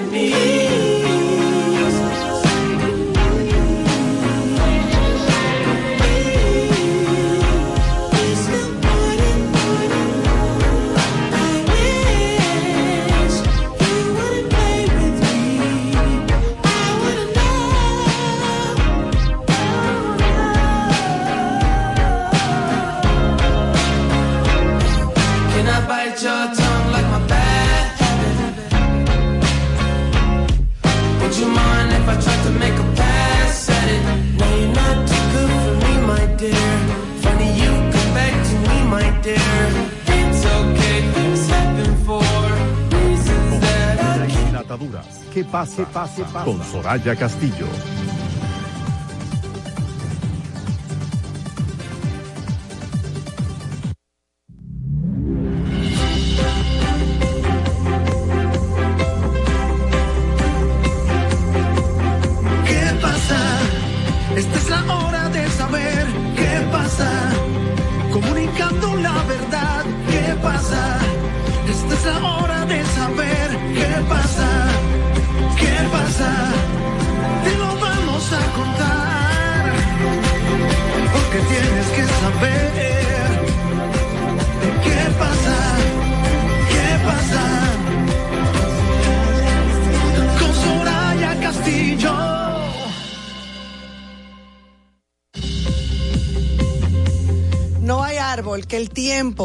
me. Con Soraya Castillo.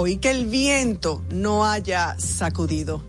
Y que el viento no haya sacudido.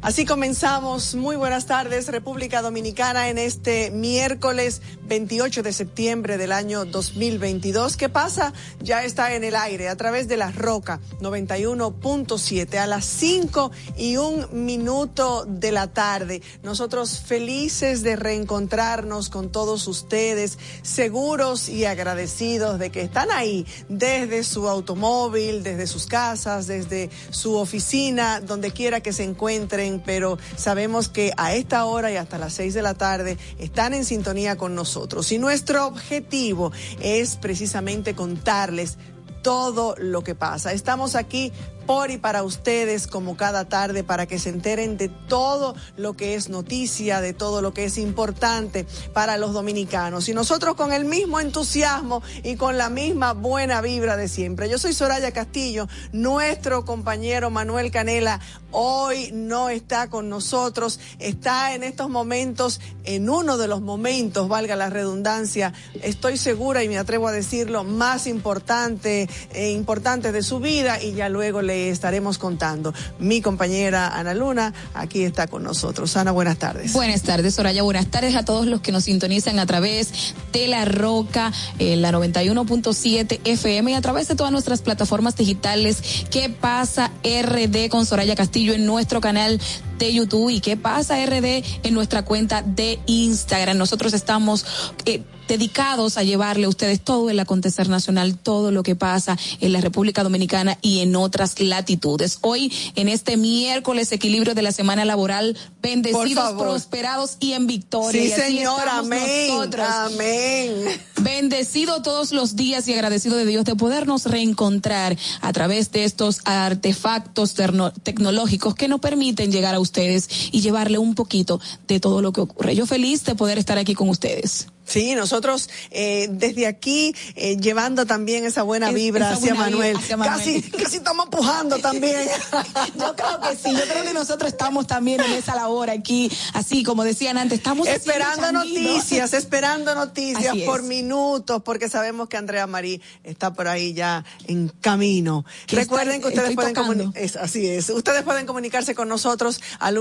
Así comenzamos. Muy buenas tardes, República Dominicana, en este miércoles 28 de septiembre del año 2022. ¿Qué pasa? Ya está en el aire a través de la Roca 91.7 a las 5 y un minuto de la tarde. Nosotros felices de reencontrarnos con todos ustedes, seguros y agradecidos de que están ahí desde su automóvil, desde sus casas, desde su oficina, donde quiera que se encuentren, pero sabemos que a esta hora y hasta las 6 de la tarde están en sintonía con nosotros. Y nuestro objetivo es precisamente contarles todo lo que pasa. Estamos aquí por y para ustedes como cada tarde para que se enteren de todo lo que es noticia, de todo lo que es importante para los dominicanos. Y nosotros con el mismo entusiasmo y con la misma buena vibra de siempre. Yo soy Soraya Castillo, nuestro compañero Manuel Canela hoy no está con nosotros, está en estos momentos, en uno de los momentos, valga la redundancia, estoy segura y me atrevo a decirlo, más importante, eh, importantes de su vida y ya luego le estaremos contando. Mi compañera Ana Luna aquí está con nosotros. Ana, buenas tardes. Buenas tardes, Soraya. Buenas tardes a todos los que nos sintonizan a través de La Roca, en la 91.7 FM y a través de todas nuestras plataformas digitales. ¿Qué pasa RD con Soraya Castillo en nuestro canal de YouTube y qué pasa RD en nuestra cuenta de Instagram? Nosotros estamos... Eh, dedicados a llevarle a ustedes todo el acontecer nacional, todo lo que pasa en la República Dominicana y en otras latitudes. Hoy, en este miércoles, equilibrio de la semana laboral, bendecidos, prosperados y en victoria. Sí, Y señor, amén. nosotros. Amén. Bendecido todos los días y agradecido de Dios de podernos reencontrar a través de estos artefactos tecnológicos que nos permiten llegar a ustedes y llevarle un poquito de todo lo que ocurre. Yo feliz de poder estar aquí con ustedes. Sí, nosotros eh, desde aquí eh, llevando también esa buena vibra esa hacia buena Manuel. hacia Manuel. Casi, casi estamos empujando también. Yo creo que sí, yo creo que nosotros estamos también en esa labor aquí, así como decían antes, estamos esperando noticias, esperando noticias es. por minutos, porque sabemos que Andrea Marí está por ahí ya en camino. Que Recuerden está- que ustedes pueden comunicarse, así es, ustedes pueden comunicarse con nosotros al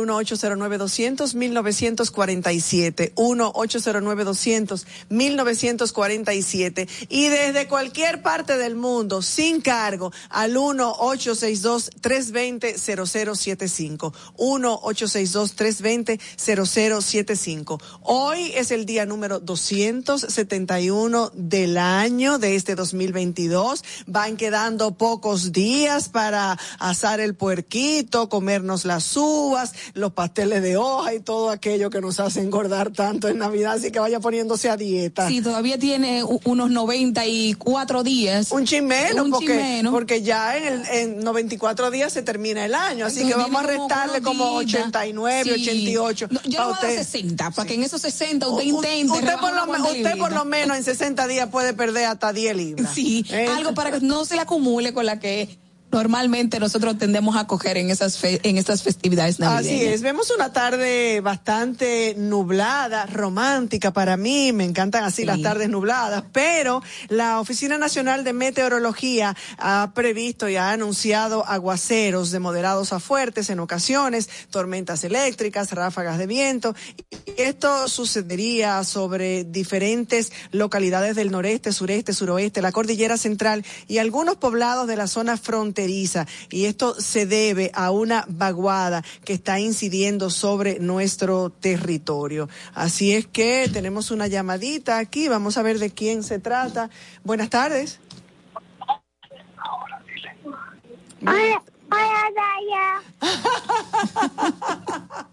1-809-200-1947, 1-809-200-1947 y desde cualquier parte del mundo, sin cargo, al 1-862-320-0075, 1-862-320-0075. Hoy es el día número 271 del año de este 2022. Van quedando pocos días para asar el puerquito, comernos las uvas, los pasteles de hoja y todo aquello que nos hace engordar tanto en Navidad. Así que vaya poniendo poniéndose a dieta. Sí, todavía tiene unos 94 días. Un chin menos, Un porque, porque ya en, el, en 94 días se termina el año, así que Entonces vamos a restarle como días. 89, Sí. 88. No, yo voy a dar usted. 60, para que en esos 60 usted U- intente. usted, por lo, usted por lo menos en 60 días puede perder hasta 10 libras. Sí, ¿Eh? algo para que no se le acumule con la que normalmente nosotros tendemos a coger en esas fe- en estas festividades navideñas. Así es, vemos una tarde bastante nublada, romántica para mí, me encantan así Sí. las tardes nubladas, pero la Oficina Nacional de Meteorología ha previsto y ha anunciado aguaceros de moderados a fuertes en ocasiones, tormentas eléctricas, ráfagas de viento, y esto sucedería sobre diferentes localidades del noreste, sureste, suroeste, la cordillera central y algunos poblados de la zona fronteriza. Y esto se debe a una vaguada que está incidiendo sobre nuestro territorio. Así es que tenemos una llamadita aquí, vamos a ver de quién se trata. Buenas tardes. Hola, hola, Daya.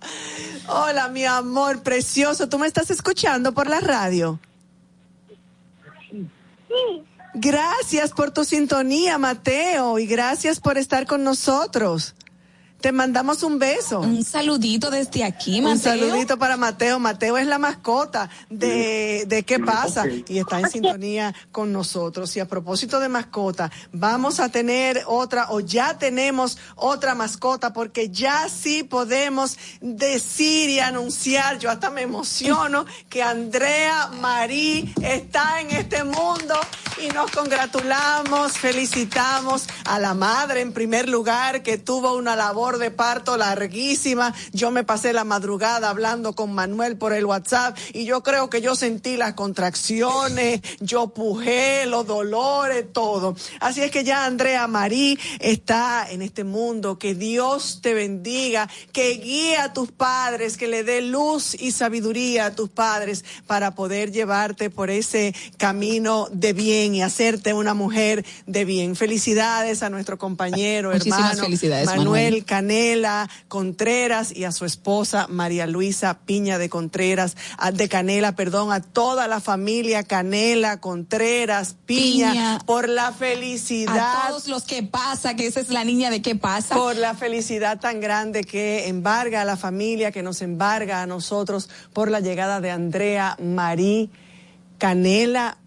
Hola, mi amor precioso, ¿tú me estás escuchando por la radio? Sí, Gracias por tu sintonía, Mateo, y gracias por estar con nosotros. Te mandamos un beso. Un saludito desde aquí, Un Mateo. saludito para Mateo. Mateo es la mascota de, de ¿Qué pasa? Y está en sintonía con nosotros. Y a propósito de mascota, vamos a tener otra, o ya tenemos otra mascota, porque ya sí podemos decir y anunciar, yo hasta me emociono, que Andrea Marí está en este mundo y nos congratulamos, felicitamos a la madre en primer lugar que tuvo una labor de parto larguísima. Yo me pasé la madrugada hablando con Manuel por el WhatsApp y yo creo que yo sentí las contracciones, yo pujé, los dolores, todo. Así es que ya Andrea Marí está en este mundo. Que Dios te bendiga, que guíe a tus padres, que le dé luz y sabiduría a tus padres para poder llevarte por ese camino de bien y hacerte una mujer de bien. Felicidades a nuestro compañero, Muchísimas hermano felicidades, Manuel Manuel. Canela Contreras y a su esposa María Luisa Piña de Contreras, de Canela, perdón, a toda la familia Canela Contreras Piña, Piña. por la felicidad A todos los que pasa, que esa es la niña de qué pasa. por la felicidad tan grande que embarga a la familia, que nos embarga a nosotros por la llegada de Andrea Marí Canela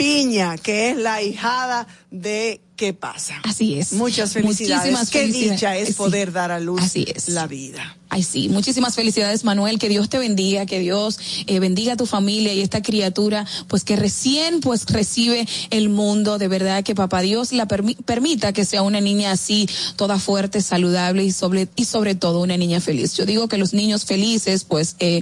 Piña, que es la hijada de ¿Qué pasa? Así es. Muchas felicidades. Muchísimas Qué felicidades. dicha es Sí. poder dar a luz Así es. la vida. Ay, sí, muchísimas felicidades, Manuel. Que Dios te bendiga, que Dios eh, bendiga a tu familia y esta criatura, pues que recién pues recibe el mundo. De verdad que papá Dios la permi- permita que sea una niña así, toda fuerte, saludable y sobre y sobre todo una niña feliz. Yo digo que los niños felices, pues eh,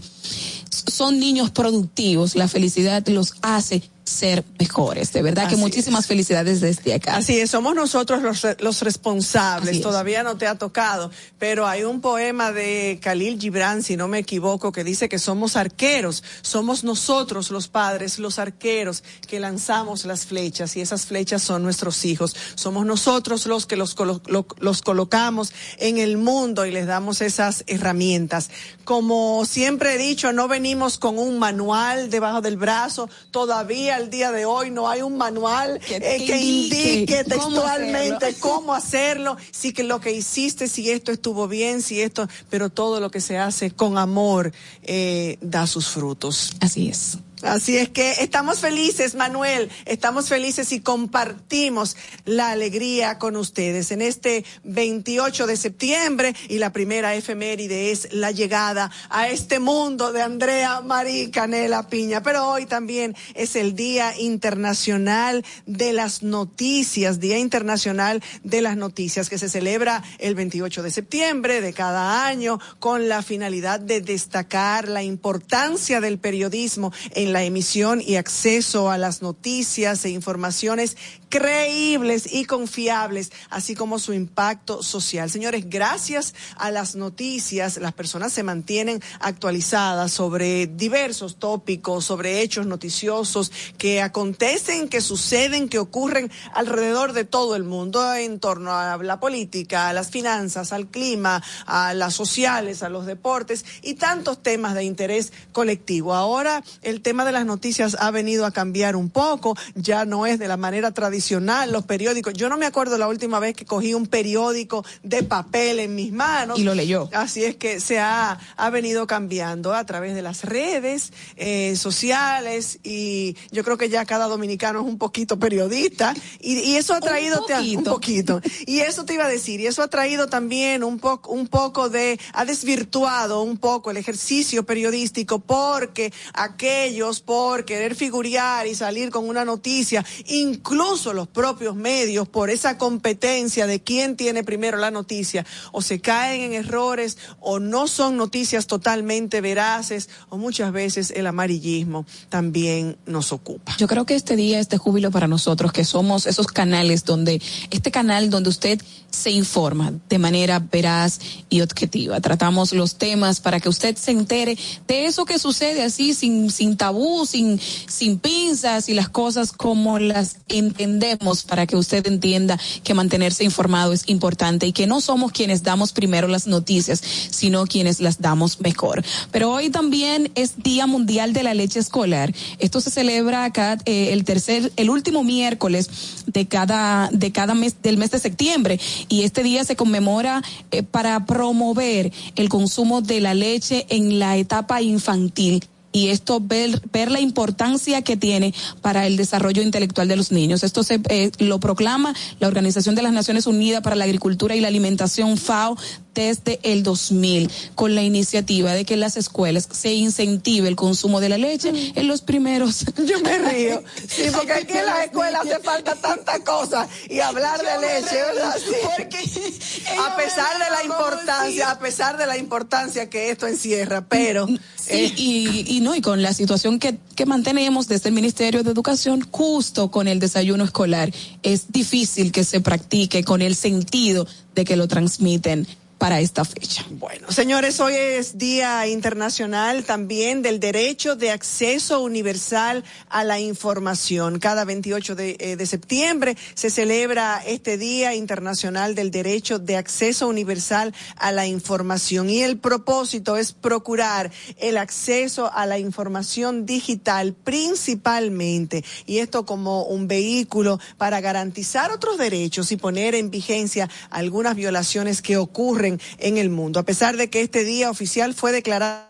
son niños productivos. La felicidad los hace ser mejores. De verdad que muchísimas felicidades desde acá. Así es, somos nosotros los, los responsables. Así es. Todavía no te ha tocado, pero hay un poema de Khalil Gibran, si no me equivoco, que dice que somos arqueros. Somos nosotros los padres, los arqueros, que lanzamos las flechas y esas flechas son nuestros hijos. Somos nosotros los que los, colo- lo- los colocamos en el mundo y les damos esas herramientas. Como siempre he dicho, no venimos con un manual debajo del brazo. Todavía al día de hoy no hay un manual Que- eh, que que indique textualmente hacerlo. cómo hacerlo, si que lo que hiciste, si esto estuvo bien, si esto, pero todo lo que se hace con amor eh, da sus frutos. Así es. Así es que estamos felices, Manuel, estamos felices y compartimos la alegría con ustedes en este 28 de septiembre y la primera efeméride es la llegada a este mundo de Andrea Marí Canela Piña. Pero hoy también es el Día Internacional de las Noticias, Día Internacional de las Noticias que se celebra el 28 de septiembre de cada año con la finalidad de destacar la importancia del periodismo en la emisión y acceso a las noticias e informaciones creíbles y confiables, así como su impacto social. Señores, gracias a las noticias, las personas se mantienen actualizadas sobre diversos tópicos, sobre hechos noticiosos que acontecen, que suceden, que ocurren alrededor de todo el mundo en torno a la política, a las finanzas, al clima, a las sociales, a los deportes y tantos temas de interés colectivo. Ahora, el tema de las noticias ha venido a cambiar un poco, ya no es de la manera tradicional, los periódicos. Yo no me acuerdo la última vez que cogí un periódico de papel en mis manos. Y lo leyó. Así es que se ha, ha venido cambiando a través de las redes eh, sociales y yo creo que ya cada dominicano es un poquito periodista y, y eso ha traído te- un poquito. poquito. Y eso te iba a decir, y eso ha traído también un poco, un poco de, ha desvirtuado un poco el ejercicio periodístico porque aquellos por querer figurear y salir con una noticia, incluso los propios medios por esa competencia de quién tiene primero la noticia, o se caen en errores o no son noticias totalmente veraces o muchas veces el amarillismo también nos ocupa. Yo creo que este día es de júbilo para nosotros, que somos esos canales donde, este canal donde usted se informa de manera veraz y objetiva. Tratamos los temas para que usted se entere de eso que sucede así, sin, sin tabú, sin, sin pinzas y las cosas como las entendemos para que usted entienda que mantenerse informado es importante y que no somos quienes damos primero las noticias, sino quienes las damos mejor. Pero hoy también es Día Mundial de la Leche Escolar. Esto se celebra acá eh, el tercer, el último miércoles de cada, de cada mes, del mes de septiembre. Y este día se conmemora eh, para promover el consumo de la leche en la etapa infantil y esto ver, ver la importancia que tiene para el desarrollo intelectual de los niños. Esto se eh, lo proclama la Organización de las Naciones Unidas para la Agricultura y la Alimentación FAO desde el 2000 con la iniciativa de que en las escuelas se incentive el consumo de la leche en los primeros Yo me río. Sí, porque aquí en la escuela hace falta tanta cosa y hablar de leche, ¿verdad? Sí. a pesar de la importancia, a pesar de la importancia que esto encierra, pero Sí, eh, y, y no, y con la situación que, que mantenemos desde el Ministerio de Educación, justo con el desayuno escolar, es difícil que se practique con el sentido de que lo transmiten para esta fecha. Bueno, señores, hoy es Día Internacional también del Derecho de Acceso Universal a la Información. Cada 28 de, eh, de septiembre se celebra este Día Internacional del Derecho de Acceso Universal a la Información y el propósito es procurar el acceso a la información digital principalmente y esto como un vehículo para garantizar otros derechos y poner en vigencia algunas violaciones que ocurren en el mundo. A pesar de que este día oficial fue declarado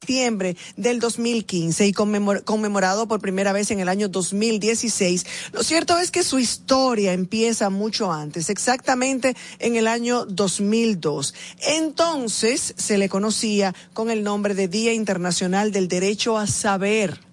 septiembre del 2015 y conmemor- conmemorado por primera vez en el año 2016. Lo cierto es que su historia empieza mucho antes, exactamente en el año 2002. Entonces se le conocía con el nombre de Día Internacional del Derecho a Saber.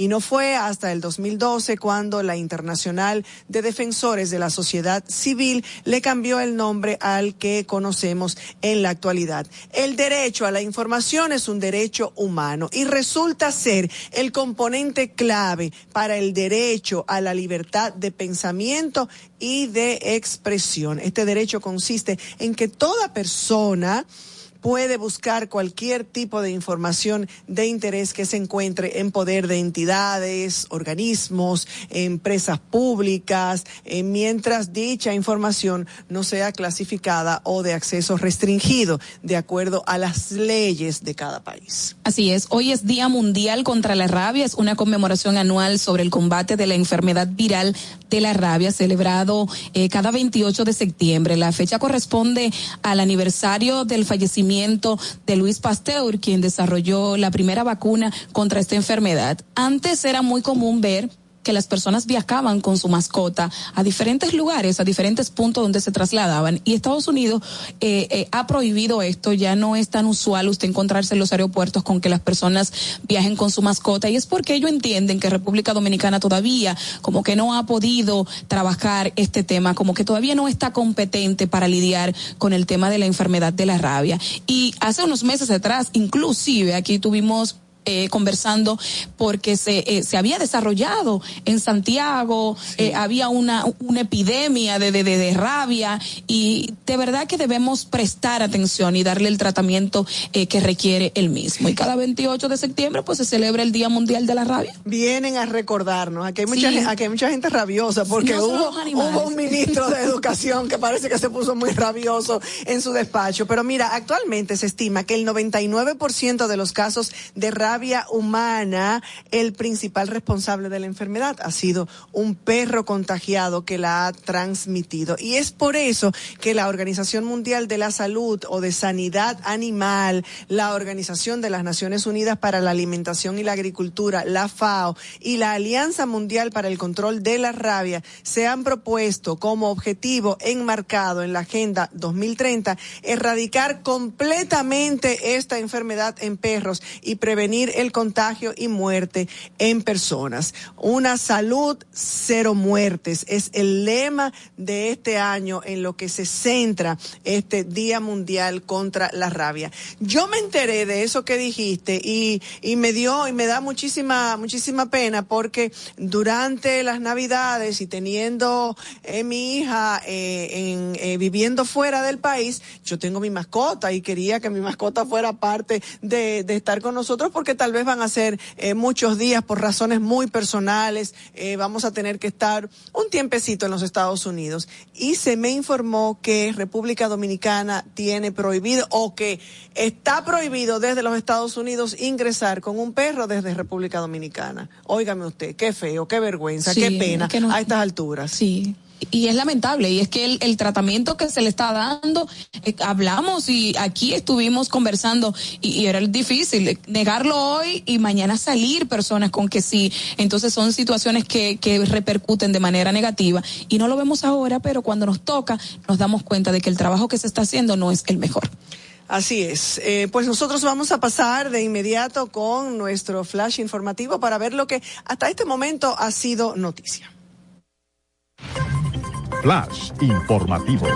Y no fue hasta el 2012 cuando la Internacional de Defensores de la Sociedad Civil le cambió el nombre al que conocemos en la actualidad. El derecho a la información es un derecho humano y resulta ser el componente clave para el derecho a la libertad de pensamiento y de expresión. Este derecho consiste en que toda persona puede buscar cualquier tipo de información de interés que se encuentre en poder de entidades, organismos, empresas públicas, eh, mientras dicha información no sea clasificada o de acceso restringido, de acuerdo a las leyes de cada país. Así es, hoy es Día Mundial contra la Rabia, es una conmemoración anual sobre el combate de la enfermedad viral de la rabia, celebrado eh, cada 28 de septiembre. La fecha corresponde al aniversario del fallecimiento de Luis Pasteur, quien desarrolló la primera vacuna contra esta enfermedad. Antes era muy común ver que las personas viajaban con su mascota a diferentes lugares, a diferentes puntos donde se trasladaban. Y Estados Unidos eh, eh, ha prohibido esto, ya no es tan usual usted encontrarse en los aeropuertos con que las personas viajen con su mascota. Y es porque ellos entienden que República Dominicana todavía como que no ha podido trabajar este tema, como que todavía no está competente para lidiar con el tema de la enfermedad de la rabia. Y hace unos meses atrás, inclusive aquí tuvimos eh, conversando porque se, eh, se había desarrollado en Santiago, eh, había una, una epidemia de, de, de, de rabia y de verdad que debemos prestar atención y darle el tratamiento eh, que requiere el mismo. Y cada 28 de septiembre pues se celebra el Día Mundial de la Rabia. Vienen a recordarnos, aquí hay mucha, Sí. gente, aquí hay mucha gente rabiosa porque No hubo, hubo un ministro de educación que parece que se puso muy rabioso en su despacho. Pero mira, actualmente se estima que el 99% de los casos de rabia humana, el principal responsable de la enfermedad ha sido un perro contagiado que la ha transmitido. Y es por eso que la Organización Mundial de la Salud o de Sanidad Animal, la Organización de las Naciones Unidas para la Alimentación y la Agricultura, la FAO y la Alianza Mundial para el Control de la Rabia se han propuesto como objetivo enmarcado en la Agenda 2030 erradicar completamente esta enfermedad en perros y el contagio y muerte en personas. Una salud cero muertes es el lema de este año en lo que se centra este Día Mundial contra la Rabia. Yo me enteré de eso que dijiste y, y me dio y me da muchísima, muchísima pena porque durante las Navidades y teniendo eh, mi hija eh, eh, viviendo fuera del país, yo tengo mi mascota y quería que mi mascota fuera parte de estar con nosotros porque tal vez van a ser eh, muchos días por razones muy personales, eh, vamos a tener que estar un tiempecito en los Estados Unidos. Y se me informó que República Dominicana tiene prohibido o que está prohibido desde los Estados Unidos ingresar con un perro desde República Dominicana. Óigame usted, qué feo, qué vergüenza, Sí, qué pena que no- a estas alturas. Sí. Y es lamentable, y es que el, tratamiento que se le está dando, eh, hablamos y aquí estuvimos conversando y, era difícil negarlo hoy y mañana salir personas con que sí. Entonces son situaciones que, que repercuten de manera negativa y no lo vemos ahora, pero cuando nos toca nos damos cuenta de que el trabajo que se está haciendo no es el mejor. Así es. Eh, pues nosotros vamos a pasar de inmediato con nuestro flash informativo para ver lo que hasta este momento ha sido noticia. Flash informativo.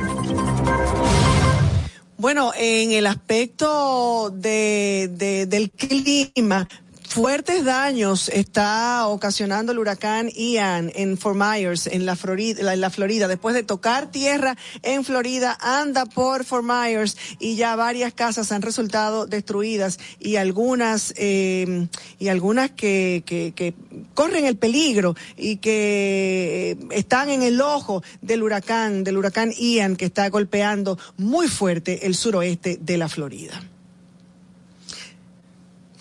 Bueno, en el aspecto de, de- del clima, fuertes daños está ocasionando el huracán Ian en Fort Myers, en la Florida, en la Florida. Después de tocar tierra en Florida, anda por Fort Myers y ya varias casas han resultado destruidas y algunas eh, y algunas que, que, que corren el peligro y que eh, están en el ojo del huracán, del huracán Ian que está golpeando muy fuerte el suroeste de la Florida.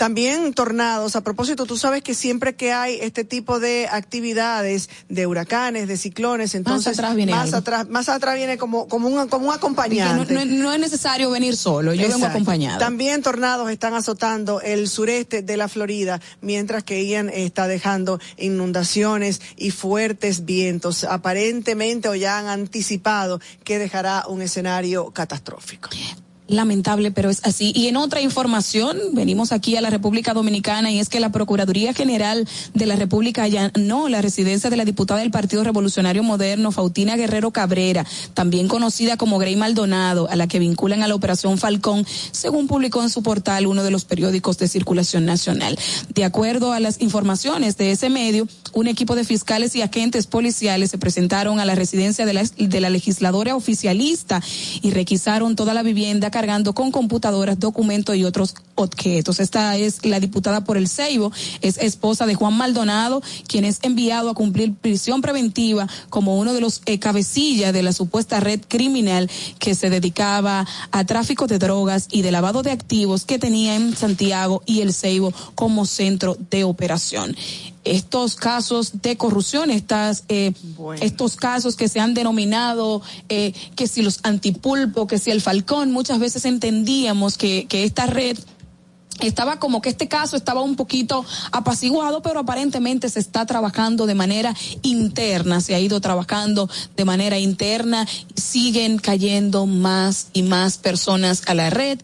También tornados. A propósito, tú sabes que siempre que hay este tipo de actividades de huracanes, de ciclones, entonces atrás viene más algo. atrás, más atrás viene como como un como un no, acompañante. no- no es necesario venir solo, yo vengo acompañado. También tornados están azotando el sureste de la Florida, mientras que Ian está dejando inundaciones y fuertes vientos. Aparentemente o ya han anticipado que dejará un escenario catastrófico. Lamentable, pero es así. Y en otra información, venimos aquí a la República Dominicana y es que la Procuraduría General de la República allanó la residencia de la diputada del Partido Revolucionario Moderno, Fautina Guerrero Cabrera, también conocida como Grey Maldonado, a la que vinculan a la Operación Falcón, según publicó en su portal uno de los periódicos de circulación nacional. De acuerdo a las informaciones de ese medio, un equipo de fiscales y agentes policiales se presentaron a la residencia de la, de la legisladora oficialista y requisaron toda la vivienda cargando con computadoras, documentos y otros objetos. Esta es la diputada por el Ceibo, es esposa de Juan Maldonado, quien es enviado a cumplir prisión preventiva como uno de los eh, cabecillas de la supuesta red criminal que se dedicaba a tráfico de drogas y de lavado de activos que tenía en Santiago y el Ceibo como centro de operación estos casos de corrupción, estas, eh, Bueno. estos casos que se han denominado, eh, que si los antipulpo, que si el falcón, muchas veces entendíamos que, que esta red estaba como que este caso estaba un poquito apaciguado, pero aparentemente se está trabajando de manera interna, se ha ido trabajando de manera interna, siguen cayendo más y más personas a la red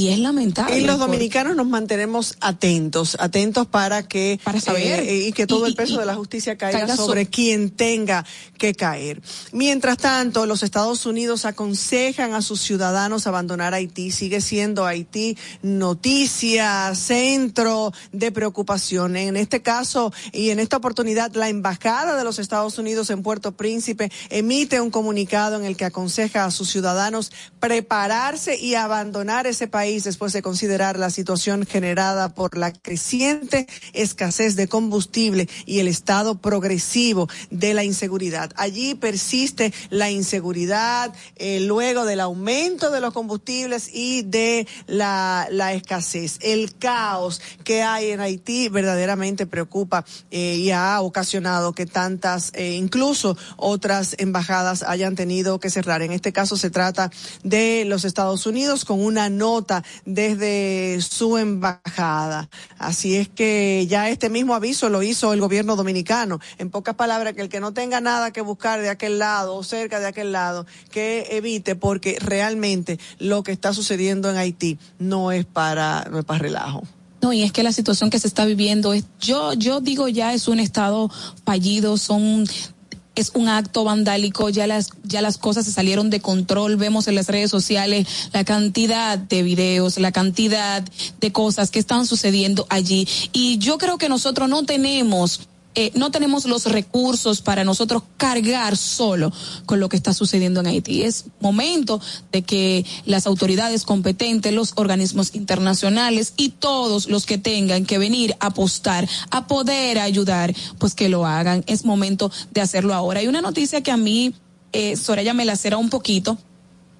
y es lamentable. Y los dominicanos nos mantenemos atentos, atentos para que Para saber. eh, y que todo Y- el peso y- de la justicia caiga, caiga so- sobre quien tenga que caer. Mientras tanto, los Estados Unidos aconsejan a sus ciudadanos abandonar Haití. Sigue siendo Haití noticia, centro de preocupación. En este caso y en esta oportunidad, la embajada de los Estados Unidos en Puerto Príncipe emite un comunicado en el que aconseja a sus ciudadanos prepararse y abandonar ese país después de considerar la situación generada por la creciente escasez de combustible y el estado progresivo de la inseguridad. Allí persiste la inseguridad eh, luego del aumento de los combustibles y de la, escasez. El caos que hay en Haití verdaderamente preocupa eh, y ha ocasionado que tantas, eh, incluso otras embajadas hayan tenido que cerrar. En este caso se trata de los Estados Unidos con una nota desde su embajada. Así es que ya este mismo aviso lo hizo el gobierno dominicano. En pocas palabras, que el que no tenga nada que buscar de aquel lado o cerca de aquel lado, que evite porque realmente lo que está sucediendo en Haití no es para, no relajo. No, y es que la situación que se está viviendo es, yo, yo digo ya es un estado fallido, son es un acto vandálico, ya las, ya las cosas se salieron de control, vemos en las redes sociales la cantidad de videos, la cantidad de cosas que están sucediendo allí. Y yo creo que nosotros no tenemos eh, no tenemos los recursos para nosotros cargar solo con lo que está sucediendo en Haití. Es momento de que las autoridades competentes, los organismos internacionales y todos los que tengan que venir a apostar, a poder ayudar, pues que lo hagan. Es momento de hacerlo ahora. Hay una noticia que a mí, eh, Soraya me lacera un poquito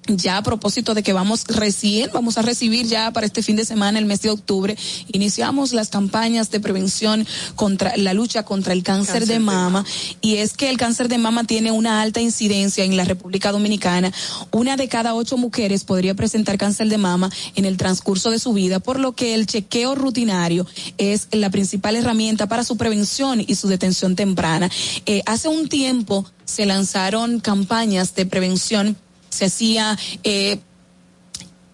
ya a propósito de que vamos recién, vamos a recibir ya para este fin de semana, el mes de octubre, iniciamos las campañas de prevención contra la lucha contra el cáncer, Cáncer de de mama. Y es que el cáncer de mama tiene una alta incidencia en la República Dominicana. Una de cada ocho mujeres podría presentar cáncer de mama en el transcurso de su vida, por lo que el chequeo rutinario es la principal herramienta para su prevención y su detención temprana. Eh, hace un tiempo se lanzaron campañas de prevención se hacía eh,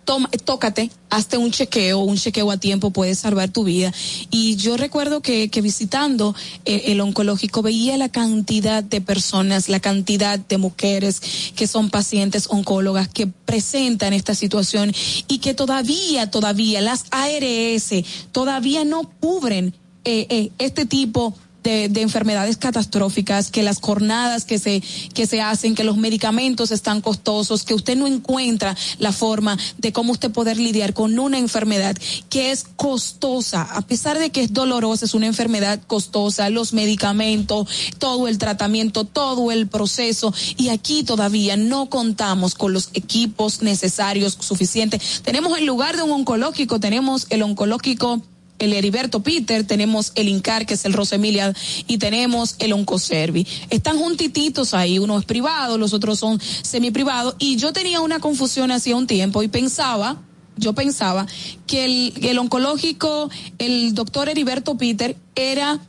toma, tócate, hazte un chequeo, un chequeo a tiempo puede salvar tu vida. Y yo recuerdo que, que visitando eh, el oncológico veía la cantidad de personas, la cantidad de mujeres que son pacientes oncólogas que presentan esta situación y que todavía, todavía las ARS todavía no cubren eh, eh, este tipo de, de, enfermedades catastróficas, que las jornadas que se, que se hacen, que los medicamentos están costosos, que usted no encuentra la forma de cómo usted poder lidiar con una enfermedad que es costosa, a pesar de que es dolorosa, es una enfermedad costosa, los medicamentos, todo el tratamiento, todo el proceso, y aquí todavía no contamos con los equipos necesarios suficientes. Tenemos en lugar de un oncológico, tenemos el oncológico el Heriberto Peter, tenemos el INCAR, que es el Rosemilia, y tenemos el Oncoservi. Están juntititos ahí, uno es privado, los otros son semiprivados, y yo tenía una confusión hacía un tiempo y pensaba, yo pensaba que el, el oncológico, el doctor Heriberto Peter, era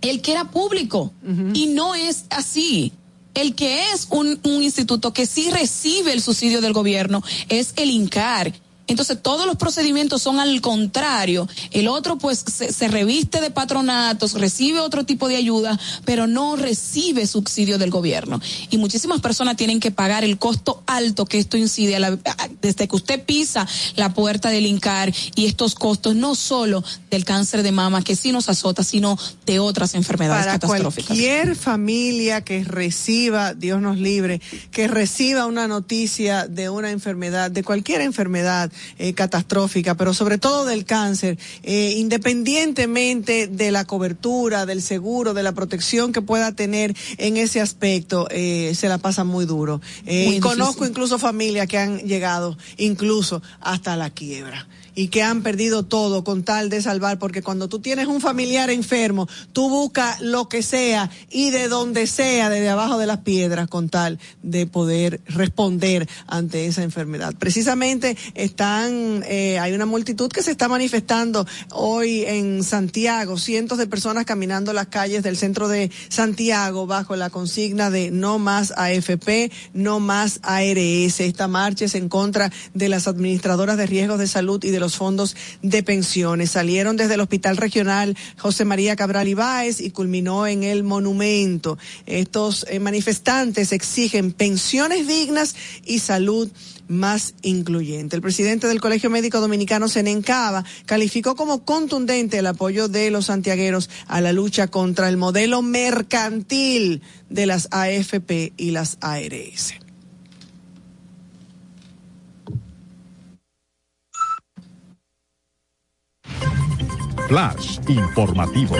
el que era público, uh -huh. y no es así el que es un, un, instituto que sí recibe el subsidio del gobierno es el INCAR. Entonces todos los procedimientos son al contrario. El otro pues se, se, reviste de patronatos, recibe otro tipo de ayuda, pero no recibe subsidio del gobierno. Y muchísimas personas tienen que pagar el costo alto que esto incide a la, a, desde que usted pisa la puerta del INCAR y estos costos no solo del cáncer de mama que sí nos azota, sino de otras enfermedades Para catastróficas. Cualquier familia que reciba, Dios nos libre, que reciba una noticia de una enfermedad, de cualquier enfermedad, eh, catastrófica, pero sobre todo del cáncer, eh, independientemente de la cobertura, del seguro, de la protección que pueda tener en ese aspecto, eh, se la pasa muy duro. Muy y conozco incluso familias que han llegado incluso hasta la quiebra y que han perdido todo con tal de salvar, porque cuando tú tienes un familiar enfermo, tú buscas lo que sea y de donde sea, desde abajo de las piedras, con tal de poder responder ante esa enfermedad. Precisamente está están, eh, hay una multitud que se está manifestando hoy en Santiago, cientos de personas caminando las calles del centro de Santiago bajo la consigna de no más AFP, no más ARS. Esta marcha es en contra de las administradoras de riesgos de salud y de los fondos de pensiones. Salieron desde el Hospital Regional José María Cabral Ibáez y culminó en el monumento. Estos eh, manifestantes exigen pensiones dignas y salud más incluyente. El presidente del Colegio Médico Dominicano, Senencaba, calificó como contundente el apoyo de los santiagueros a la lucha contra el modelo mercantil de las AFP y las ARS. Flash informativo.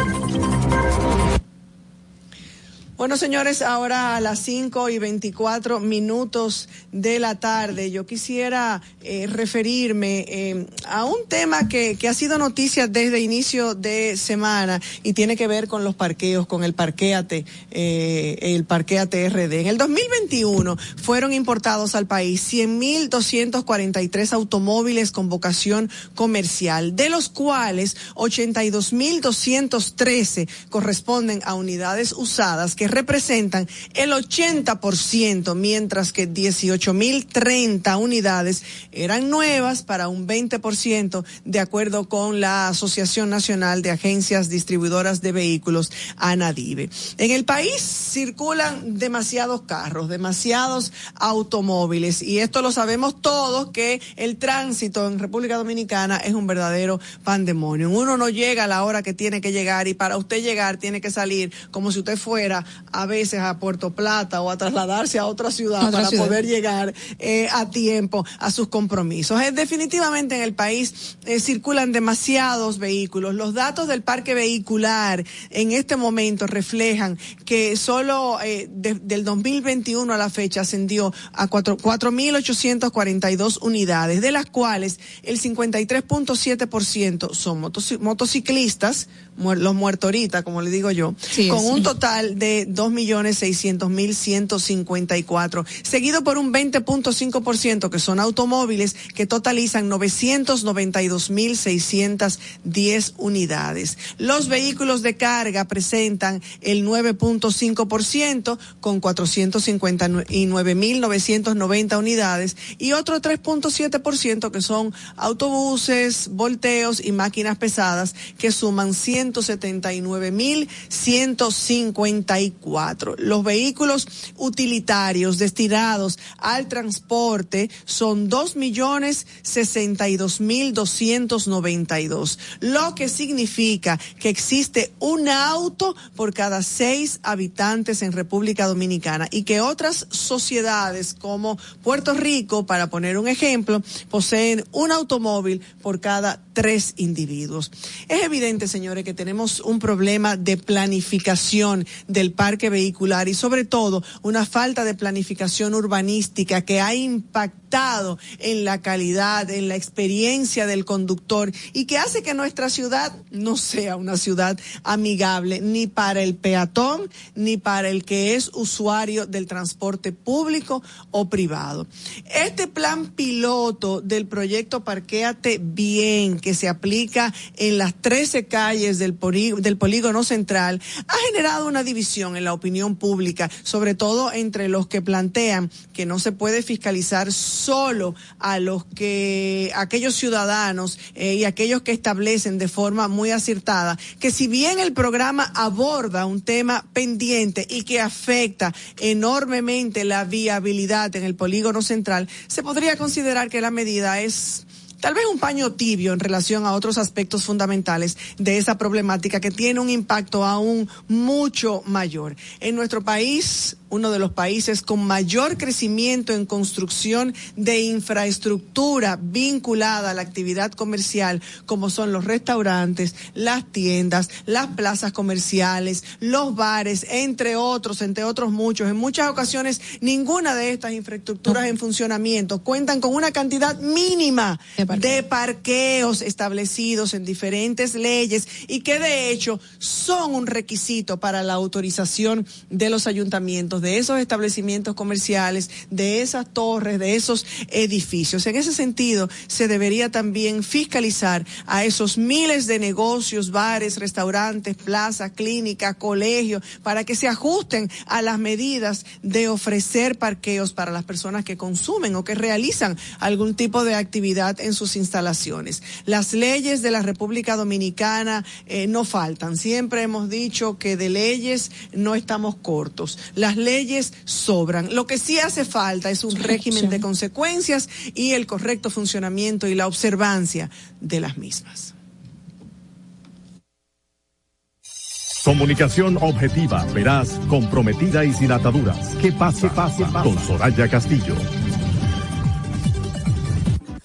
Bueno, señores, ahora a las 5 y 24 minutos de la tarde, yo quisiera eh, referirme eh, a un tema que, que ha sido noticia desde inicio de semana y tiene que ver con los parqueos, con el parqueate, eh, el parqueate RD. En el 2021 fueron importados al país 100.243 automóviles con vocación comercial, de los cuales 82.213 corresponden a unidades usadas que representan el 80%, mientras que 18.030 unidades eran nuevas para un 20%, de acuerdo con la Asociación Nacional de Agencias Distribuidoras de Vehículos, ANADIVE. En el país circulan demasiados carros, demasiados automóviles, y esto lo sabemos todos que el tránsito en República Dominicana es un verdadero pandemonio. Uno no llega a la hora que tiene que llegar y para usted llegar tiene que salir como si usted fuera a veces a Puerto Plata o a trasladarse a otra ciudad Otra para ciudad. poder llegar eh, a tiempo a sus compromisos. Eh, definitivamente en el país eh, circulan demasiados vehículos. Los datos del parque vehicular en este momento reflejan que solo eh, de- del 2021 a la fecha ascendió a cuatro- 4.842 unidades, de las cuales el 53.7% son motoci- motociclistas, los muertoritas, como le digo yo, Sí, con sí. un total de 2.600.154, seguido por un 20.5% que son automóviles que totalizan 992.610 unidades. Los vehículos de carga presentan el 9.5% con 459.990 unidades y otro 3.7% que son autobuses, volteos y máquinas pesadas que suman 179.154. Los vehículos utilitarios destinados al transporte son 2.062.292, lo que significa que existe un auto por cada seis habitantes en República Dominicana y que otras sociedades como Puerto Rico, para poner un ejemplo, poseen un automóvil por cada tres individuos. Es evidente, señores, que tenemos un problema de planificación del parque vehicular y sobre todo una falta de planificación urbanística que ha impactado en la calidad, en la experiencia del conductor y que hace que nuestra ciudad no sea una ciudad amigable ni para el peatón ni para el que es usuario del transporte público o privado. Este plan piloto del proyecto Parquéate Bien que se aplica en las 13 calles del, del polígono central ha generado una división en la opinión pública, sobre todo entre los que plantean que no se puede fiscalizar solo a los que aquellos ciudadanos eh, y aquellos que establecen de forma muy acertada que si bien el programa aborda un tema pendiente y que afecta enormemente la viabilidad en el polígono central, se podría considerar que la medida es tal vez un paño tibio en relación a otros aspectos fundamentales de esa problemática que tiene un impacto aún mucho mayor. En nuestro país, uno de los países con mayor crecimiento en construcción de infraestructura vinculada a la actividad comercial, como son los restaurantes, las tiendas, las plazas comerciales, los bares, entre otros, entre otros muchos. En muchas ocasiones, ninguna de estas infraestructuras en funcionamiento cuentan con una cantidad mínima De de parqueos establecidos en diferentes leyes y que de hecho son un requisito para la autorización de los ayuntamientos, de esos establecimientos comerciales, de esas torres, de esos edificios. En ese sentido, se debería también fiscalizar a esos miles de negocios, bares, restaurantes, plazas, clínicas, colegios, para que se ajusten a las medidas de ofrecer parqueos para las personas que consumen o que realizan algún tipo de actividad en sus instalaciones. Las leyes de la República Dominicana eh, no faltan. Siempre hemos dicho que de leyes no estamos cortos. Las leyes sobran. Lo que sí hace falta es un régimen de consecuencias y el correcto funcionamiento y la observancia de las mismas. Comunicación objetiva, veraz, comprometida y sin ataduras. ¿Qué pasa? pase, pase. Con Soraya Castillo.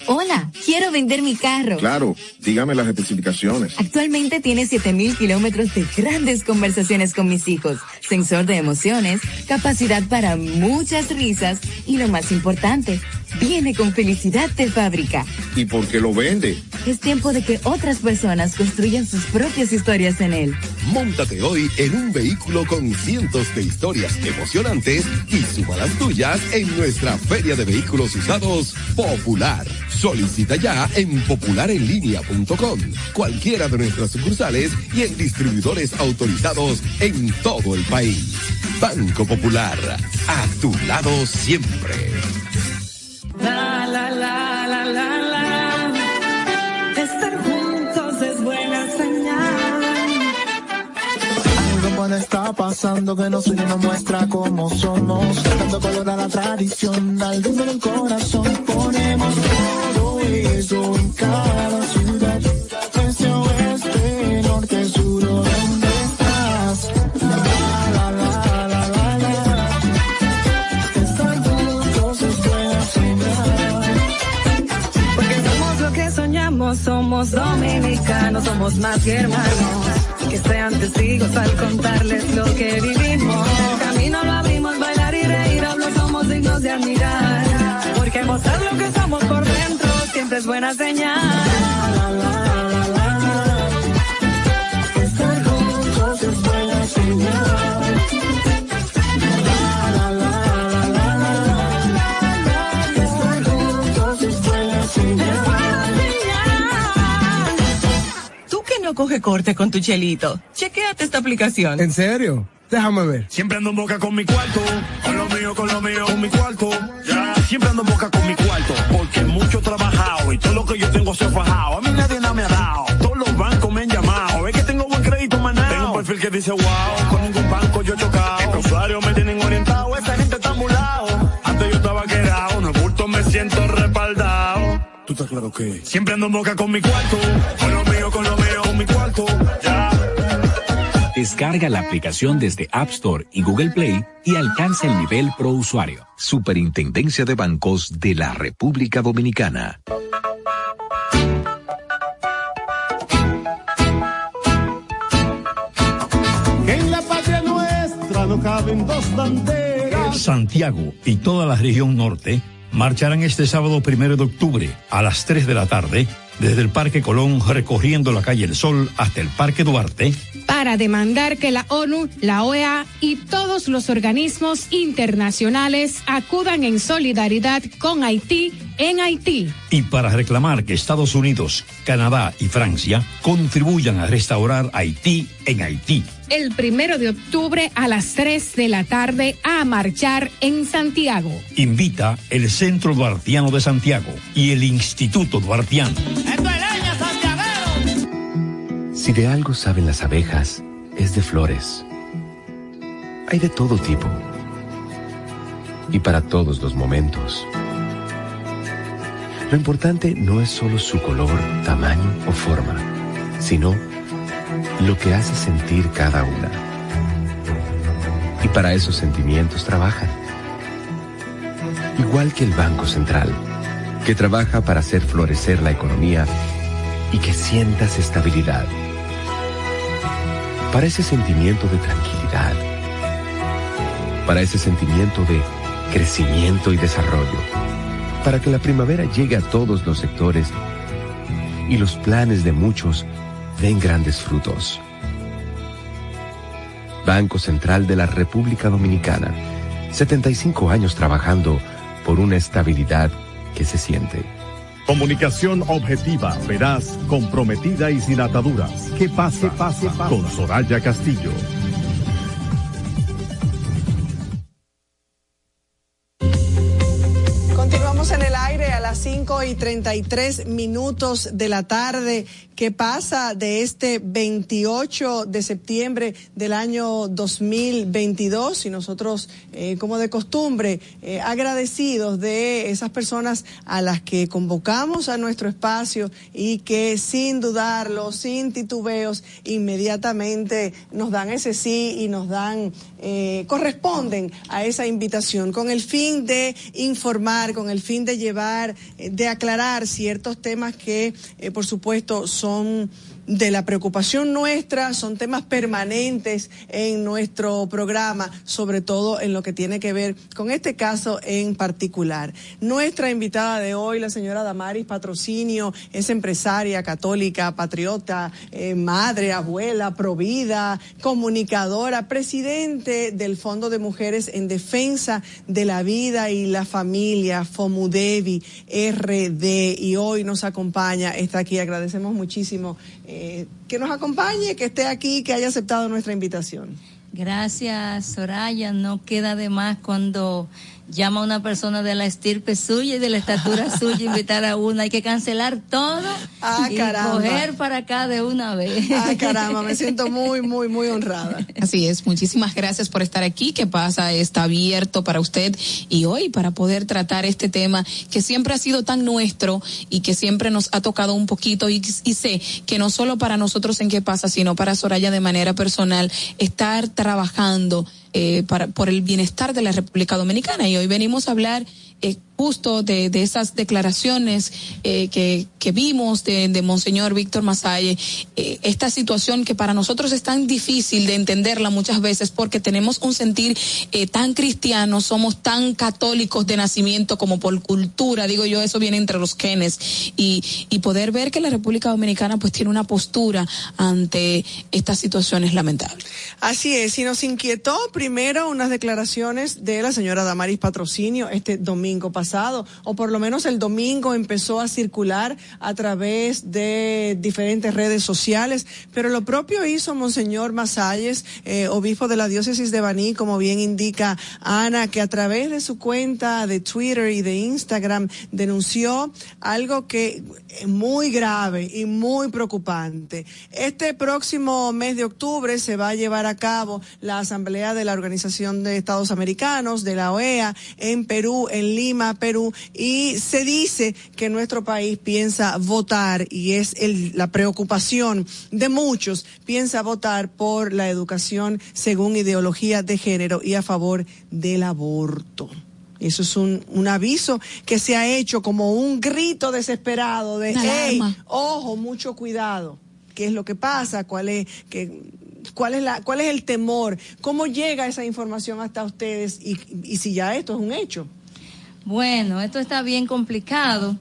Hola, quiero vender mi carro. Claro, dígame las especificaciones. Actualmente tiene 7000 kilómetros de grandes conversaciones con mis hijos, sensor de emociones, capacidad para muchas risas y lo más importante, viene con felicidad de fábrica. ¿Y por qué lo vende? Es tiempo de que otras personas construyan sus propias historias en él. Móntate hoy en un vehículo con cientos de historias emocionantes y suba las tuyas en nuestra Feria de Vehículos Usados Popular. Solicita ya en popularenlinea.com, cualquiera de nuestras sucursales y en distribuidores autorizados en todo el país. Banco Popular, a tu lado siempre. La, la, la, la, la, la. Estar juntos es buena señal. Algo puede estar pasando que nos une nos muestra cómo somos. Dando color a la tradición, al ritmo del corazón. Ponemos todo eso en cada ciudad. Somos dominicanos, somos más que hermanos. Que sean testigos al contarles lo que vivimos. Camino lo abrimos, bailar y reír, lo somos dignos de admirar. Porque mostrar lo que somos por dentro siempre es buena señal. Estar juntos es buena señal. No coge corte con tu chelito, chequéate esta aplicación. ¿En serio? Déjame ver. Siempre ando en boca con mi cuarto, con lo mío, con lo mío, con mi cuarto. Ya, siempre ando en boca con mi cuarto, porque mucho he trabajado y todo lo que yo tengo se ha fajado. A mí nadie nada me ha dado, todos los bancos me han llamado. Es que tengo buen crédito, manao. Tengo un perfil que dice wow, con ningún banco yo he chocado. Los usuarios me tienen orientado, esta gente está ambulado. Antes yo estaba quedado, no es bulto, me siento respaldado. Estás claro que siempre ando en boca con mi cuarto, con lo mío, con lo mío, con mi cuarto. Ya. Descarga la aplicación desde App Store y Google Play y alcanza el nivel pro usuario. Superintendencia de Bancos de la República Dominicana. En la patria nuestra no caben dos banderas. Santiago y toda la región norte marcharán este sábado primero de octubre a las 3 de la tarde desde el Parque Colón recorriendo la calle El Sol hasta el Parque Duarte para demandar que la ONU, la OEA y todos los organismos internacionales acudan en solidaridad con Haití en Haití. y para reclamar que Estados Unidos, Canadá y Francia contribuyan a restaurar Haití en Haití. El primero de octubre a las 3 de la tarde a marchar en Santiago. Invita el Centro Duartiano de Santiago y el Instituto Duartiano. Si de algo saben las abejas, es de flores. Hay de todo tipo. Y para todos los momentos. Lo importante no es solo su color, tamaño o forma, sino lo que hace sentir cada una. Y para esos sentimientos trabajan. Igual que el Banco Central, que trabaja para hacer florecer la economía y que sientas estabilidad. Para ese sentimiento de tranquilidad. Para ese sentimiento de crecimiento y desarrollo. Para que la primavera llegue a todos los sectores y los planes de muchos den grandes frutos. Banco Central de la República Dominicana, 75 años trabajando por una estabilidad que se siente. Comunicación objetiva, veraz, comprometida y sin ataduras. ¿Qué pasa? pase, pase con Soraya Castillo. Y 33 minutos de la tarde. ¿Qué pasa de este 28 de septiembre del año 2022? Y nosotros, eh, como de costumbre, eh, agradecidos de esas personas a las que convocamos a nuestro espacio y que sin dudarlo, sin titubeos, inmediatamente nos dan ese sí y nos dan, eh, corresponden a esa invitación con el fin de informar, con el fin de llevar, de aclarar ciertos temas que, eh, por supuesto, son de la preocupación nuestra, son temas permanentes en nuestro programa, sobre todo en lo que tiene que ver con este caso en particular. Nuestra invitada de hoy, la señora Damaris Patrocinio, es empresaria católica, patriota, eh, madre, abuela, provida, comunicadora, presidente del Fondo de Mujeres en Defensa de la Vida y la Familia, FOMUDEVI, RD, y hoy nos acompaña, está aquí, agradecemos muchísimo eh, que nos acompañe, que esté aquí, que haya aceptado nuestra invitación. Gracias, Soraya. No queda de más cuando llama a una persona de la estirpe suya y de la estatura suya, invitar a una, hay que cancelar todo ah, y caramba. coger para acá de una vez. Ah, caramba, me siento muy, muy, muy honrada. Así es, muchísimas gracias por estar aquí. ¿Qué pasa? Está abierto para usted y hoy para poder tratar este tema que siempre ha sido tan nuestro y que siempre nos ha tocado un poquito y, y sé que no solo para nosotros en qué pasa, sino para Soraya de manera personal, estar trabajando eh, para, por el bienestar de la República Dominicana. Y hoy venimos a hablar eh, justo de, de, esas declaraciones eh, que, que, vimos de, de Monseñor Víctor Masalle, eh, esta situación que para nosotros es tan difícil de entenderla muchas veces porque tenemos un sentir eh, tan cristiano, somos tan católicos de nacimiento como por cultura, digo yo, eso viene entre los genes, y, y poder ver que la República Dominicana pues tiene una postura ante estas situaciones lamentables. Así es, y nos inquietó primero unas declaraciones de la señora Damaris Patrocinio este domingo pasado o por lo menos el domingo empezó a circular a través de diferentes redes sociales, pero lo propio hizo Monseñor Masalles, eh, obispo de la diócesis de Baní, como bien indica Ana, que a través de su cuenta de Twitter y de Instagram denunció algo que es muy grave y muy preocupante. Este próximo mes de octubre se va a llevar a cabo la asamblea de la Organización de Estados Americanos, de la OEA, en Perú, en Lima, Perú, y se dice que nuestro país piensa votar, y es el, la preocupación de muchos, piensa votar por la educación según ideología de género y a favor del aborto. Eso es un, un, aviso que se ha hecho como un grito desesperado de, hey, ojo, mucho cuidado. ¿Qué es lo que pasa? ¿Cuál es, que, cuál es, la, cuál es el temor? ¿Cómo llega esa información hasta ustedes? Y, y si ya esto es un hecho. Bueno, esto está bien complicado.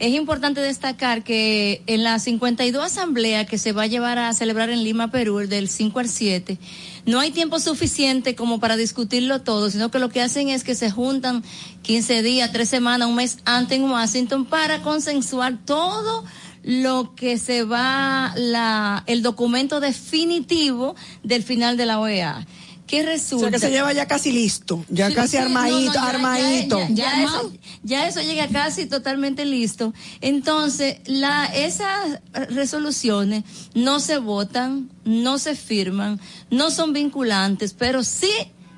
Es importante destacar que en la 52 asamblea que se va a llevar a celebrar en Lima, Perú, del 5 al 7, no hay tiempo suficiente como para discutirlo todo, sino que lo que hacen es que se juntan 15 días, 3 semanas, un mes antes en Washington para consensuar todo lo que se va la el documento definitivo del final de la OEA. ¿Qué resulta? O sea, que se lleva ya casi listo, ya sí, casi sí, armadito, no, no, ya, armadito. Ya, ya, ya, eso, ya, eso, llega casi totalmente listo. Entonces, la, esas resoluciones no se votan, no se firman, no son vinculantes, pero sí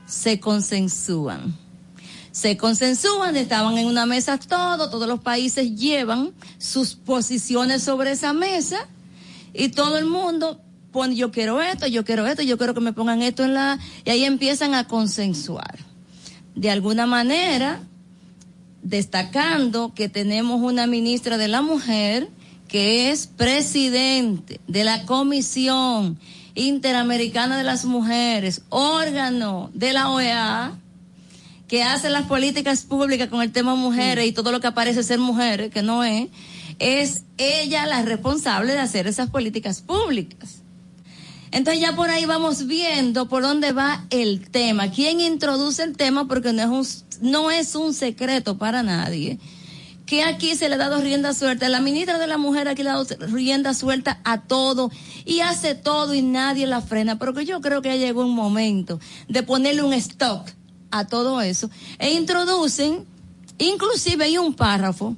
se consensúan. Se consensúan, estaban en una mesa todo, todos los países llevan sus posiciones sobre esa mesa y todo el mundo pone yo quiero esto, yo quiero esto, yo quiero que me pongan esto en la y ahí empiezan a consensuar. De alguna manera, destacando que tenemos una ministra de la mujer que es presidente de la Comisión Interamericana de las Mujeres, órgano de la OEA, que hace las políticas públicas con el tema mujeres y todo lo que aparece ser mujeres, que no es, es ella la responsable de hacer esas políticas públicas. Entonces ya por ahí vamos viendo por dónde va el tema, quién introduce el tema, porque no es un, no es un secreto para nadie que aquí se le ha dado rienda suelta. La ministra de la Mujer aquí le ha dado rienda suelta a todo y hace todo y nadie la frena. Pero que yo creo que ya llegó un momento de ponerle un stop a todo eso. E introducen, inclusive hay un párrafo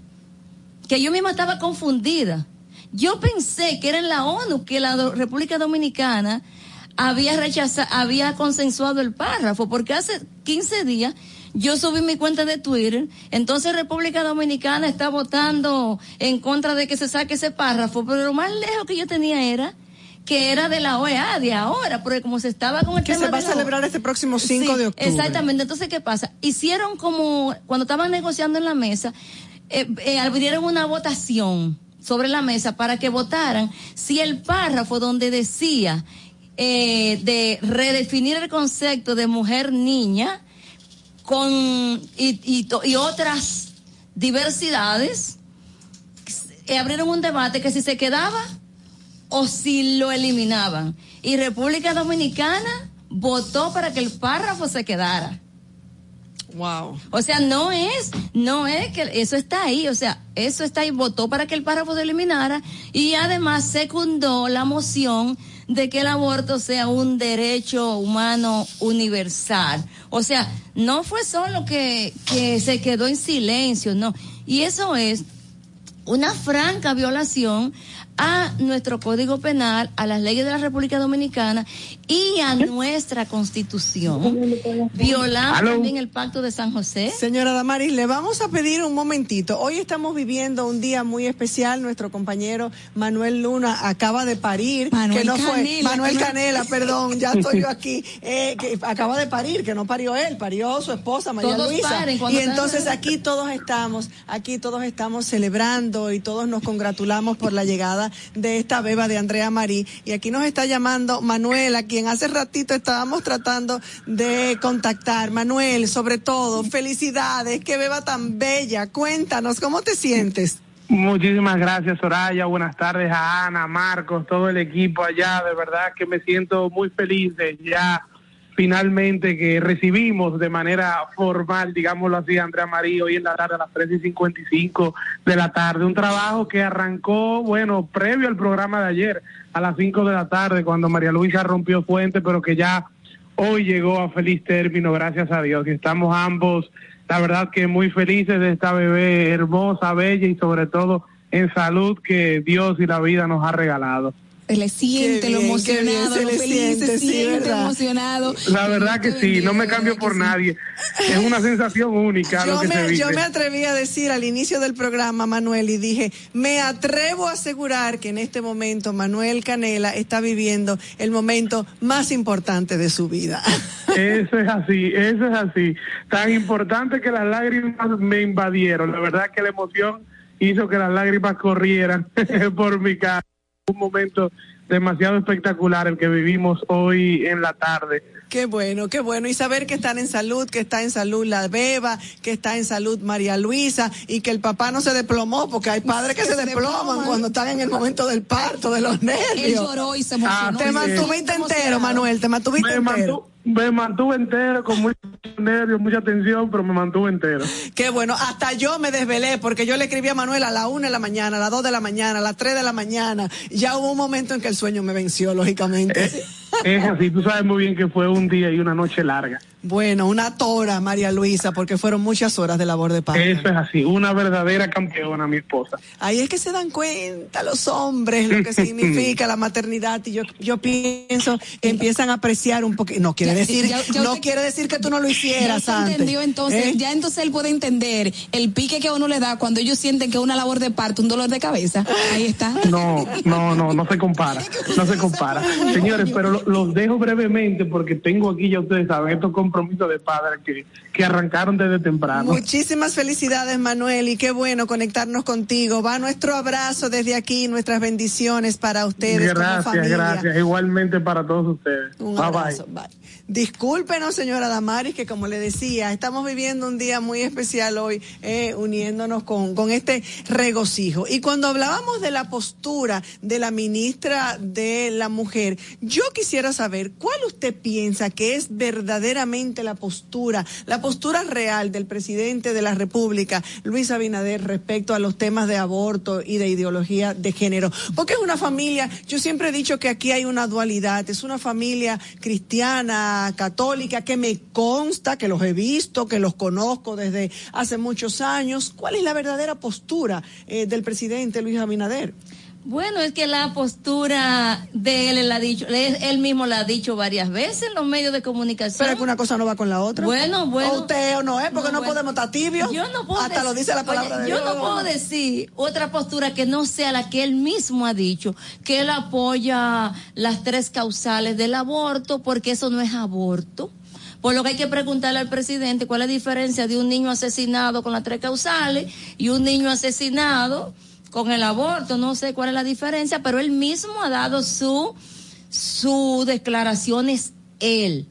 que yo misma estaba confundida. Yo pensé que era en la ONU que la República Dominicana había rechazado, había consensuado el párrafo, porque hace 15 días yo subí mi cuenta de Twitter, entonces República Dominicana está votando en contra de que se saque ese párrafo, pero lo más lejos que yo tenía era que era de la OEA de ahora, porque como se estaba con el Que tema se va a de la celebrar este próximo 5 Sí, de octubre. Exactamente. Entonces, ¿qué pasa? Hicieron como, cuando estaban negociando en la mesa, eh, eh, abrieron una votación sobre la mesa para que votaran si el párrafo donde decía eh, de redefinir el concepto de mujer-niña con y, y, y otras diversidades, eh, abrieron un debate que si se quedaba o si lo eliminaban. Y República Dominicana votó para que el párrafo se quedara. Wow. O sea, no es, no es que eso está ahí, o sea, eso está ahí, votó para que el párrafo se eliminara y además secundó la moción de que el aborto sea un derecho humano universal. O sea, no fue solo que, que se quedó en silencio, no. Y eso es una franca violación a nuestro Código Penal, a las leyes de la República Dominicana y a nuestra Constitución, violando Aló. también el Pacto de San José. Señora Damaris, le vamos a pedir un momentito. Hoy estamos viviendo un día muy especial. Nuestro compañero Manuel Luna acaba de parir. Manuel que no fue Canela, Manuel que no- Canela, perdón, ya estoy yo aquí. eh, que acaba de parir, que no parió él, parió su esposa María Todos Luisa. paren y entonces aquí todos estamos, aquí todos estamos celebrando y todos nos congratulamos por la llegada de esta beba de Andrea Marí. Y aquí nos está llamando Manuel, a quien hace ratito estábamos tratando de contactar. Manuel, sobre todo, felicidades, qué beba tan bella. Cuéntanos, ¿cómo te sientes? Muchísimas gracias, Soraya. Buenas tardes a Ana, Marcos, todo el equipo allá. De verdad que me siento muy feliz de ya finalmente que recibimos de manera formal, digámoslo así, Andrea María hoy en la tarde a las 3 y 55 de la tarde. Un trabajo que arrancó, bueno, previo al programa de ayer, a las 5 de la tarde, cuando María Luisa rompió fuente, pero que ya hoy llegó a feliz término, gracias a Dios. Y estamos ambos, la verdad que muy felices de esta bebé hermosa, bella y sobre todo en salud que Dios y la vida nos ha regalado. Se le siente lo emocionado, se lo le feliz, siente, se siente emocionado. La verdad que sí, no me cambio por nadie. Es una sensación única lo Yo que se me, vive. yo me atreví a decir al inicio del programa, Manuel, y dije, me atrevo a asegurar que en este momento Manuel Canela está viviendo el momento más importante de su vida. Eso es así, eso es así. Tan importante que las lágrimas me invadieron. La verdad que la emoción hizo que las lágrimas corrieran por mi cara. Un momento demasiado espectacular el que vivimos hoy en la tarde. Qué bueno, qué bueno. Y saber que están en salud, que está en salud la beba, que está en salud María Luisa y que el papá no se desplomó, porque hay padres que se desploman cuando están en el momento del parto, de los nervios. Él lloró y se emocionó. Te mantuviste entero, Manuel, te mantuviste Me, entero. mantu- me mantuve entero con muchos nervios, mucha tensión, pero me mantuve entero. Qué bueno, hasta yo me desvelé porque yo le escribí a Manuel a la una de la mañana, a las dos de la mañana, a las tres de la mañana. Ya hubo un momento en que el sueño me venció, lógicamente. Es así, tú sabes muy bien que fue un día y una noche larga. Bueno, una tora, María Luisa, porque fueron muchas horas de labor de parto. Eso es así, una verdadera campeona, mi esposa. Ahí es que se dan cuenta los hombres lo que significa la maternidad y yo yo pienso que empiezan a apreciar un poquito. No quiere Ya, decir, ya- ya no usted- quiere decir que tú no lo Ya hicieras usted antes. entendió entonces, ¿eh? ya entonces él puede entender el pique que a uno le da cuando ellos sienten que es una labor de parto, un dolor de cabeza. Ahí está. No, no, no, no se compara, no se compara. Señores, pero lo- los dejo brevemente porque tengo aquí, ya ustedes saben, estos compromiso de padre que, que arrancaron desde temprano. Muchísimas felicidades, Manuel, y qué bueno conectarnos contigo. Va nuestro abrazo desde aquí, nuestras bendiciones para ustedes como Gracias, familia. gracias. Igualmente para todos ustedes. Un bye abrazo, bye. bye. Discúlpenos, señora Damaris, que como le decía, estamos viviendo un día muy especial hoy, eh, uniéndonos con, con este regocijo. Y cuando hablábamos de la postura de la ministra de la Mujer, yo quisiera saber cuál usted piensa que es verdaderamente la postura, la postura real del presidente de la República, Luis Abinader, respecto a los temas de aborto y de ideología de género. Porque es una familia, yo siempre he dicho que aquí hay una dualidad, es una familia cristiana, católica, que me consta, que los he visto, que los conozco desde hace muchos años. ¿Cuál es la verdadera postura eh, del presidente Luis Abinader? Bueno, es que la postura de él, él, ha dicho, él, mismo la ha dicho varias veces en los medios de comunicación. Pero es que una cosa no va con la otra. Bueno, bueno. O usted o no es, porque no, bueno. podemos estar tibios. Yo no puedo Hasta lo dice la palabra Oye, de Yo Dios. no puedo decir otra postura que no sea la que él mismo ha dicho, que él apoya las tres causales del aborto, porque eso no es aborto. Por lo que hay que preguntarle al presidente cuál es la diferencia de un niño asesinado con las tres causales y un niño asesinado con el aborto. No sé cuál es la diferencia, pero él mismo ha dado su, su declaraciones él.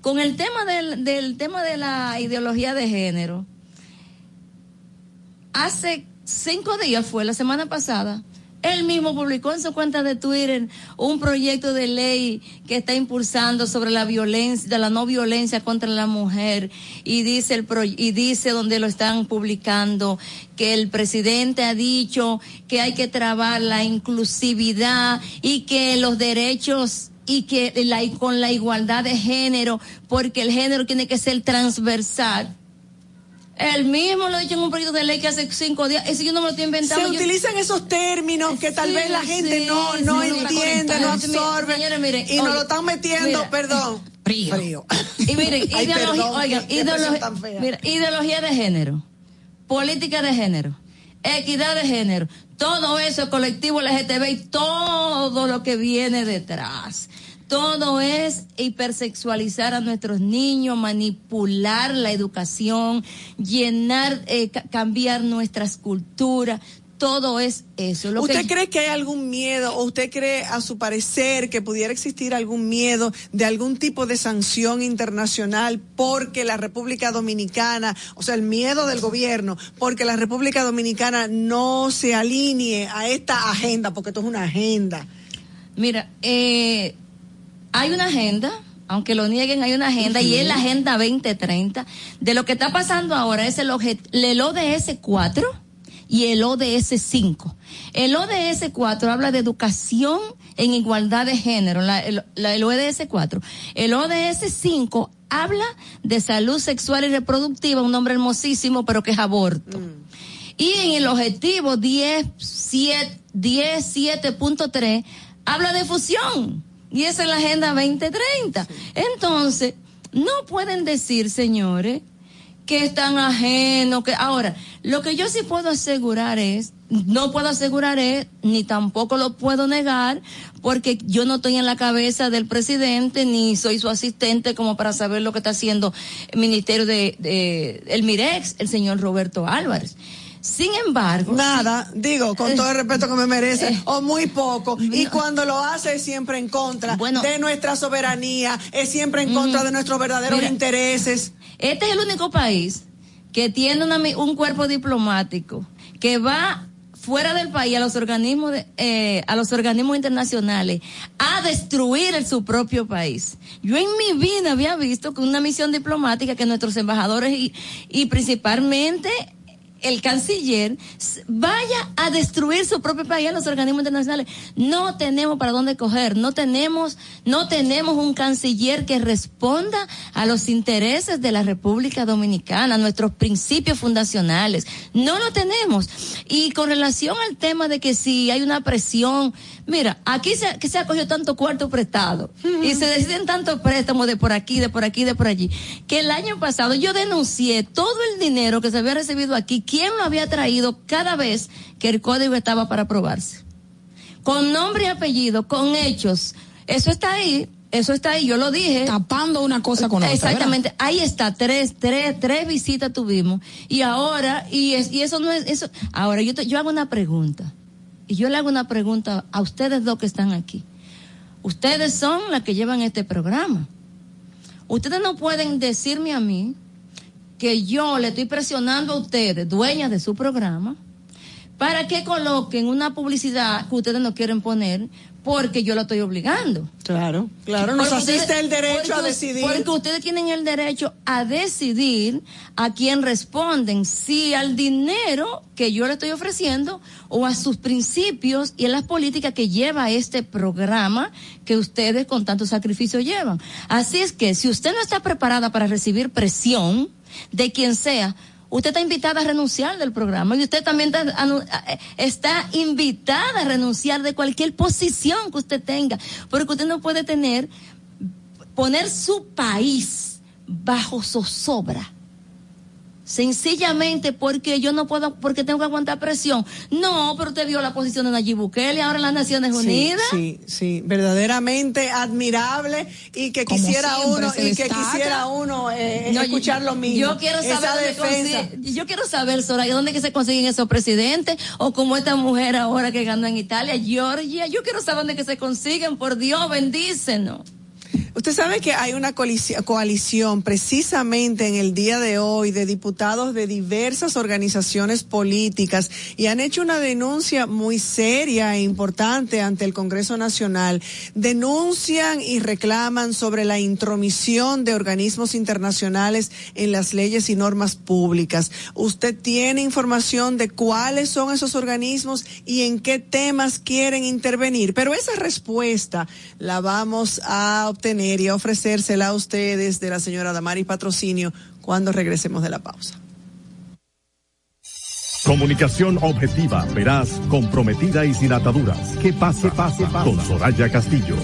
Con el tema del, del tema de la ideología de género, hace cinco días fue, la semana pasada, él mismo publicó en su cuenta de Twitter un proyecto de ley que está impulsando sobre la violencia, de la no violencia contra la mujer y dice el pro- y dice donde lo están publicando que el presidente ha dicho que hay que trabar la inclusividad y que los derechos y que la, con la igualdad de género, porque el género tiene que ser transversal. Él mismo lo ha dicho en un proyecto de ley que hace cinco días. Eso yo no me lo estoy inventando. Se yo- utilizan esos términos que tal Sí, vez la gente sí, no, no no entiende, no absorbe. Señores, miren, y nos oye, lo están metiendo, mira, perdón. Frío. Y miren, Ay, ideología, perdón, oigan, qué expresión ideología, mira, ideología de género, política de género, equidad de género, todo eso, colectivo LGTB y todo lo que viene detrás. Todo es hipersexualizar a nuestros niños, manipular la educación, llenar, eh, ca- cambiar nuestras culturas. Todo es eso. Lo ¿Usted que- cree que hay algún miedo o usted cree, a su parecer, que pudiera existir algún miedo de algún tipo de sanción internacional porque la República Dominicana, o sea, el miedo del gobierno, porque la República Dominicana no se alinee a esta agenda, porque esto es una agenda? Mira, eh, hay una agenda, aunque lo nieguen, hay una agenda y es la Agenda 2030. De lo que está pasando ahora es el, ODS 4 y el ODS 5. El ODS 4 habla de educación en igualdad de género, la- el, la- el ODS 4. El ODS 5 habla de salud sexual y reproductiva, un nombre hermosísimo, pero que es aborto. Y en el objetivo 10, 7, 10, 7.3 habla de fusión. Y esa es la Agenda 2030. Entonces, no pueden decir, señores, que están ajenos, que ahora, lo que yo sí puedo asegurar es, no puedo asegurar es, ni tampoco lo puedo negar, porque yo no estoy en la cabeza del presidente, ni soy su asistente como para saber lo que está haciendo el Ministerio de, de el Mirex, el señor Roberto Álvarez. Sin embargo, Nada, digo, con todo el respeto que me merece, Eh. o muy poco. Y cuando lo hace es siempre en contra de nuestra soberanía, es siempre en contra de nuestros verdaderos Mira, intereses. Este es el único país que tiene una un cuerpo diplomático que va fuera del país a los organismos de- eh, a los organismos internacionales a destruir el- su propio país. Yo en mi vida había visto que una misión diplomática que nuestros embajadores y, y principalmente el canciller vaya a destruir su propio país en los organismos internacionales. No tenemos para dónde coger, no tenemos, no tenemos un canciller que responda a los intereses de la República Dominicana, a nuestros principios fundacionales. No lo tenemos. Y con relación al tema de que si hay una presión, mira, aquí se, que se ha cogido tanto cuarto prestado y se deciden tantos préstamos de por aquí, de por aquí, de por allí, que el año pasado yo denuncié todo el dinero que se había recibido aquí, quién lo había traído cada vez que el código estaba para aprobarse. Con nombre y apellido, con hechos. Eso está ahí. Eso está ahí, yo lo dije. Tapando una cosa con otra. Exactamente, ahí está, tres, tres, tres visitas tuvimos. Y ahora, y, es, y eso no es, eso, ahora yo, te- yo hago una pregunta. Y yo le hago una pregunta a ustedes dos que están aquí. Ustedes son las que llevan este programa. Ustedes no pueden decirme a mí que yo le estoy presionando a ustedes, dueñas de su programa, para que coloquen una publicidad que ustedes no quieren poner porque yo lo estoy obligando. Claro, claro, nos Porque asiste el derecho a decidir. Porque ustedes tienen el derecho a decidir a quién responden, si al dinero que yo le estoy ofreciendo o a sus principios y a las políticas que lleva este programa que ustedes con tanto sacrificio llevan. Así es que si usted no está preparada para recibir presión de quien sea, Usted está invitada a renunciar del programa y usted también está, eh, está invitada a renunciar de cualquier posición que usted tenga, porque usted no puede tener, poner su país bajo zozobra. Sencillamente porque yo no puedo, porque tengo que aguantar presión. No, pero usted vio la posición de Nayib Bukele ahora en las Naciones Sí, Unidas. Sí, sí, verdaderamente admirable y que Como quisiera uno y que destaca. quisiera uno eh, No, escuchar yo- lo mismo. Yo quiero saber dónde yo quiero saber, Soraya, dónde que se consiguen esos presidentes o como esta mujer ahora que ganó en Italia, Georgia. Yo quiero saber dónde que se consiguen, por Dios, bendícenos. Usted sabe que hay una coalici- coalición precisamente en el día de hoy de diputados de diversas organizaciones políticas y han hecho una denuncia muy seria e importante ante el Congreso Nacional. Denuncian y reclaman sobre la intromisión de organismos internacionales en las leyes y normas públicas. ¿Usted tiene información de cuáles son esos organismos y en qué temas quieren intervenir? Pero esa respuesta la vamos a obtener y a ofrecérsela a ustedes de la señora Damari Patrocinio cuando regresemos de la pausa. Comunicación objetiva, veraz, comprometida y sin ataduras. ¿Qué pasa? pasa, Con Soraya Castillo.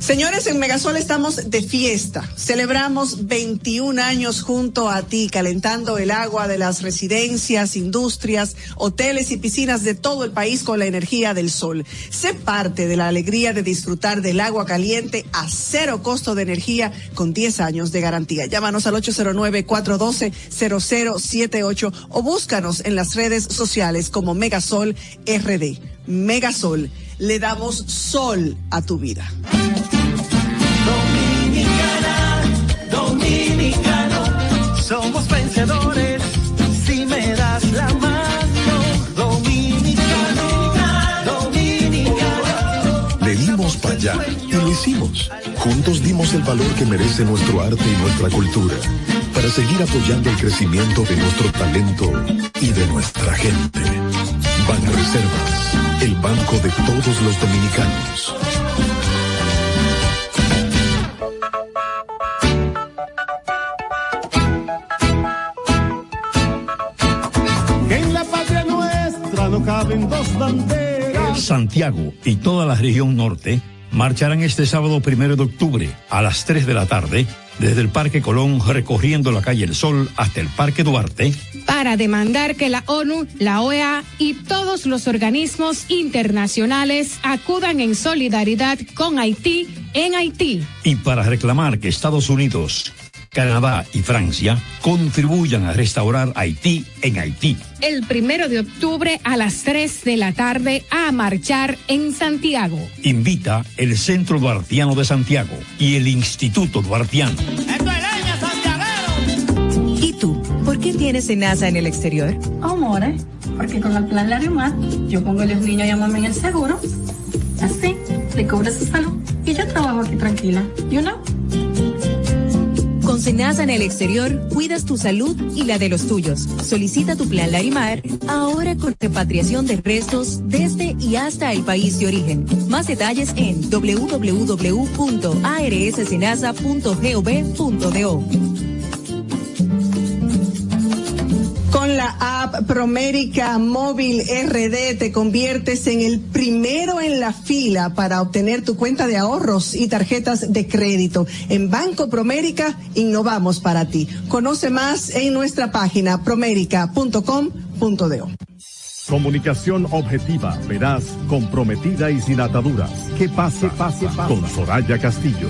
Señores, en Megasol estamos de fiesta. Celebramos 21 años junto a ti, calentando el agua de las residencias, industrias, hoteles y piscinas de todo el país con la energía del sol. Sé parte de la alegría de disfrutar del agua caliente a cero costo de energía con 10 años de garantía. Llámanos al 809-412-0078 o búscanos en las redes sociales como Megasol RD. Megasol, le damos sol a tu vida. Dominicana, dominicano, somos vencedores si me das la mano. Dominicano, dominicano. Le dimos para allá y lo hicimos. Juntos dimos el valor que merece nuestro arte y nuestra cultura para seguir apoyando el crecimiento de nuestro talento y de nuestra gente. Banreservas, el banco de todos los dominicanos. En la patria nuestra no caben dos banderas. Santiago y toda la región norte marcharán este sábado primero de octubre a las 3 de la tarde desde el Parque Colón recorriendo la calle El Sol hasta el Parque Duarte para demandar que la ONU, la OEA y todos los organismos internacionales acudan en solidaridad con Haití en Haití. y para reclamar que Estados Unidos, Canadá y Francia contribuyan a restaurar Haití en Haití. El primero de octubre a las 3 de la tarde a marchar en Santiago. Invita el Centro Duartiano de Santiago y el Instituto Duartiano. ¿Y tú? ¿Por qué tienes SENASA en el exterior? Amores, porque con el plan Larimar yo pongo a los niños y a mamá en el seguro. Así, le cubre su salud y yo trabajo aquí tranquila. You know? Con SENASA en el exterior, cuidas tu salud y la de los tuyos. Solicita tu plan Larimar ahora con repatriación de restos desde y hasta el país de origen. Más detalles en www.arssenasa.gov.do. la app Promérica Móvil RD te conviertes en el primero en la fila para obtener tu cuenta de ahorros y tarjetas de crédito. En Banco Promérica innovamos para ti. Conoce más en nuestra página promérica.com.do. Comunicación objetiva, veraz, comprometida y sin ataduras. ¿Qué pasa? pasa, pasa? Con Soraya Castillo.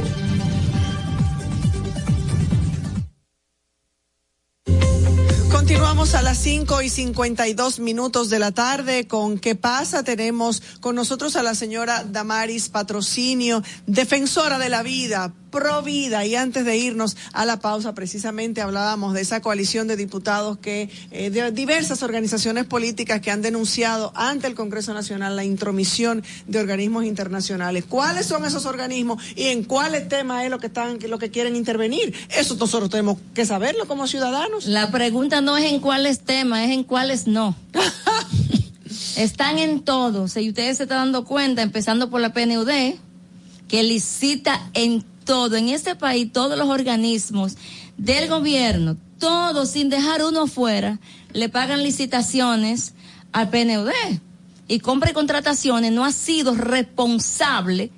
Las 5 y 52 minutos de la tarde con ¿Qué pasa? Tenemos con nosotros a la señora Damaris Patrocinio, defensora de la vida, pro vida. Y antes de irnos a la pausa, precisamente hablábamos de esa coalición de diputados que, eh, de diversas organizaciones políticas que han denunciado ante el Congreso Nacional la intromisión de organismos internacionales. ¿Cuáles son esos organismos y en cuáles temas es lo que están, lo que quieren intervenir? Eso nosotros tenemos que saberlo como ciudadanos. La pregunta no es en cuáles temas, es en cuáles no. Están en todos. Y ustedes se están dando cuenta, empezando por la PNUD, que licita en todo, en este país, todos los organismos del gobierno, todos sin dejar uno fuera, le pagan licitaciones al PNUD. Y compra y contrataciones no ha sido responsable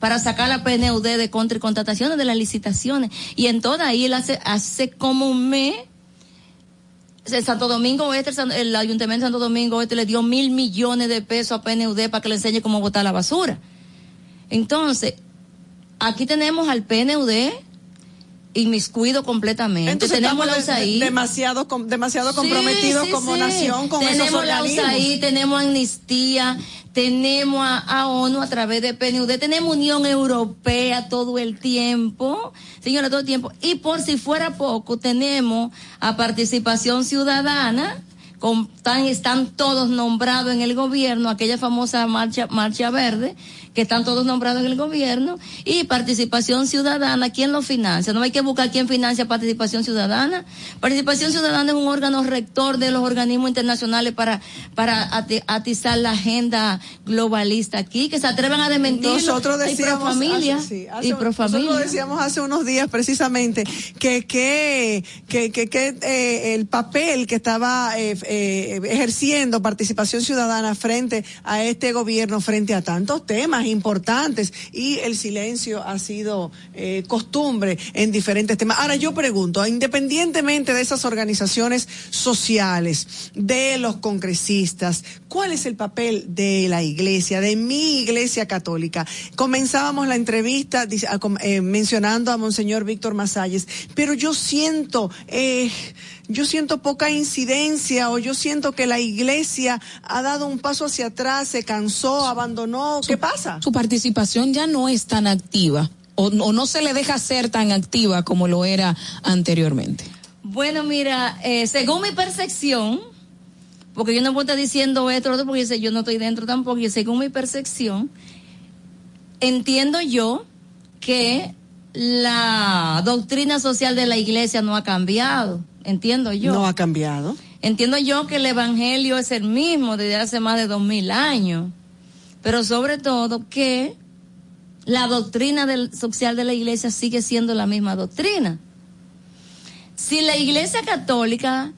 para sacar la PNUD de contra y contrataciones de las licitaciones. Y en toda ahí él hace, como un mes Santo Domingo Oeste, el Ayuntamiento de Santo Domingo Oeste le dio mil millones de pesos a PNUD para que le enseñe cómo botar la basura. Entonces, aquí tenemos al PNUD inmiscuido completamente. Entonces tenemos la USAID. demasiado, demasiado comprometidos Sí, sí, como sí. nación con esos tenemos la. USAID, tenemos Amnistía, tenemos a, a ONU a través de PNUD, tenemos Unión Europea todo el tiempo, señora, todo el tiempo. Y por si fuera poco, tenemos a Participación Ciudadana, con, están, están todos nombrados en el gobierno, aquella famosa marcha, marcha verde, que están todos nombrados en el gobierno, y participación ciudadana, ¿quién lo financia? No hay que buscar quién financia participación ciudadana. Participación ciudadana es un órgano rector de los organismos internacionales para, para ati- atizar la agenda globalista aquí, que se atrevan a desmentir. Nosotros y decíamos pro familia. hace- sí, hace y nosotros decíamos hace unos días precisamente que que que, que, que, eh, el papel que estaba eh, eh, ejerciendo participación ciudadana frente a este gobierno frente a tantos temas importantes y el silencio ha sido eh, costumbre en diferentes temas. Ahora yo pregunto, independientemente de esas organizaciones sociales, de los congresistas, ¿cuál es el papel de la iglesia, de mi iglesia católica? Comenzábamos la entrevista ah, eh, mencionando a Monseñor Víctor Masalles, pero yo siento, eh, yo siento poca incidencia o yo siento que la iglesia ha dado un paso hacia atrás, se cansó, abandonó. ¿Qué pasa? Su participación ya no es tan activa o, o no se le deja ser tan activa como lo era anteriormente. Bueno, mira, eh, según mi percepción, porque yo no puedo estar diciendo esto, lo otro, porque yo sé, yo no estoy dentro tampoco, y según mi percepción, entiendo yo que la doctrina social de la iglesia no ha cambiado, entiendo yo. No ha cambiado. Entiendo yo que el evangelio es el mismo desde hace más de dos mil años, pero sobre todo que la doctrina del, social de la iglesia sigue siendo la misma doctrina. Si la iglesia católica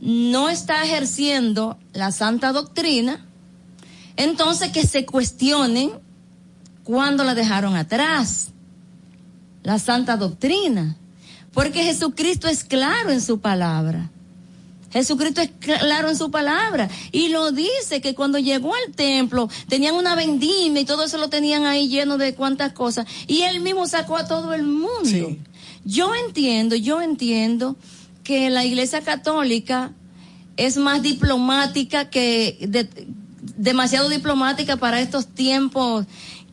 no está ejerciendo la santa doctrina, entonces que se cuestionen cuándo la dejaron atrás, la santa doctrina, porque Jesucristo es claro en su palabra. Jesucristo es claro en su palabra y lo dice que cuando llegó al templo tenían una vendimia y todo eso lo tenían ahí lleno de cuantas cosas y él mismo sacó a todo el mundo. Yo entiendo, yo entiendo que la Iglesia Católica es más diplomática que de- demasiado diplomática para estos tiempos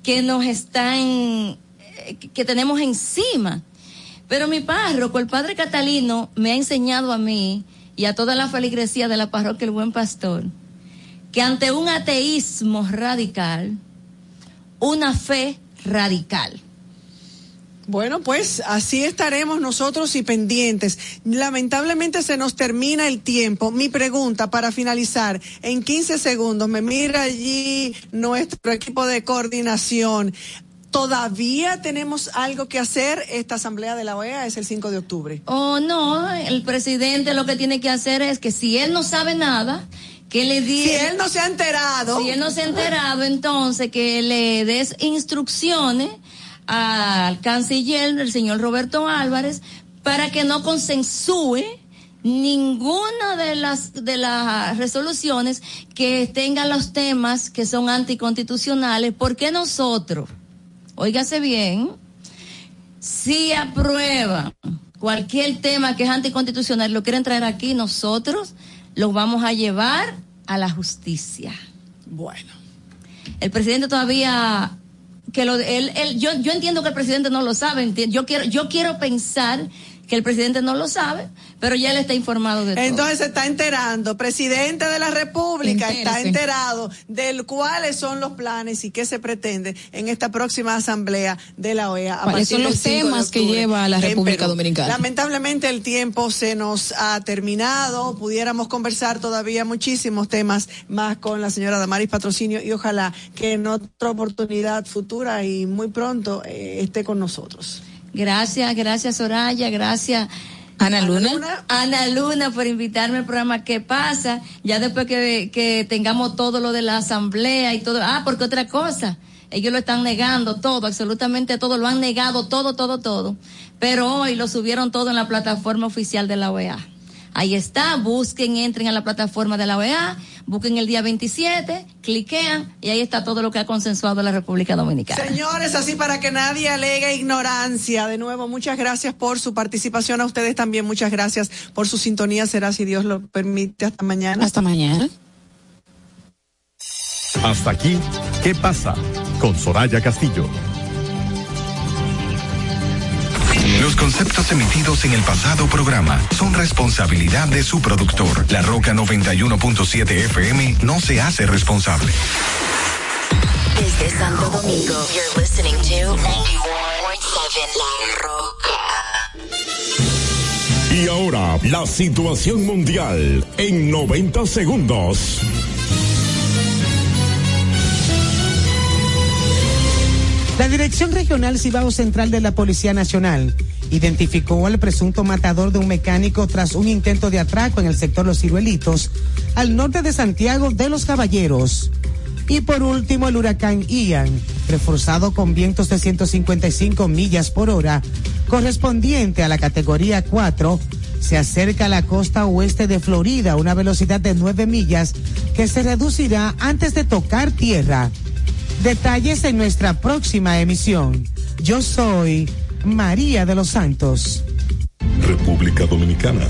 que nos están que tenemos encima. Pero mi párroco, el padre Catalino, me ha enseñado a mí y a toda la feligresía de la parroquia El Buen Pastor que ante un ateísmo radical, una fe radical. Bueno, pues así estaremos nosotros y pendientes. Lamentablemente se nos termina el tiempo. Mi pregunta para finalizar, en 15 segundos, me mira allí nuestro equipo de coordinación. ¿Todavía tenemos algo que hacer? Esta asamblea de la OEA es el 5 de octubre. Oh, no, el presidente lo que tiene que hacer es que si él no sabe nada, que le diga. Si él no se ha enterado. Si él no se ha enterado, entonces que le des instrucciones al canciller, el señor Roberto Álvarez, para que no consensúe ninguna de las de las resoluciones que tengan los temas que son anticonstitucionales, porque nosotros, óigase bien, si aprueban cualquier tema que es anticonstitucional, lo quieren traer aquí, nosotros los vamos a llevar a la justicia. Bueno. El presidente todavía que lo él, él, yo, yo entiendo que el presidente no lo sabe, yo quiero yo quiero pensar que el presidente no lo sabe, pero ya él está informado de todo. Entonces se está enterando, presidente de la República está enterado de cuáles son los planes y qué se pretende en esta próxima asamblea de la OEA. ¿Cuáles son los temas que lleva la República Dominicana? Lamentablemente el tiempo se nos ha terminado, pudiéramos conversar todavía muchísimos temas más con la señora Damaris Patrocinio y ojalá que en otra oportunidad futura y muy pronto eh, esté con nosotros. Gracias, gracias Soraya, gracias. Ana Luna. Ana Luna por invitarme al programa ¿Qué pasa? Ya después que, que tengamos todo lo de la asamblea y todo. Ah, porque otra cosa. Ellos lo están negando todo, absolutamente todo, lo han negado todo, todo, todo. Pero hoy lo subieron todo en la plataforma oficial de la OEA. Ahí está, busquen, entren a la plataforma de la OEA, busquen el día 27, cliquean y ahí está todo lo que ha consensuado la República Dominicana. Señores, así para que nadie alegue ignorancia. De nuevo, muchas gracias por su participación. A ustedes también muchas gracias por su sintonía. Será, si Dios lo permite, hasta mañana. Hasta mañana. Hasta aquí, ¿qué pasa? Con Soraya Castillo. Conceptos emitidos en el pasado programa son responsabilidad de su productor. La Roca 91.7 FM no se hace responsable. Desde Santo Domingo, you're listening to 91.7 La Roca. Y ahora, la situación mundial en 90 segundos. La Dirección Regional Cibao Central de la Policía Nacional identificó al presunto matador de un mecánico tras un intento de atraco en el sector Los Ciruelitos, al norte de Santiago de los Caballeros. Y por último, el huracán Ian, reforzado con vientos de 155 millas por hora, correspondiente a la categoría 4, se acerca a la costa oeste de Florida a una velocidad de 9 millas que se reducirá antes de tocar tierra. Detalles en nuestra próxima emisión. Yo soy María de los Santos. República Dominicana,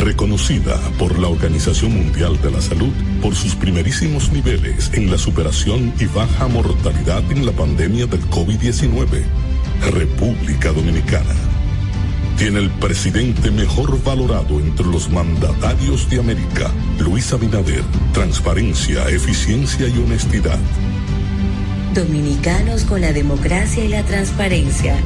reconocida por la Organización Mundial de la Salud por sus primerísimos niveles en la superación y baja mortalidad en la pandemia del COVID-19. República Dominicana tiene el presidente mejor valorado entre los mandatarios de América, Luis Abinader, transparencia, eficiencia y honestidad. Dominicanos con la democracia y la transparencia.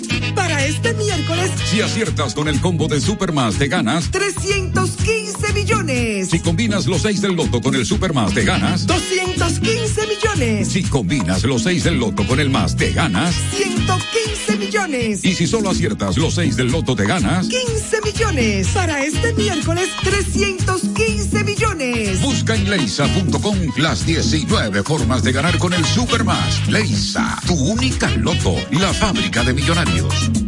Thank you. Para este miércoles, Si aciertas con el combo de Supermas, te ganas. 315 millones. Si combinas los 6 del loto con el Supermas, te ganas. 215 millones. Si combinas los 6 del loto con el más, te ganas. 115 millones. Y si solo aciertas los 6 del loto, te ganas. 15 millones. Para este miércoles, 315 millones. Busca en leisa.com las 19 formas de ganar con el Supermas. Leisa, tu única loto, la fábrica de millonarios. Bye.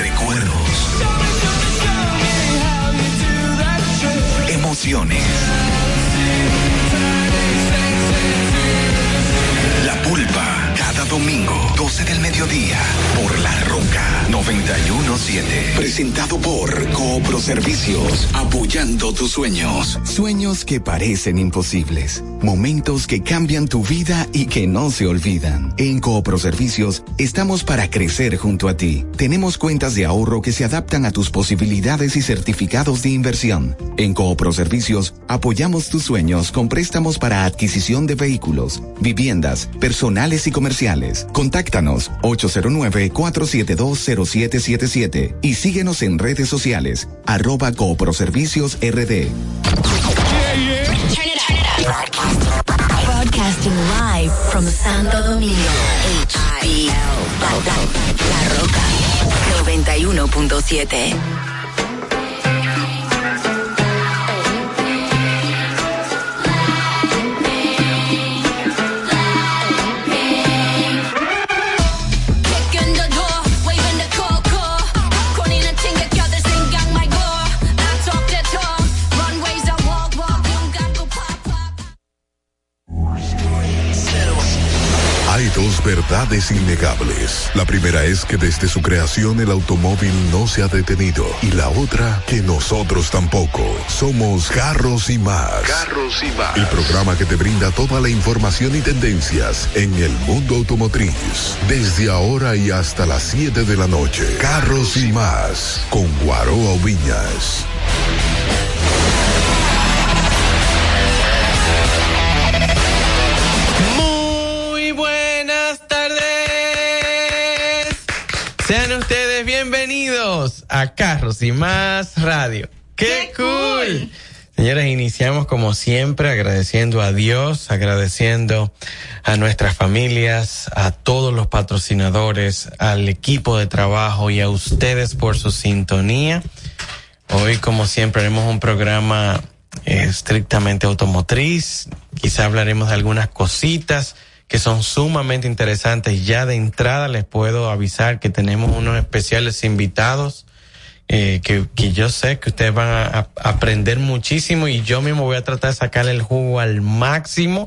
Recuerdos. Emociones. Domingo, 12 del mediodía, por La Roca 90. 917. Presentado por Coopro Servicios, apoyando tus sueños. Sueños que parecen imposibles. Momentos que cambian tu vida y que no se olvidan. En Coopro Servicios estamos para crecer junto a ti. Tenemos cuentas de ahorro que se adaptan a tus posibilidades y certificados de inversión. En Coopro Servicios apoyamos tus sueños con préstamos para adquisición de vehículos, viviendas, personales y comerciales. Contáctanos 809-4720777 y síguenos en redes sociales arroba Servicios RD. Broadcasting live from Santo Domingo, La Roca, 91.7. dos verdades innegables. La primera es que desde su creación el automóvil no se ha detenido. Y la otra, que nosotros tampoco. Somos Carros y más. Carros y más. El programa que te brinda toda la información y tendencias en el mundo automotriz. Desde ahora y hasta las 7 de la noche. Carros y más. Con Guaroa Viñas. Sean ustedes bienvenidos a Carros y Más Radio. ¡Qué, cool! Señores, iniciamos como siempre agradeciendo a Dios, agradeciendo a nuestras familias, a todos los patrocinadores, al equipo de trabajo y a ustedes por su sintonía. Hoy, como siempre, haremos un programa eh, estrictamente automotriz. Quizá hablaremos de algunas cositas que son sumamente interesantes. Ya de entrada les puedo avisar que tenemos unos especiales invitados. eh, que, que yo sé que ustedes van a, aprender muchísimo y yo mismo voy a tratar de sacarle el jugo al máximo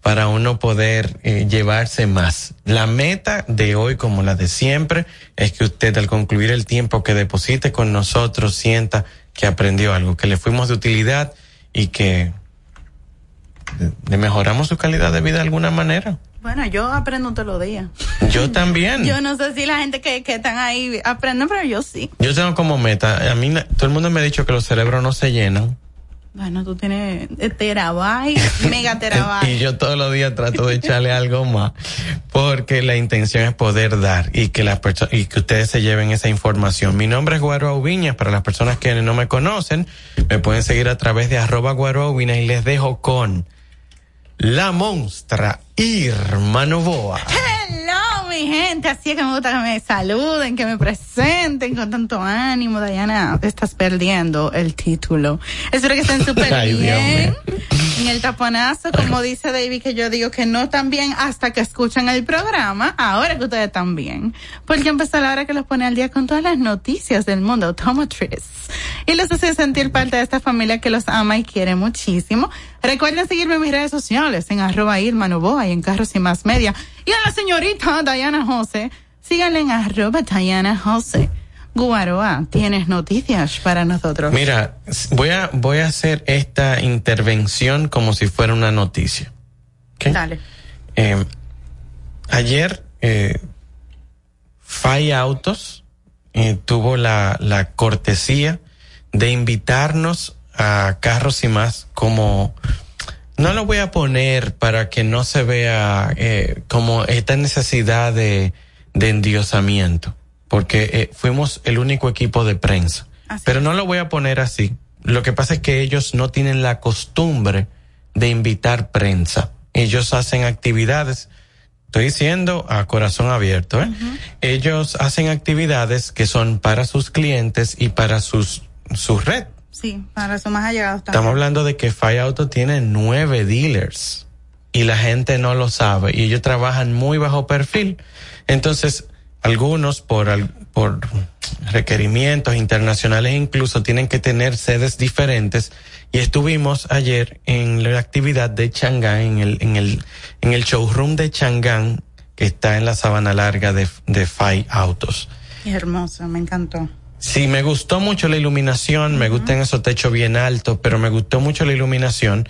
para uno poder eh, llevarse más. La meta de hoy, como la de siempre, es que usted al concluir el tiempo que deposite con nosotros sienta que aprendió algo, que le fuimos de utilidad y que le mejoramos su calidad de vida de alguna manera. Bueno, yo aprendo todos los días. Yo también. Yo no sé si la gente que, que están ahí aprenden, pero yo sí. Yo tengo como meta, a mí todo el mundo me ha dicho que los cerebros no se llenan Bueno, tú tienes terabytes, mega terabytes. y yo todos los días trato de echarle algo más porque la intención es poder dar y que las personas y que ustedes se lleven esa información. Mi nombre es Guaro Aubiñas, para las personas que no me conocen, me pueden seguir a través de arroba Guaro Aubiñas y les dejo con la monstra Irma Novoa. Mi gente. Así es que me gusta que me saluden, que me presenten con tanto ánimo. Te estás perdiendo el título. Espero que estén súper bien. En el taponazo, como dice David, que yo digo que no tan bien hasta que escuchan el programa. Ahora que ustedes están bien. Porque empezó la hora que los pone al día con todas las noticias del mundo automotriz. Y los hace sentir parte de esta familia que los ama y quiere muchísimo. Recuerden seguirme en mis redes sociales, en arroba Irma Novoa y en Carros y Más Media. Y a la señorita Diana José, síganle en arroba Diana José. Guaroa, tienes noticias para nosotros. Mira, voy a, voy a hacer esta intervención como si fuera una noticia. Dale. Eh, ayer, eh, Fay Autos eh, tuvo la, la cortesía de invitarnos a Carros y más como, no lo voy a poner para que no se vea eh, como esta necesidad de, de endiosamiento, porque eh, fuimos el único equipo de prensa. Pero no lo voy a poner así. Lo que pasa es que ellos no tienen la costumbre de invitar prensa. Ellos hacen actividades, estoy diciendo a corazón abierto, ¿eh? Ellos hacen actividades que son para sus clientes y para sus, su red. Sí, para más allegados Estamos hablando de que Fire Auto tiene nueve dealers y la gente no lo sabe y ellos trabajan muy bajo perfil. Entonces, algunos por, por requerimientos internacionales incluso tienen que tener sedes diferentes y estuvimos ayer en la actividad de Changán, en el, en el, en el showroom de Changán que está en la sabana larga de, de Fai Autos. Hermoso, me encantó. Sí, me gustó mucho la iluminación, me gustan esos techos bien altos, pero me gustó mucho la iluminación.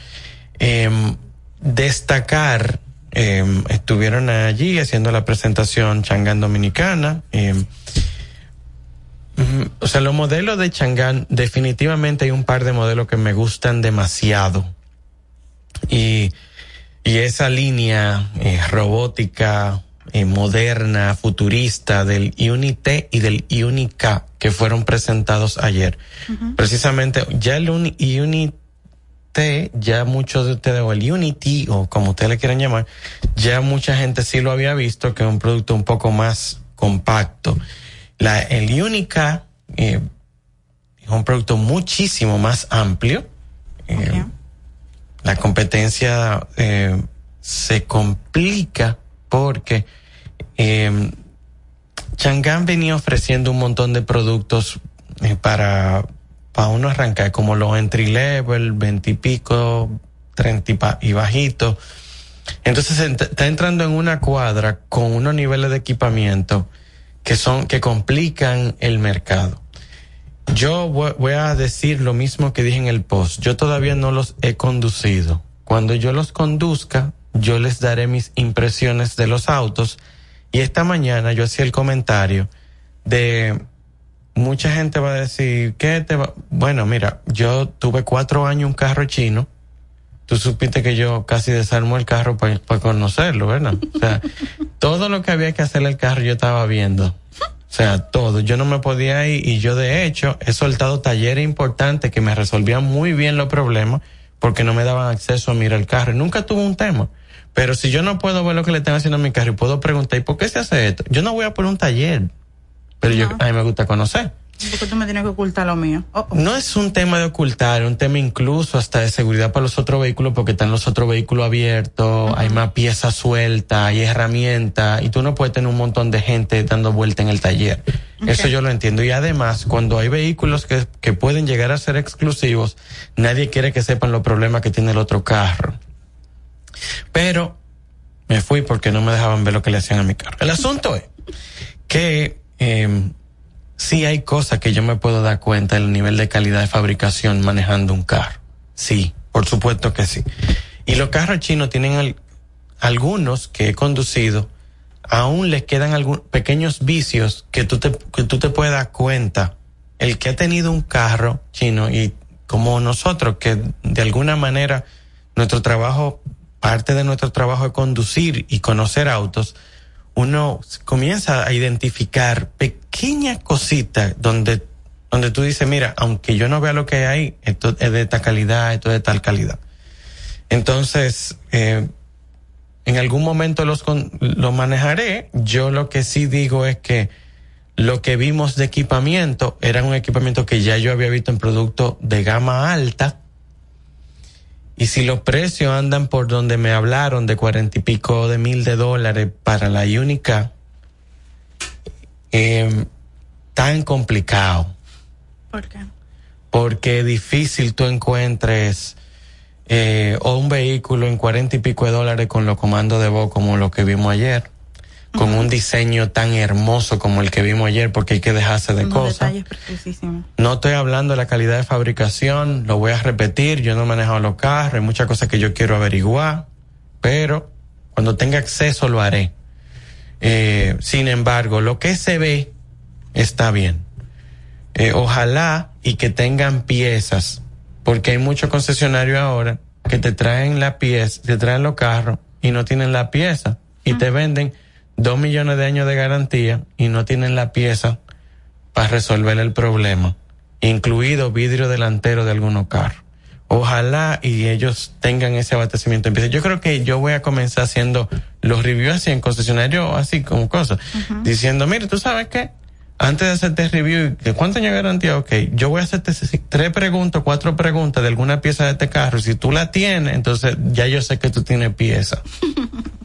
Em, destacar, em, estuvieron allí haciendo la presentación Changán Dominicana. em, o sea, los modelos de Changán, definitivamente hay un par de modelos que me gustan demasiado. Y, y esa línea eh, robótica, eh, moderna, futurista del Unity y del Unica que fueron presentados ayer. Precisamente, ya el Uni- Unity, ya muchos de ustedes, o el Unity, o como ustedes le quieran llamar, ya mucha gente sí lo había visto, que es un producto un poco más compacto. La, el Unica eh, es un producto muchísimo más amplio. Eh, La competencia eh, se complica porque eh, Chang'an venía ofreciendo un montón de productos eh, para, para uno arrancar, como los entry level, 20 y pico, 30 y, bajito. Entonces ent- está entrando en una cuadra con unos niveles de equipamiento que son, que complican el mercado. Yo voy a decir lo mismo que dije en el post. Yo todavía no los he conducido. Cuando yo los conduzca, yo les daré mis impresiones de los autos. Y esta mañana yo hacía el comentario de mucha gente va a decir, ¿qué te va? Bueno, mira, yo tuve cuatro años un carro chino. Tú supiste que yo casi desarmo el carro para conocerlo, ¿verdad? O sea, todo lo que había que hacerle al carro yo estaba viendo. O sea, todo. Yo no me podía ir y yo de hecho he soltado talleres importantes que me resolvían muy bien los problemas porque no me daban acceso a mirar el carro. Y Nunca tuve un tema. Pero si yo no puedo ver lo que le están haciendo a mi carro y puedo preguntar, ¿y por qué se hace esto? Yo no voy a poner un taller. Pero yo, a mí me gusta conocer. Porque tú me tienes que ocultar lo mío. Oh, oh. No es un tema de ocultar, es un tema incluso hasta de seguridad para los otros vehículos, porque están los otros vehículos abiertos, hay más piezas sueltas, hay herramientas, y tú no puedes tener un montón de gente dando vuelta en el taller. Eso yo lo entiendo. Y además, cuando hay vehículos que, que pueden llegar a ser exclusivos, nadie quiere que sepan los problemas que tiene el otro carro. Pero me fui porque no me dejaban ver lo que le hacían a mi carro. El asunto es que eh, sí hay cosas que yo me puedo dar cuenta del nivel de calidad de fabricación manejando un carro. Sí, por supuesto que sí. Y los carros chinos tienen al- algunos que he conducido, aún les quedan algunos pequeños vicios que tú te, que tú te puedes dar cuenta. El que ha tenido un carro chino y como nosotros, que de alguna manera nuestro trabajo, parte de nuestro trabajo es conducir y conocer autos, uno comienza a identificar pequeñas cositas donde, donde tú dices, mira, aunque yo no vea lo que hay esto es de esta calidad, esto es de tal calidad. Entonces, eh, en algún momento los, los manejaré. Yo lo que sí digo es que lo que vimos de equipamiento era un equipamiento que ya yo había visto en productos de gama alta. Y si los precios andan por donde me hablaron de cuarenta y pico de mil de dólares para la única, eh, tan complicado. ¿Por qué? Porque difícil tú encuentres eh, o un vehículo en cuarenta y pico de dólares con los comandos de voz como lo que vimos ayer, con un diseño tan hermoso como el que vimos ayer, porque hay que dejarse de Unos cosas. No estoy hablando de la calidad de fabricación, lo voy a repetir, yo no he manejado los carros, hay muchas cosas que yo quiero averiguar, pero cuando tenga acceso lo haré. Eh, sin embargo, lo que se ve está bien. Eh, ojalá y que tengan piezas, porque hay muchos concesionarios ahora que te traen la pieza, te traen los carros y no tienen la pieza y te venden dos millones de años de garantía y no tienen la pieza para resolver el problema, incluido vidrio delantero de algunos carros. Ojalá y ellos tengan ese abastecimiento. Yo creo que yo voy a comenzar haciendo los reviews así en concesionarios, así como cosas, diciendo, mire, tú sabes qué, antes de hacerte review, ¿de cuánto años de garantía? Ok, yo voy a hacerte tres preguntas, cuatro preguntas de alguna pieza de este carro. Si tú la tienes, entonces ya yo sé que tú tienes pieza.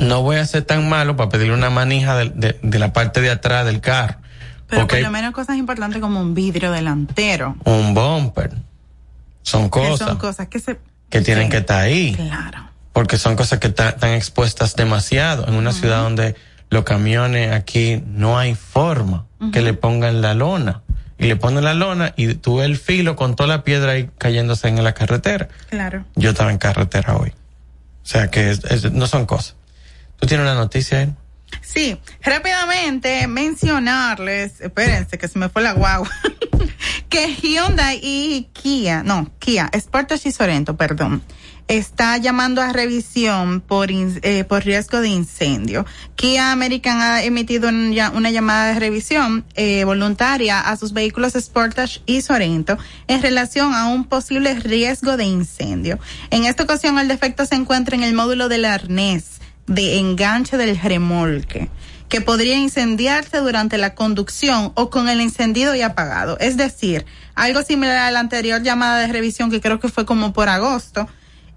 No voy a ser tan malo para pedirle una manija de, de- de la parte de atrás del carro. Pero por lo menos cosas importantes como un vidrio delantero. un bumper. Son Que cosas son cosas que se... que tienen que estar ahí. Claro. Porque son cosas que están expuestas demasiado en una ciudad donde los camiones aquí no hay forma que le pongan la lona. Y le ponen la lona y tú ves el filo con toda la piedra ahí cayéndose en la carretera. Claro. Yo estaba en carretera hoy. O sea que es- es- no son cosas. ¿Tú tienes una noticia ahí? Sí, rápidamente mencionarles, espérense que se me fue la guagua, que Hyundai y Kia, no, Kia, Sportage y Sorento, perdón, está llamando a revisión eh, por riesgo de incendio. Kia American ha emitido un ya- una llamada de revisión eh, voluntaria a sus vehículos Sportage y Sorento en relación a un posible riesgo de incendio. En esta ocasión el defecto se encuentra en el módulo del arnés de enganche del remolque que podría incendiarse durante la conducción o con el encendido y apagado. Es decir, algo similar a la anterior llamada de revisión que creo que fue como por agosto.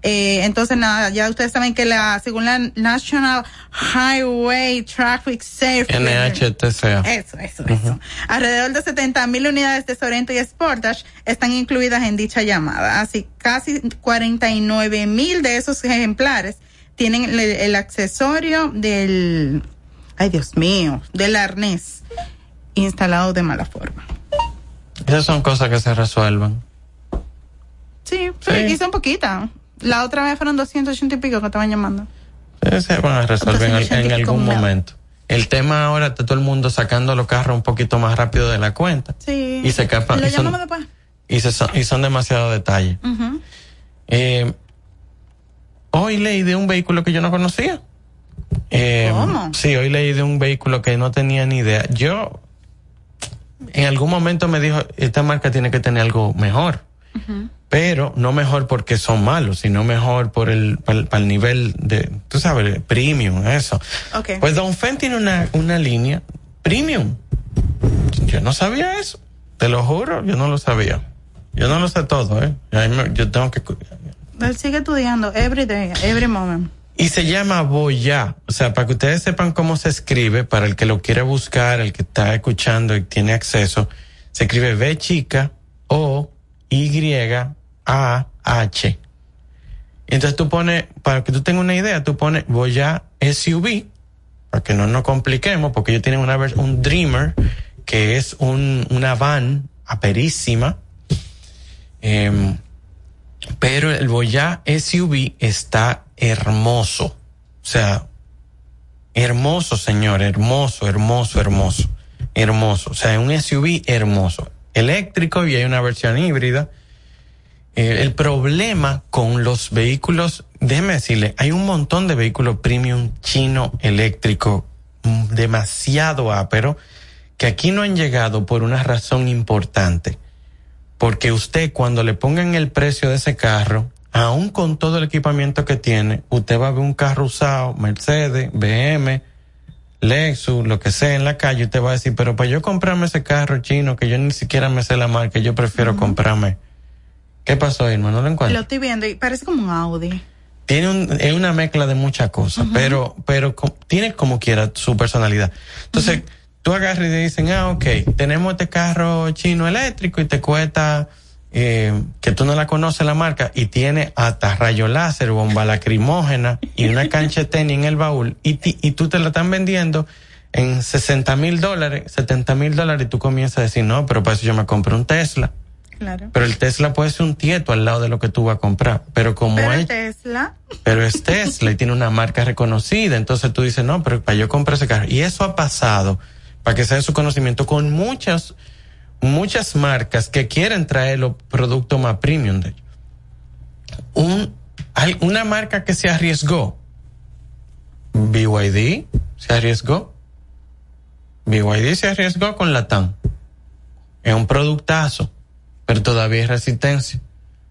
Eh, entonces, nada, ya ustedes saben que la, según la National Highway Traffic Safety. NHTCA. Eso, eso, eso. Alrededor de 70 mil unidades de Sorento y Sportage están incluidas en dicha llamada. Así, casi 49 mil de esos ejemplares tienen el, el accesorio del, ay Dios mío, del arnés instalado de mala forma. Esas son cosas que se resuelven. Sí, sí, y son poquitas. La otra vez fueron 280 y pico que estaban llamando. Eh, Se van a resolver en, al- en algún momento. El tema ahora está todo el mundo sacando los carros un poquito más rápido de la cuenta. Sí. Y se escapan. Y son-. Y, se son, y son demasiado detalles. Eh, hoy leí de un vehículo que yo no conocía. Eh, ¿Cómo? Sí, hoy leí de un vehículo que no tenía ni idea. Yo, en algún momento me dijo, esta marca tiene que tener algo mejor. Pero no mejor porque son malos, sino mejor por el, para el nivel de, tú sabes, premium, eso. Ok. Pues Don Fen tiene una, una línea premium. Yo no sabía eso. Te lo juro, yo no lo sabía. Yo no lo sé todo, ¿eh? Yo tengo que... Él sigue estudiando every day, every moment. Y se llama Boya. O sea, para que ustedes sepan cómo se escribe, para el que lo quiere buscar, el que está escuchando y tiene acceso, se escribe B chica O Y A H. Entonces tú pones, para que tú tengas una idea, tú pones Boya SUV, para que no nos compliquemos, porque ellos tienen una un Dreamer, que es un, una van aperísima. Em, pero el Boya SUV está hermoso. O sea, hermoso, señor, hermoso, hermoso, hermoso, hermoso. O sea, es un SUV hermoso. Eléctrico y hay una versión híbrida. El problema con los vehículos, déjeme decirle, hay un montón de vehículos premium chino eléctrico mm, demasiado ápero que aquí no han llegado por una razón importante. Porque usted cuando le pongan el precio de ese carro, aún con todo el equipamiento que tiene, usted va a ver un carro usado, Mercedes, BM, Lexus, lo que sea en la calle, usted va a decir, pero para yo comprarme ese carro chino que yo ni siquiera me sé la marca, yo prefiero comprarme. ¿Qué pasó, Irma? ¿No lo encuentro? Lo estoy viendo y parece como un Audi. tiene un, es una mezcla de muchas cosas, pero, pero tiene como quiera su personalidad. Entonces, tú agarras y te dicen, ah, ok, tenemos este carro chino eléctrico y te cuesta, eh, que tú no la conoces la marca, y tiene hasta rayo láser, bomba lacrimógena y una cancha de tenis en el baúl, y, ti- y tú te la están vendiendo en 60 mil dólares, 70 mil dólares, y tú comienzas a decir, no, pero para eso yo me compro un Tesla. Claro. Pero el Tesla puede ser un tieto al lado de lo que tú vas a comprar. Pero como Pero es Tesla, pero es Tesla y tiene una marca reconocida. Entonces tú dices, no, pero para yo comprar ese carro. Y eso ha pasado, para que sea su conocimiento, con muchas, muchas marcas que quieren traer los productos más premium de ellos. Un, hay una marca que se arriesgó. BYD se arriesgó. BYD se arriesgó con la TAM. Es un productazo, pero todavía hay resistencia.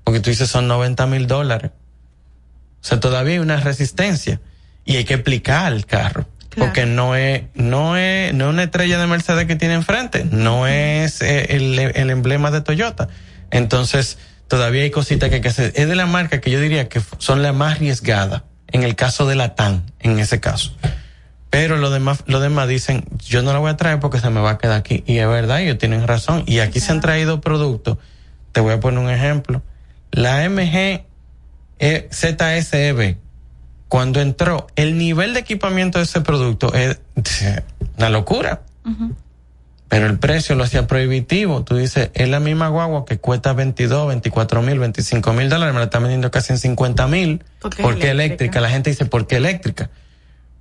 Porque tú dices son 90 mil dólares. O sea, todavía hay una resistencia y hay que explicar el carro. Porque no es, no es, no es una estrella de Mercedes que tiene enfrente, no es eh, el, el emblema de Toyota. Entonces, todavía hay cositas que hay que hacer. Es de la marca que yo diría que son las más arriesgadas, en el caso de la TAN, en ese caso. Pero los demás, los demás dicen, yo no la voy a traer porque se me va a quedar aquí. Y es verdad, ellos tienen razón. Y aquí se han traído productos. Te voy a poner un ejemplo. La MG eh, ZSEB, cuando entró, el nivel de equipamiento de ese producto es una locura. Pero el precio lo hacía prohibitivo. Tú dices, es la misma guagua que cuesta 22, 24 mil, 25 mil dólares, me la están vendiendo casi en 50 mil. ¿Por qué eléctrica? eléctrica? La gente dice, ¿por qué eléctrica?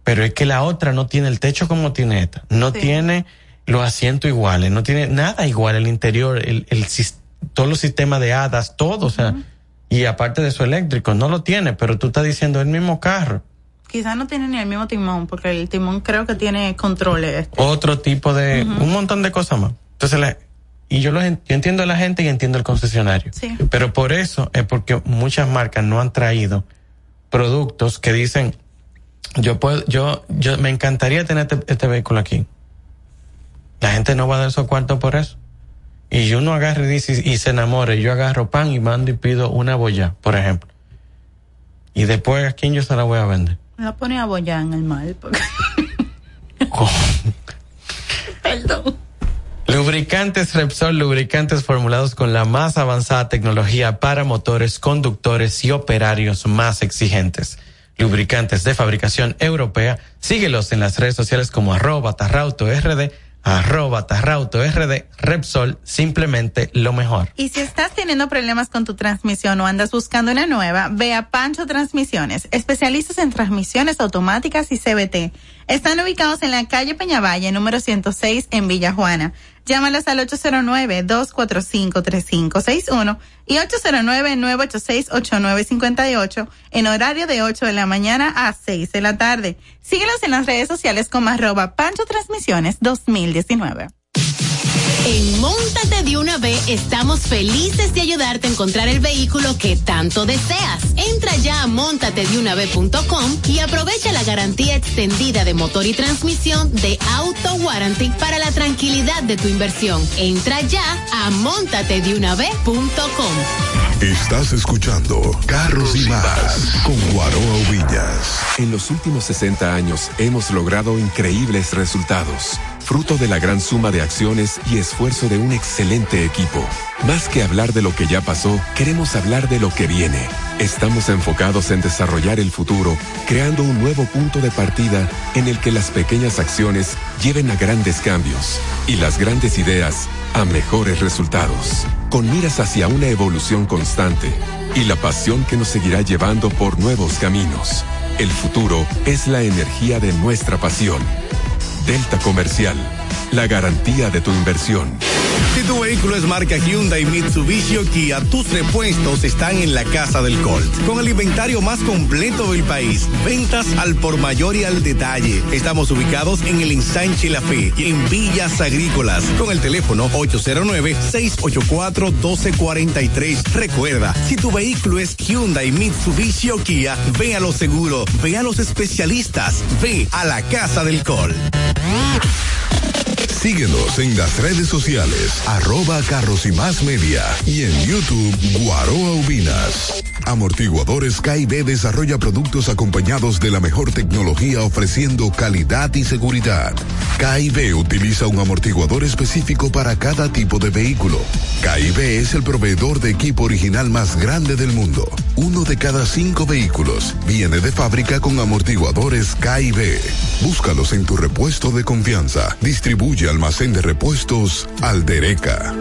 Pero es que la otra no tiene el techo como tiene esta. No tiene los asientos iguales, no tiene nada igual, el interior, el, el, todos los sistemas de hadas, todo, o sea, y aparte de su eléctrico, no lo tiene, pero tú estás diciendo el mismo carro quizás no tiene ni el mismo timón, porque el timón creo que tiene controles. Este. Otro tipo de, un montón de cosas más. Entonces, y yo, lo, yo entiendo a la gente y entiendo el concesionario. Sí. Pero por eso es porque muchas marcas no han traído productos que dicen, yo puedo, yo, yo me encantaría tener este, este vehículo aquí. La gente no va a dar su cuarto por eso. Y yo no agarre y, dice, y se enamore, yo agarro pan y mando y pido una boya, por ejemplo. Y después, ¿a quién yo se la voy a vender? La pone a bollar en el mal. Porque... Perdón. Lubricantes Repsol, lubricantes formulados con la más avanzada tecnología para motores, conductores y operarios más exigentes. Lubricantes de fabricación europea. Síguelos en las redes sociales como arroba tarrauto rd arroba Tarrauto RD, Repsol, simplemente lo mejor. Y si estás teniendo problemas con tu transmisión o andas buscando una nueva, ve a Pancho Transmisiones, especialistas en transmisiones automáticas y CBT. Están ubicados en la calle Peñavalle, número 106, en Villa Juana. Llámalos al 809-245-3561 y 809-986-8958 en horario de 8 de la mañana a 6 de la tarde. Síguelos en las redes sociales como arroba Pancho Transmisiones 2019. En Montate de una vez estamos felices de ayudarte a encontrar el vehículo que tanto deseas. Entra ya a montatedeunav.com y aprovecha la garantía extendida de motor y transmisión de Auto Warranty para la tranquilidad de tu inversión. Entra ya a montatedeunav.com. Estás escuchando Carros y más con Guaroa Villas. En los últimos 60 años hemos logrado increíbles resultados fruto de la gran suma de acciones y esfuerzo de un excelente equipo. Más que hablar de lo que ya pasó, queremos hablar de lo que viene. Estamos enfocados en desarrollar el futuro, creando un nuevo punto de partida en el que las pequeñas acciones lleven a grandes cambios y las grandes ideas a mejores resultados, con miras hacia una evolución constante y la pasión que nos seguirá llevando por nuevos caminos. El futuro es la energía de nuestra pasión Delta Comercial, la garantía de tu inversión. Si tu vehículo es marca Hyundai, Mitsubishi o Kia, tus repuestos están en la Casa del Colt. Con el inventario más completo del país, ventas al por mayor y al detalle. Estamos ubicados en el Ensanche La Fe, en Villas Agrícolas, con el teléfono 809-684-1243. Recuerda, si tu vehículo es Hyundai, Mitsubishi o Kia, ve a lo seguro, ve a los especialistas, ve a la Casa del Colt. Síguenos en las redes sociales, arroba carros y más media y en YouTube Guaroa Ubinas. Amortiguadores KIB desarrolla productos acompañados de la mejor tecnología ofreciendo calidad y seguridad. KIB utiliza un amortiguador específico para cada tipo de vehículo. KIB es el proveedor de equipo original más grande del mundo. Uno de cada cinco vehículos viene de fábrica con amortiguadores KIB. Búscalos en tu repuesto de confianza. Distribuye almacén de repuestos Aldereca.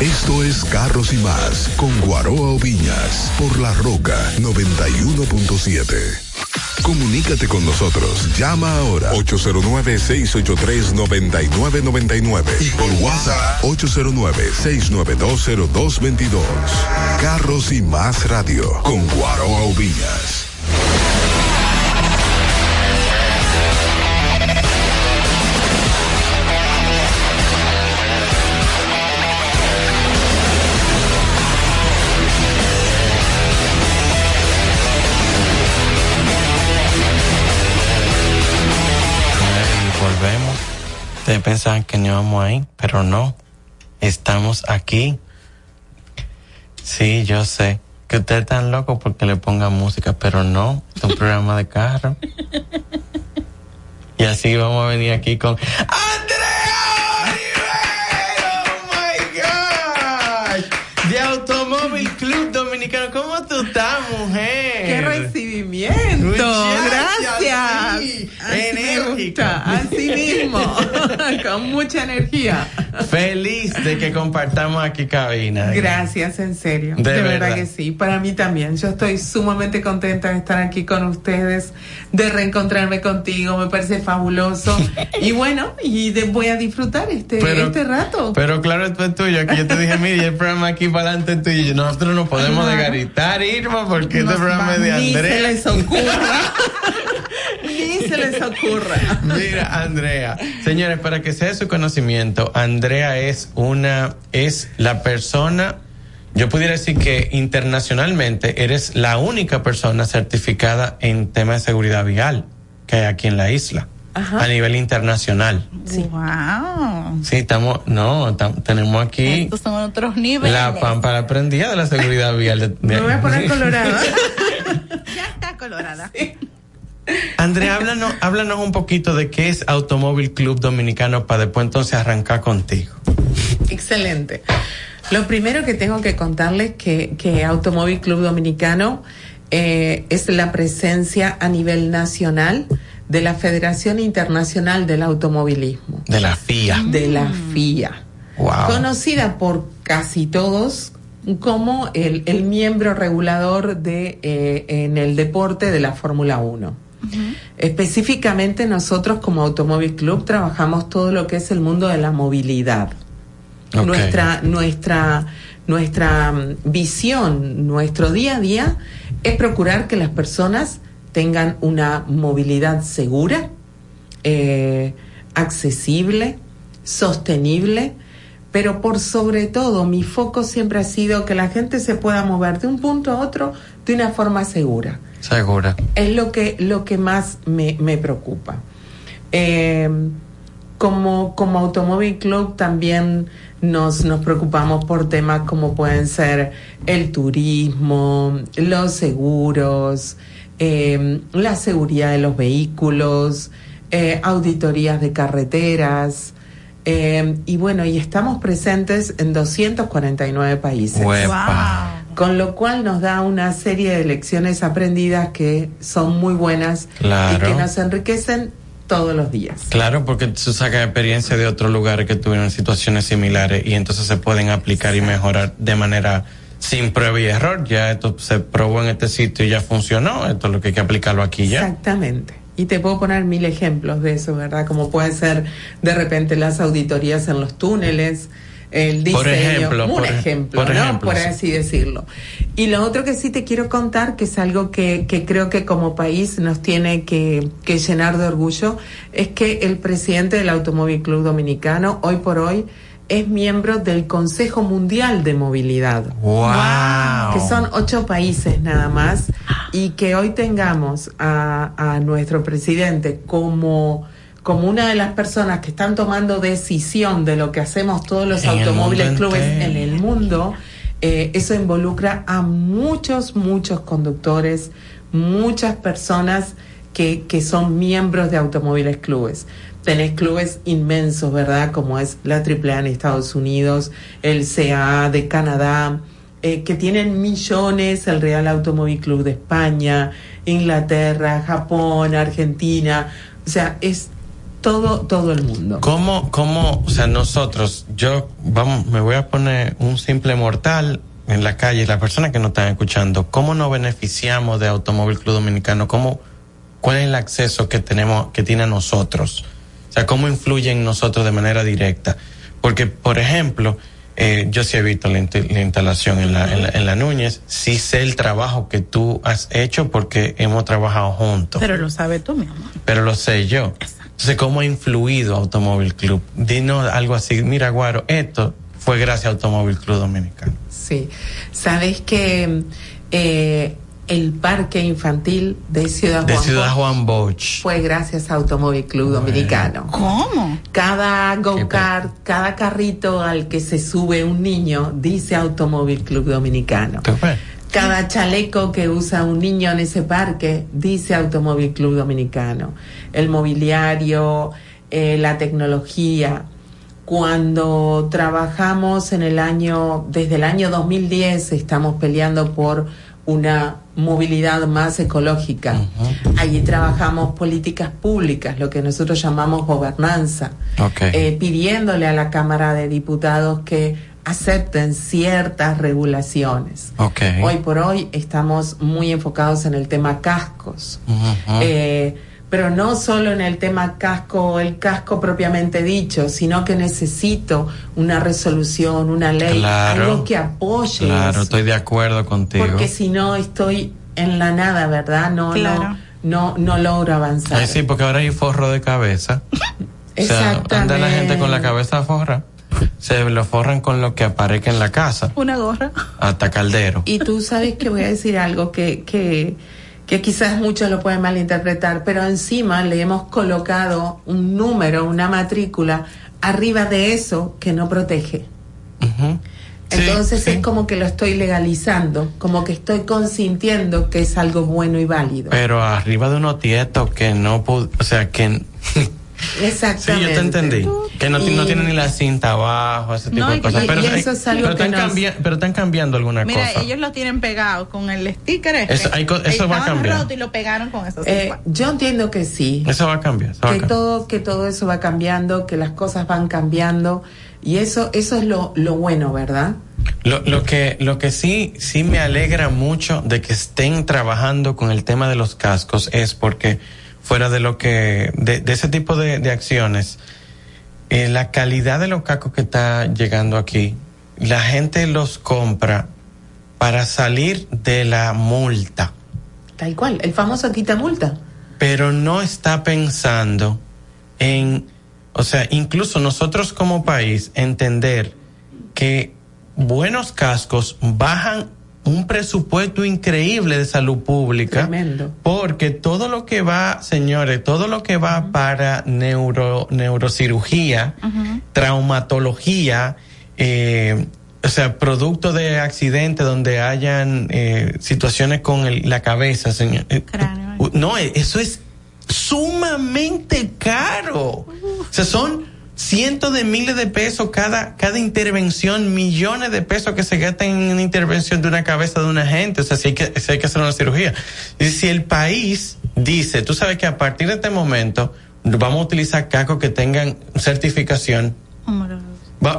Esto es Carros y más con Guaroa Oviñas por La Roca 91.7. Comunícate con nosotros. Llama ahora 809-683-9999 y por WhatsApp 809-6920222. Carros y más radio con Guaroa Oviñas. Ustedes pensaban que no íbamos ahí, pero no. Estamos aquí. Sí, yo sé que ustedes están locos porque le pongan música, pero no. Es un programa de carro. Y así vamos a venir aquí con Andrea ¡Oh my God! De Automóvil Club Dominicano. ¿Cómo tú estás, mujer? Qué recibimiento. Muchachas, Gracias. sí. Así Así mismo. Con mucha energía. Feliz de que compartamos aquí cabina. Gracias, en serio. De De, verdad. verdad. que sí. Para mí también. Yo estoy sumamente contenta de estar aquí con ustedes, de reencontrarme contigo. Me parece fabuloso. y bueno, y de- voy a disfrutar este, Pero- este rato. Pero claro, esto es tuyo. Aquí yo te dije, mira, el programa aquí para adelante es tuyo. Nosotros no podemos Ajá. desgaritar, Irma, porque este Nos programa va- es de Ni Andrea. se les ocurra. Ni se les ocurra. Mira, Andrea. Señores, para que sea de su conocimiento, Andrea es una, es la persona, yo pudiera decir que internacionalmente eres la única persona certificada en tema de seguridad vial que hay aquí en la isla. A nivel internacional. Wow. Sí, estamos, no, tam- tenemos aquí Estos son otros niveles. la pámpara prendida de la seguridad vial. de- de- Me voy a poner colorada. Ya está colorada. Andrea, háblanos, háblanos un poquito de qué es Automóvil Club Dominicano para después entonces arrancar contigo. Excelente. Lo primero que tengo que contarles que, que Automóvil Club Dominicano eh, es la presencia a nivel nacional de la Federación Internacional del Automovilismo, De la FIA. de la FIA, Wow. conocida por casi todos como el, el miembro regulador de eh, en el deporte de la Fórmula 1. Específicamente nosotros como Automóvil Club trabajamos todo lo que es el mundo de la movilidad. Nuestra, nuestra, nuestra mm, visión, nuestro día a día es procurar que las personas tengan una movilidad segura, eh, accesible, sostenible, pero por sobre todo mi foco siempre ha sido que la gente se pueda mover de un punto a otro de una forma segura Segura. es lo que, lo que más me, me preocupa. Eh, como, como Automóvil Club también nos, nos preocupamos por temas como pueden ser el turismo, los seguros, eh, la seguridad de los vehículos, eh, auditorías de carreteras. eh, y bueno, y estamos presentes en 249 países. Huepa. Con lo cual nos da una serie de lecciones aprendidas que son muy buenas Claro. y que nos enriquecen todos los días. Claro, porque tú sacas experiencia de otros lugares que tuvieron situaciones similares y entonces se pueden aplicar y mejorar de manera sin prueba y error. Ya esto se probó en este sitio y ya funcionó. Esto es lo que hay que aplicarlo aquí ya. Exactamente. Y te puedo poner mil ejemplos de eso, ¿verdad? Como puede ser de repente las auditorías en los túneles, el diseño, Por ejemplo, un por ejemplo, por ¿no? ejemplo, por sí. así decirlo. Y lo otro que sí te quiero contar, que es algo que, que creo que como país nos tiene que, que llenar de orgullo, es que el presidente del Automóvil Club Dominicano, hoy por hoy, es miembro del Consejo Mundial de Movilidad. Wow. Que son ocho países nada más. Y que hoy tengamos a, a nuestro presidente como, como una de las personas que están tomando decisión de lo que hacemos todos los En automóviles clubes en el mundo, eh, eso involucra a muchos, muchos conductores, muchas personas que, que son miembros de automóviles clubes. Tenés clubes inmensos, ¿verdad? Como es la AAA en Estados Unidos, el CAA de Canadá, eh, que tienen millones, el Real Automóvil Club de España, Inglaterra, Japón, Argentina. O sea, es todo, todo el mundo. ¿Cómo, cómo, o sea, nosotros, yo, vamos, me voy a poner un simple mortal en la calle, las personas que nos están escuchando, ¿cómo nos beneficiamos de Automóvil Club Dominicano? ¿Cómo, cuál es el acceso que tenemos, que tiene a nosotros? O sea, ¿cómo influye en nosotros de manera directa? Porque, por ejemplo, eh, yo sí he visto la, instalación en la, en, la, en la Núñez, sí sé el trabajo que tú has hecho porque hemos trabajado juntos Pero lo sabes tú, mi amor. pero lo sé yo. Entonces, ¿cómo ha influido Automóvil Club? Dinos algo así, mira, Guaro, esto fue gracias a Automóvil Club Dominicano. Sí, sabes que eh, el parque infantil de Ciudad De Juan Ciudad Bosch Juan Bosch. fue gracias a Automóvil Club Dominicano. ¿Cómo? Cada go-kart, cada carrito al que se sube un niño dice Automóvil Club Dominicano. Cada chaleco que usa un niño en ese parque dice Automóvil Club Dominicano. El mobiliario, eh, la tecnología. Cuando trabajamos en el año, desde el año 2010, estamos peleando por una movilidad más ecológica. Allí trabajamos políticas públicas, lo que nosotros llamamos gobernanza, eh, pidiéndole a la Cámara de Diputados que acepten ciertas regulaciones. Hoy por hoy estamos muy enfocados en el tema cascos. Eh, pero no solo en el tema casco, el casco propiamente dicho, sino que necesito una resolución, una ley, algo que apoye. Claro, estoy de acuerdo contigo. Porque si no estoy en la nada, ¿verdad? No, no, no, no logro avanzar. Ay, sí, porque ahora hay forro de cabeza. o sea, anda la gente con la cabeza forra. Se lo forran con lo que aparezca en la casa. Una gorra. Hasta caldero. Y tú sabes que voy a decir algo que, que que quizás muchos lo pueden malinterpretar, pero encima le hemos colocado un número, una matrícula arriba de eso que no protege. Entonces es como que lo estoy legalizando, como que estoy consintiendo que es algo bueno y válido. Pero arriba de unos tietos que no, o sea, que Exactamente. Sí, yo te entendí. Que no, no tiene ni la cinta abajo, ese tipo de cosas. Pero, eso es algo pero, están pero, están cambiando alguna Mira, cosa. ellos lo tienen pegado con el sticker este. Eso, hay, eso va a cambiar. roto y lo pegaron con eso. Eh, yo entiendo que sí. Eso va a cambiar. que, todo, que todo eso va cambiando, que las cosas van cambiando. Y eso, eso es lo, lo bueno, ¿verdad? Lo, lo, que, lo que sí, sí me alegra mucho de que estén trabajando con el tema de los cascos es porque fuera de lo que, de, de ese tipo de, de acciones, eh, la calidad de los cacos que está llegando aquí, la gente los compra para salir de la multa. Tal cual, el famoso quita multa. Pero no está pensando en, o sea, incluso nosotros como país entender que buenos cascos bajan un presupuesto increíble de salud pública. Tremendo. Porque todo lo que va, señores, todo lo que va para neuro, neurocirugía, traumatología, eh, o sea, producto de accidente donde hayan eh, situaciones con el, la cabeza, señor. Eh, no, eso es sumamente caro. O sea, son cientos de miles de pesos cada, cada intervención, millones de pesos que se gastan en una intervención de una cabeza de una gente, o sea, si hay que, si hay que hacer una cirugía. Y si el país dice, tú sabes que a partir de este momento vamos a utilizar cacos que tengan certificación,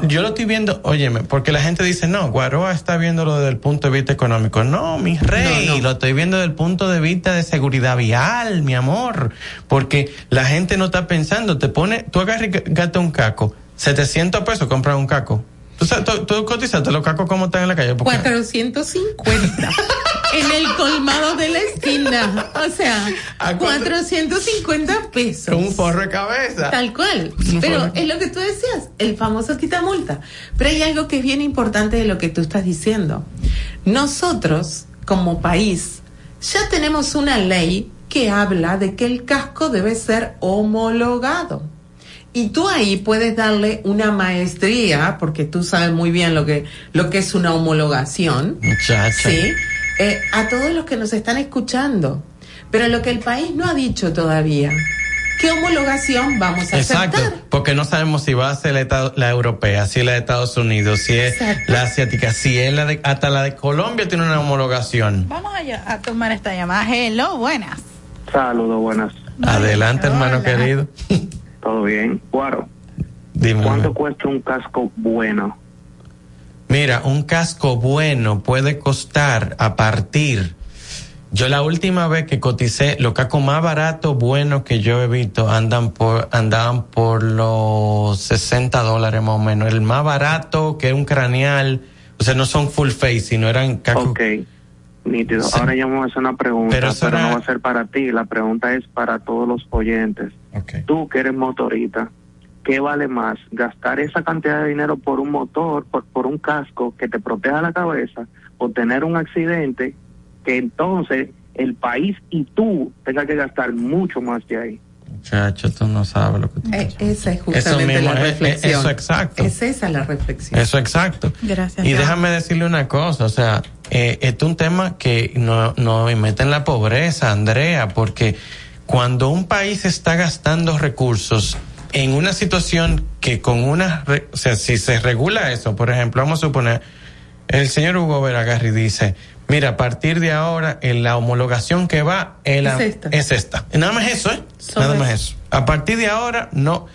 yo lo estoy viendo, óyeme, porque la gente dice, no, Guaroa está viéndolo desde el punto de vista económico. No, mi rey, lo estoy viendo desde el punto de vista de seguridad vial, mi amor. Porque la gente no está pensando, te pone, tú agarras un caco, 700 pesos compras un caco. Tú, tú, tú cotizaste los cacos como están en la calle. 450. en el colmado de la esquina. O sea, 450 pesos. Con un forro de cabeza. Tal cual. Pero es lo que tú decías, el famoso quita multa. Pero hay algo que es bien importante de lo que tú estás diciendo. Nosotros, como país, ya tenemos una ley que habla de que el casco debe ser homologado. Y tú ahí puedes darle una maestría, porque tú sabes muy bien lo que, lo que es una homologación. Muchacha. Sí. Eh, a todos los que nos están escuchando. Pero lo que el país no ha dicho todavía, ¿qué homologación vamos a Exacto, porque no sabemos si va a ser la, la, europea, si es la de Estados Unidos, si es la asiática, si es la de, hasta la de Colombia tiene una homologación. Vamos a, a tomar esta llamada. Hello, buenas. Saludos, buenas. Adelante, hermano querido. Todo bien. Guaro. Dime. ¿Cuánto cuesta un casco bueno? Mira, un casco bueno puede costar a partir. Yo la última vez que coticé, los cascos más baratos, buenos que yo he visto, andan por, andaban por los 60 dólares más o menos. El más barato, que es un craneal, o sea, no son full face, sino eran cascos. Ok, nítido. Ahora yo me voy a hacer una pregunta, pero, pero no va a ser para ti. La pregunta es para todos los oyentes. Okay. Tú que eres motorista, ¿qué vale más? ¿Gastar esa cantidad de dinero por un motor, por, por un casco que te proteja la cabeza o tener un accidente que entonces el país y tú tengas que gastar mucho más de ahí? Muchacho, tú no sabes lo que tú eh, Esa es justamente eso la reflexión. Eso exacto. Es esa la reflexión. Eso exacto. Gracias. Y déjame decirle una cosa, o sea, eh, este es un tema que nos no mete en la pobreza, Andrea, porque cuando un país está gastando recursos en una situación que con una, o sea, si se regula eso, por ejemplo, vamos a suponer, el señor Hugo Veragarri dice, mira, a partir de ahora, en la homologación que va en la- Es esta. es esta. Nada más eso, ¿eh? Nada más eso. A partir de ahora, no.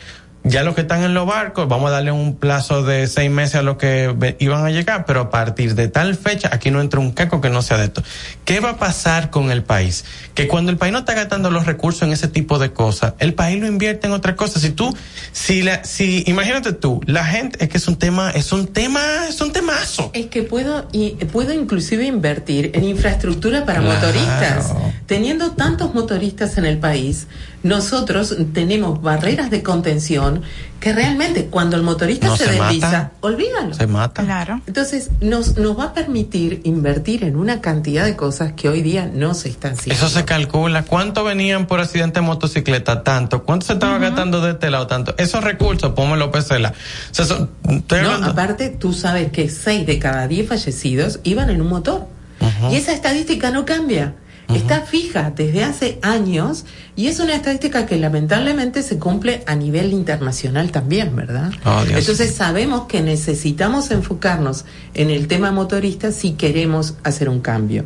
Ya los que están en los barcos, vamos a darle un plazo de seis meses a los que iban a llegar, pero a partir de tal fecha, aquí no entra un caco que no sea de esto. ¿Qué va a pasar con el país? Que cuando el país no está gastando los recursos en ese tipo de cosas, el país lo invierte en otra cosa. Si tú, si la, si, imagínate tú, la gente, es que es un tema, es un tema, es un temazo. Es que puedo, y puedo inclusive invertir en infraestructura para Claro. motoristas. Teniendo tantos motoristas en el país, nosotros tenemos barreras de contención que realmente cuando el motorista No se, se desliza, mata. olvídalo. Se mata. Claro. Entonces, nos, nos va a permitir invertir en una cantidad de cosas que hoy día no se están haciendo. Eso se calcula. ¿Cuánto venían por accidente de motocicleta? Tanto. ¿Cuánto se estaba gastando de este lado? Tanto. Esos recursos, pónmelo pesela. O sea, son- No, aparte, tú sabes que 6 de cada 10 fallecidos iban en un motor. Y esa estadística no cambia. Está fija desde hace años y es una estadística que lamentablemente se cumple a nivel internacional también, ¿verdad? Oh, Dios. Entonces sabemos que necesitamos enfocarnos en el tema motorista si queremos hacer un cambio.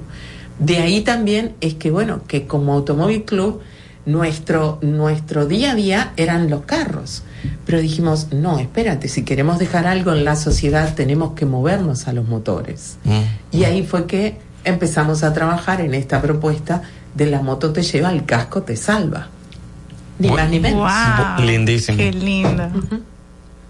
De ahí también es que, bueno, que como Automóvil Club, nuestro, nuestro día a día eran los carros. Pero dijimos, no, espérate, si queremos dejar algo en la sociedad, tenemos que movernos a los motores. Mm. Y ahí fue que empezamos a trabajar en esta propuesta de la moto te lleva, el casco te salva. Ni más ni menos. Wow. Lindísimo. Qué lindo.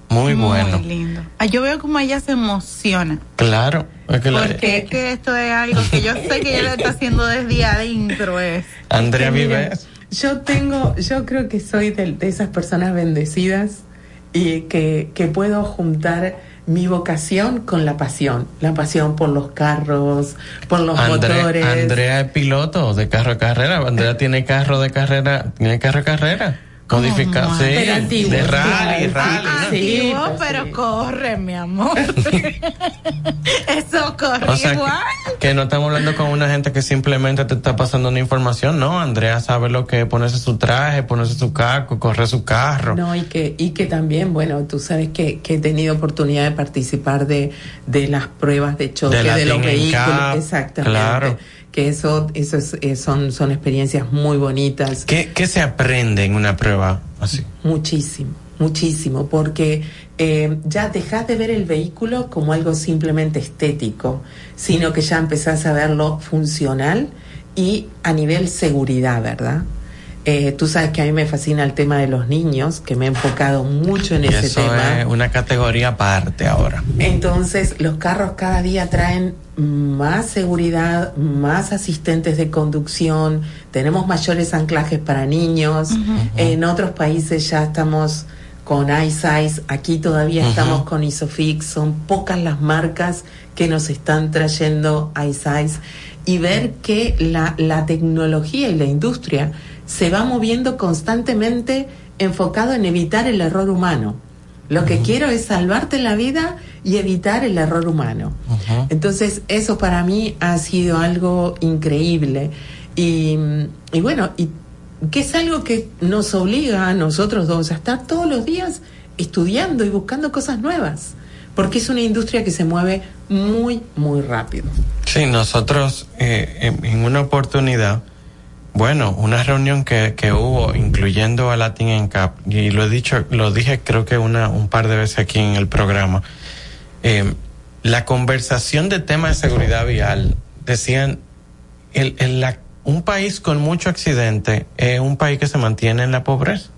Muy bueno. Muy lindo. Ah, yo veo como ella se emociona. Claro. Es que la- Porque es que esto es algo que yo sé que ella lo está haciendo desde adentro. Es. Andrea Que mira, Vives. Yo tengo, yo creo que soy de, de esas personas bendecidas y que, que puedo juntar mi vocación con la pasión. La pasión por los carros, por los motores. Andrea es piloto de carro de carrera. Andrea tiene carro de carrera. Tiene carro de carrera. Modificado. Sí. Pero antiguo, de rally, sí, rally. Antiguo, pero corre, mi amor. Eso corre O sea, igual. que, que no estamos hablando con una gente que simplemente te está pasando una información. No, Andrea sabe lo que es ponerse su traje, ponerse su casco, correr su carro. No, y que, y que también, bueno, tú sabes que, que he tenido oportunidad de participar de, de las pruebas de choque De de, los vehículos. Exactamente. claro. Que eso, eso es- eh, son, son experiencias muy bonitas. ¿Qué, ¿Qué se aprende en una prueba así? Muchísimo, muchísimo, porque eh, ya dejas de ver el vehículo como algo simplemente estético, sino que ya empezás a verlo funcional y a nivel seguridad, ¿verdad? Eh, tú sabes que a mí me fascina el tema de los niños, que me he enfocado mucho en Y ese eso tema. es una categoría aparte ahora. Entonces, los carros cada día traen más seguridad, más asistentes de conducción, tenemos mayores anclajes para niños. En otros países ya estamos con iSize, aquí todavía estamos con Isofix, son pocas las marcas que nos están trayendo iSize y ver que la, la tecnología y la industria se va moviendo constantemente enfocado en evitar el error humano. Lo que quiero es salvarte la vida y evitar el error humano. Entonces, eso para mí ha sido algo increíble. Y, y bueno, y que es algo que nos obliga a nosotros dos a estar todos los días estudiando y buscando cosas nuevas. Porque es una industria que se mueve muy, muy rápido. Sí, nosotros eh, en una oportunidad, bueno, una reunión que, que hubo, incluyendo a Latin NCAP, y lo he dicho, lo dije creo que una, un par de veces aquí en el programa, eh, la conversación de temas de seguridad vial, decían, el, el- la- un país con mucho accidente es un país que se mantiene en la pobreza.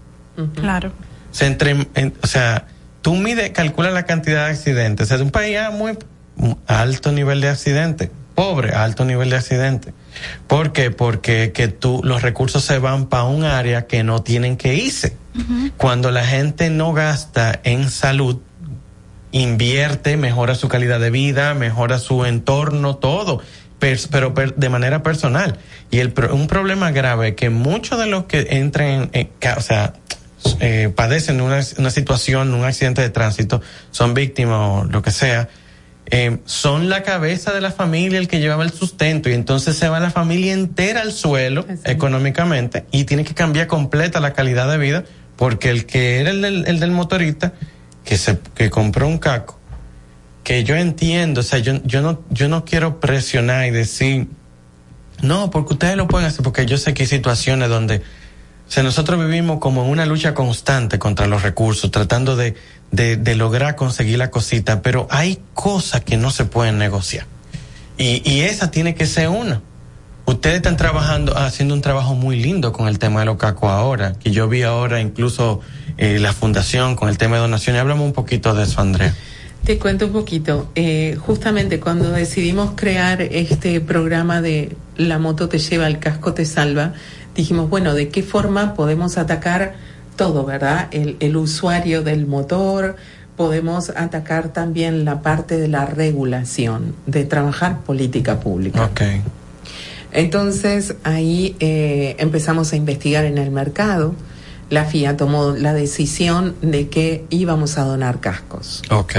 Claro. Se entre, en- o sea, tú mides, calcula la cantidad de accidentes. O sea, es un país a muy alto nivel de accidente, pobre, alto nivel de accidente. ¿Por qué? Porque que tú, los recursos se van para un área que no tienen que irse. Cuando la gente no gasta en salud, invierte, mejora su calidad de vida, mejora su entorno, todo, pero per- de manera personal. Y el, un problema grave es que muchos de los que entran, en, o sea, eh, padecen una, una situación, un accidente de tránsito, son víctimas o lo que sea, eh, son la cabeza de la familia el que llevaba el sustento y entonces se va la familia entera al suelo económicamente y tiene que cambiar completa la calidad de vida porque el que era el del, el del motorista que se que compró un caco que yo entiendo, o sea, yo, yo no, yo no quiero presionar y decir, no, porque ustedes lo pueden hacer, porque yo sé que hay situaciones donde, o sea, nosotros vivimos como en una lucha constante contra los recursos, tratando de, de, lograr conseguir la cosita, pero hay cosas que no se pueden negociar. Y, y esa tiene que ser una. Ustedes están trabajando, haciendo un trabajo muy lindo con el tema de los ahora, que yo vi ahora incluso eh, la fundación con el tema de donaciones. Háblame un poquito de eso, Andrea. Te cuento un poquito. Eh, justamente cuando decidimos crear este programa de La moto te lleva, el casco te salva, dijimos, bueno, ¿de qué forma podemos atacar todo, verdad? El, el usuario del motor, podemos atacar también la parte de la regulación, de trabajar política pública. Okay. Entonces ahí eh, empezamos a investigar en el mercado. La FIA tomó la decisión de que íbamos a donar cascos. Ok.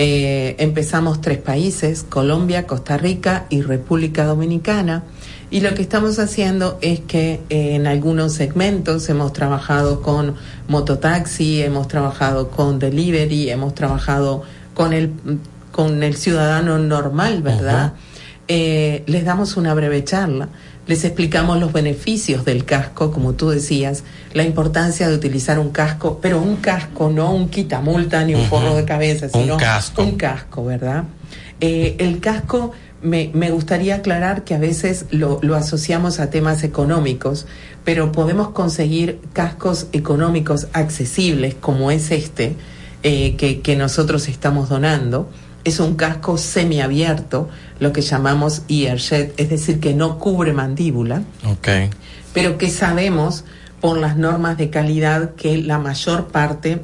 Eh, empezamos tres países, Colombia, Costa Rica y República Dominicana. Y lo que estamos haciendo es que eh, en algunos segmentos hemos trabajado con mototaxi, hemos trabajado con delivery, hemos trabajado con el, con el ciudadano normal, ¿verdad? eh, les damos una breve charla, les explicamos los beneficios del casco, como tú decías, la importancia de utilizar un casco, pero un casco, no un quitamulta ni un forro de cabeza, Un sino casco. un casco, ¿verdad? Eh, el casco, me, me gustaría aclarar que a veces lo, lo asociamos a temas económicos, pero podemos conseguir cascos económicos accesibles, como es este, eh, que, que nosotros estamos donando. Es un casco semiabierto, lo que llamamos earjet, es decir, que no cubre mandíbula Ok. pero que sabemos por las normas de calidad que la mayor parte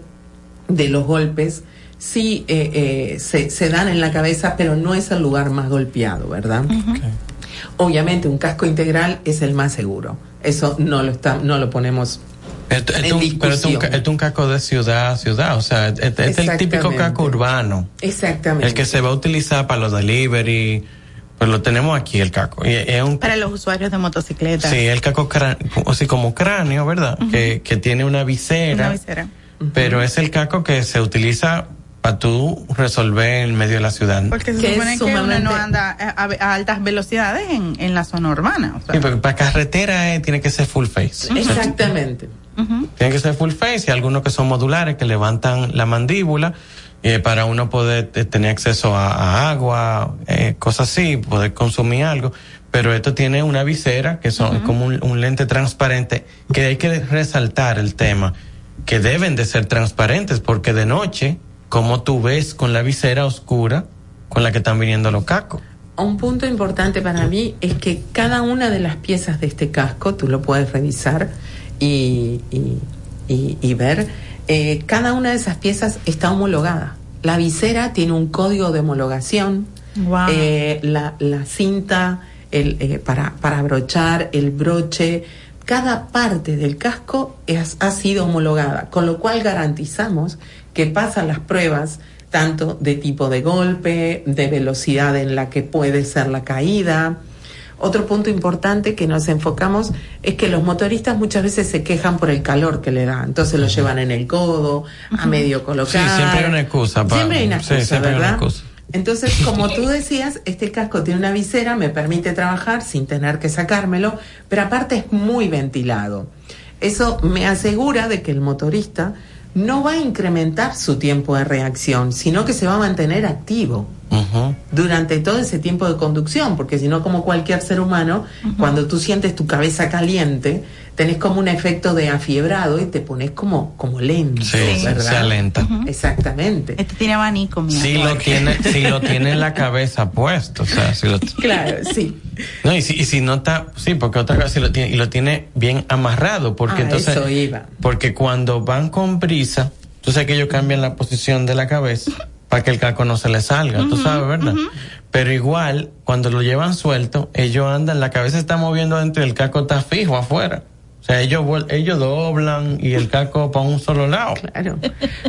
de los golpes sí eh, eh, se, se dan en la cabeza, pero no es el lugar más golpeado, ¿verdad? Obviamente un casco integral es el más seguro. Eso no lo está, no lo ponemos Esto- esto en un- pero es un, es casco de ciudad a ciudad, o sea, este este es el típico casco urbano. Exactamente. El que se va a utilizar para los delivery, pues lo tenemos aquí el casco. Y es un Para los usuarios de motocicleta. Sí, el casco cráneo, así como cráneo, ¿verdad? que, que tiene una visera, Una visera. pero es el casco que se utiliza para tú resolver en medio de la ciudad. Porque se Que es supone que uno no anda a, a- a altas velocidades en, en la zona urbana. O sea, Sí, porque para carretera eh, tiene que ser full face. Exactamente. Tiene que ser full face y algunos que son modulares que levantan la mandíbula eh, para uno poder eh, tener acceso a, a agua, eh, cosas así, poder consumir algo. Pero esto tiene una visera que son como un, un lente transparente que hay que resaltar el tema que deben de ser transparentes porque de noche, como tú ves con la visera oscura con la que están viniendo los cacos. Un punto importante para mí es que cada una de las piezas de este casco, tú lo puedes revisar y, y- y- y ver, eh, cada una de esas piezas está homologada. La visera tiene un código de homologación, Wow. eh, la, la cinta el, eh, para, para abrochar, el broche, cada parte del casco es- ha sido homologada, con lo cual garantizamos que pasan las pruebas tanto de tipo de golpe, de velocidad en la que puede ser la caída. Otro punto importante que nos enfocamos es que los motoristas muchas veces se quejan por el calor que le da, entonces lo llevan en el codo, a medio colocar. Sí, siempre hay una excusa. pa- Siempre hay una sí, excusa, siempre hay una ¿verdad? excusa. Entonces, como tú decías, este casco tiene una visera, me permite trabajar sin tener que sacármelo, pero aparte es muy ventilado. Eso me asegura de que el motorista no va a incrementar su tiempo de reacción, sino que se va a mantener activo durante todo ese tiempo de conducción, porque si no, como cualquier ser humano, cuando tú sientes tu cabeza caliente, tenés como un efecto de afiebrado y te pones como, como lento, Sí, ¿verdad? se alenta. Exactamente. Este tiene abanico, mi Si lo tiene, si lo tiene en la cabeza puesto, o sea, si lo, Claro, sí. no, y si, y si no está, sí, porque otra cosa, si lo tiene, y lo tiene bien amarrado, porque Ah, entonces, eso iba. porque cuando van con prisa, tú sabes que ellos cambian la posición de la cabeza para que el caco no se le salga, tú sabes, ¿verdad? Pero igual, cuando lo llevan suelto, ellos andan, la cabeza está moviendo dentro y el caco está fijo afuera. O sea, ellos, vuel- ellos doblan y el caco para un solo lado. Claro.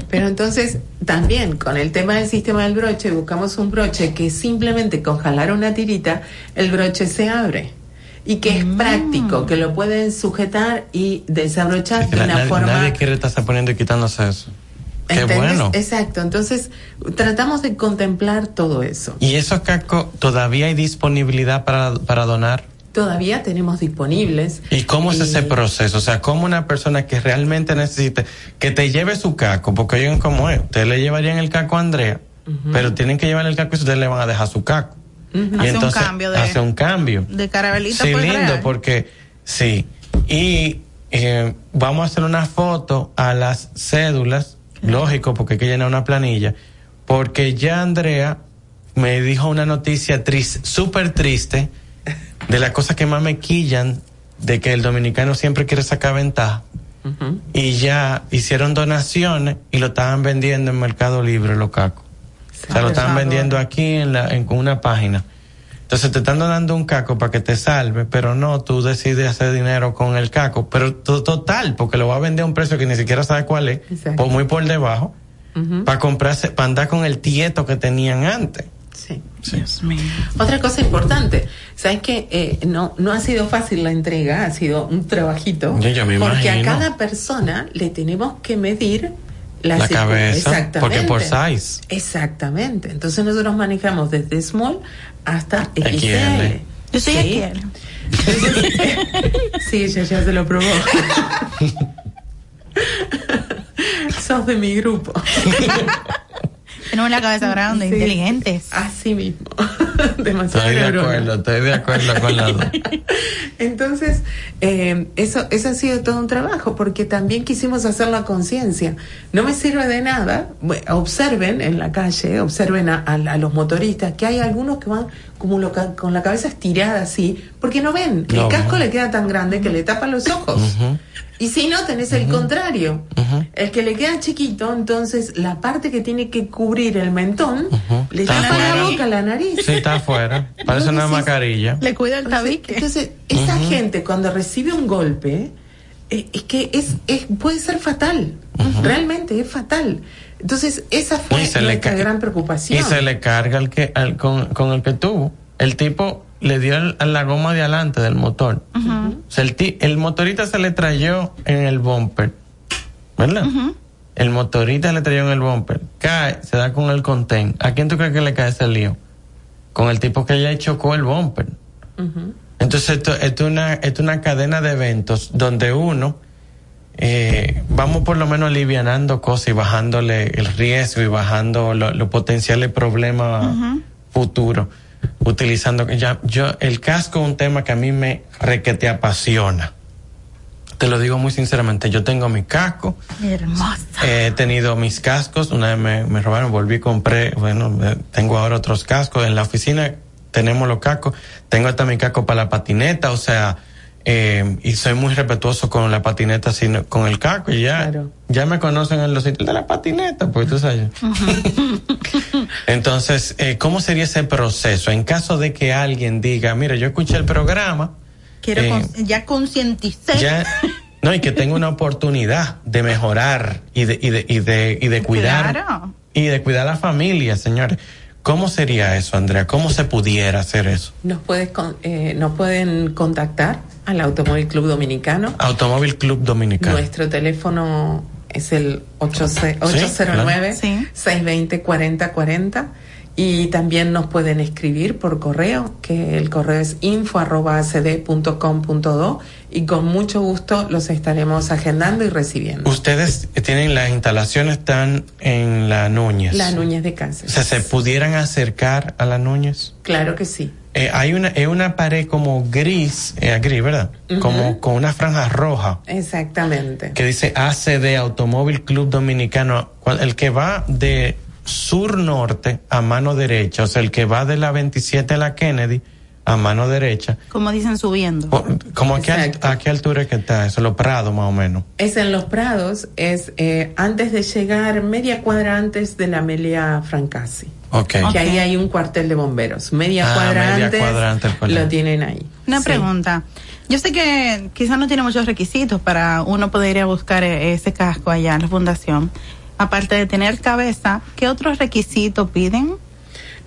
Pero entonces, también con el tema del sistema del broche, buscamos un broche que simplemente con jalar una tirita, el broche se abre. Y que es práctico, que lo pueden sujetar y desabrochar Que de na- una nadie, forma. nadie quiere estarse poniendo y quitándose eso. Qué ¿Entendés? bueno. Exacto, entonces tratamos de contemplar todo eso. ¿Y esos cascos todavía hay disponibilidad para, para donar? Todavía tenemos disponibles. ¿Y cómo es ese proceso? O sea, ¿cómo una persona que realmente necesite que te lleve su casco? Porque oigan cómo es. Ustedes le llevarían el casco a Andrea, pero tienen que llevarle el casco y ustedes le van a dejar su casco. Y Hace un cambio de- hace un cambio. De carabelita Sí, pues, lindo, real. porque sí. Y eh, vamos a hacer una foto a las cédulas, lógico, porque hay que llenar una planilla, porque ya Andrea me dijo una noticia triste, súper triste, de las cosas que más me quillan, de que el dominicano siempre quiere sacar ventaja. Y ya hicieron donaciones y lo estaban vendiendo en Mercado Libre, los cacos. O sea, lo estaban vendiendo aquí en, la, en una página. Entonces te están donando un caco para que te salve, pero no, tú decides hacer dinero con el caco. Pero to- total, porque lo va a vender a un precio que ni siquiera sabe cuál es, o muy por debajo, para comprarse, para andar con el tieto que tenían antes. Sí. Dios mío. Otra cosa importante, sabes que eh, no no ha sido fácil la entrega, ha sido un trabajito, Yo- yo me porque a cada persona le tenemos que medir la, La cabeza, Exactamente. porque por size. Exactamente. Entonces nosotros manejamos desde small hasta XL. XL. Yo soy Sí. XL. Sí, ella ya se lo probó. Sos de mi grupo. Tenemos la cabeza grande, Sí. inteligentes. Así mismo. Demasiado Estoy de neurona. acuerdo, estoy de acuerdo con la dos. Entonces, eh, eso, eso ha sido todo un trabajo, porque también quisimos hacer la conciencia. No me sirve de nada, bueno, observen en la calle, observen a, a- a los motoristas, que hay algunos que van como lo con la cabeza estirada así, porque no ven, No el casco le queda tan grande que le tapa los ojos. Y si no, tenés el contrario. El que le queda chiquito, entonces la parte que tiene que cubrir el mentón, le Está tapa la boca, la nariz. Sí, está afuera. Parece una mascarilla. Le cuida el tabique. Entonces, esa gente cuando recibe un golpe, eh, es que es, es puede ser fatal. Realmente es fatal. Entonces, esa fue nuestra gran preocupación. Y se le carga al que, al- con, con el que tuvo. El tipo le dio el- a la goma de adelante del motor. O sea, el, ti- el motorista se le trayó en el bumper. ¿Verdad? El motorista le trayó en el bumper. Cae, se da con el contén. ¿A quién tú crees que le cae ese lío? Con el tipo que ya chocó el bumper. Entonces, esto, esto es una, esto es una cadena de eventos donde uno, eh, vamos por lo menos alivianando cosas y bajándole el riesgo y bajando lo- los potenciales problemas futuros. Utilizando, ya, yo, el casco es un tema que a mí me requete apasiona. Te lo digo muy sinceramente, yo tengo mi casco, Hermosa. He tenido mis cascos, una vez me, me robaron, volví, compré, bueno, eh, tengo ahora otros cascos. En la oficina tenemos los cascos, tengo hasta mi casco para la patineta, o sea, eh, y soy muy respetuoso con la patineta, sino con el casco, y ya, ya me conocen en los sitios de la patineta, pues tú sabes. Entonces, eh, ¿cómo sería ese proceso? En caso de que alguien diga, mira, yo escuché el programa, Quiero eh, con- ya concienticé. ya no y que tenga una oportunidad de mejorar y de y de y de, y de cuidar Claro. y de cuidar a la familia señores cómo sería eso Andrea cómo se pudiera hacer eso Nos, puedes con- eh, nos pueden contactar al Automóvil Club Dominicano. Automóvil Club Dominicano. Nuestro teléfono es el 8- claro. 809-620-4040 y también nos pueden escribir por correo, que el correo es info.acd.com.do y con mucho gusto los estaremos agendando y recibiendo. ustedes tienen las instalaciones están en la Núñez La Núñez de Cáceres. o sea se pudieran acercar a la Núñez Claro que sí. Eh, hay una es una pared como gris eh, gris verdad como con una franja roja Exactamente. que dice ACD Automóvil Club Dominicano, el que va de sur-norte a mano derecha, o sea, el que va de la 27 a la Kennedy a mano derecha, Como dicen, subiendo. como a qué, a qué altura es que está eso, los prados más o menos. Es en Los Prados, es eh, antes de llegar, media cuadra antes de la Amelia Francasi. Ok. Que ahí hay un cuartel de bomberos. Media Ah, cuadra media antes cuadra antes lo tienen ahí. Una Sí. pregunta. Yo sé que quizás no tiene muchos requisitos para uno poder ir a buscar eh, ese casco allá en la fundación. Aparte de tener cabeza, ¿qué otros requisitos piden?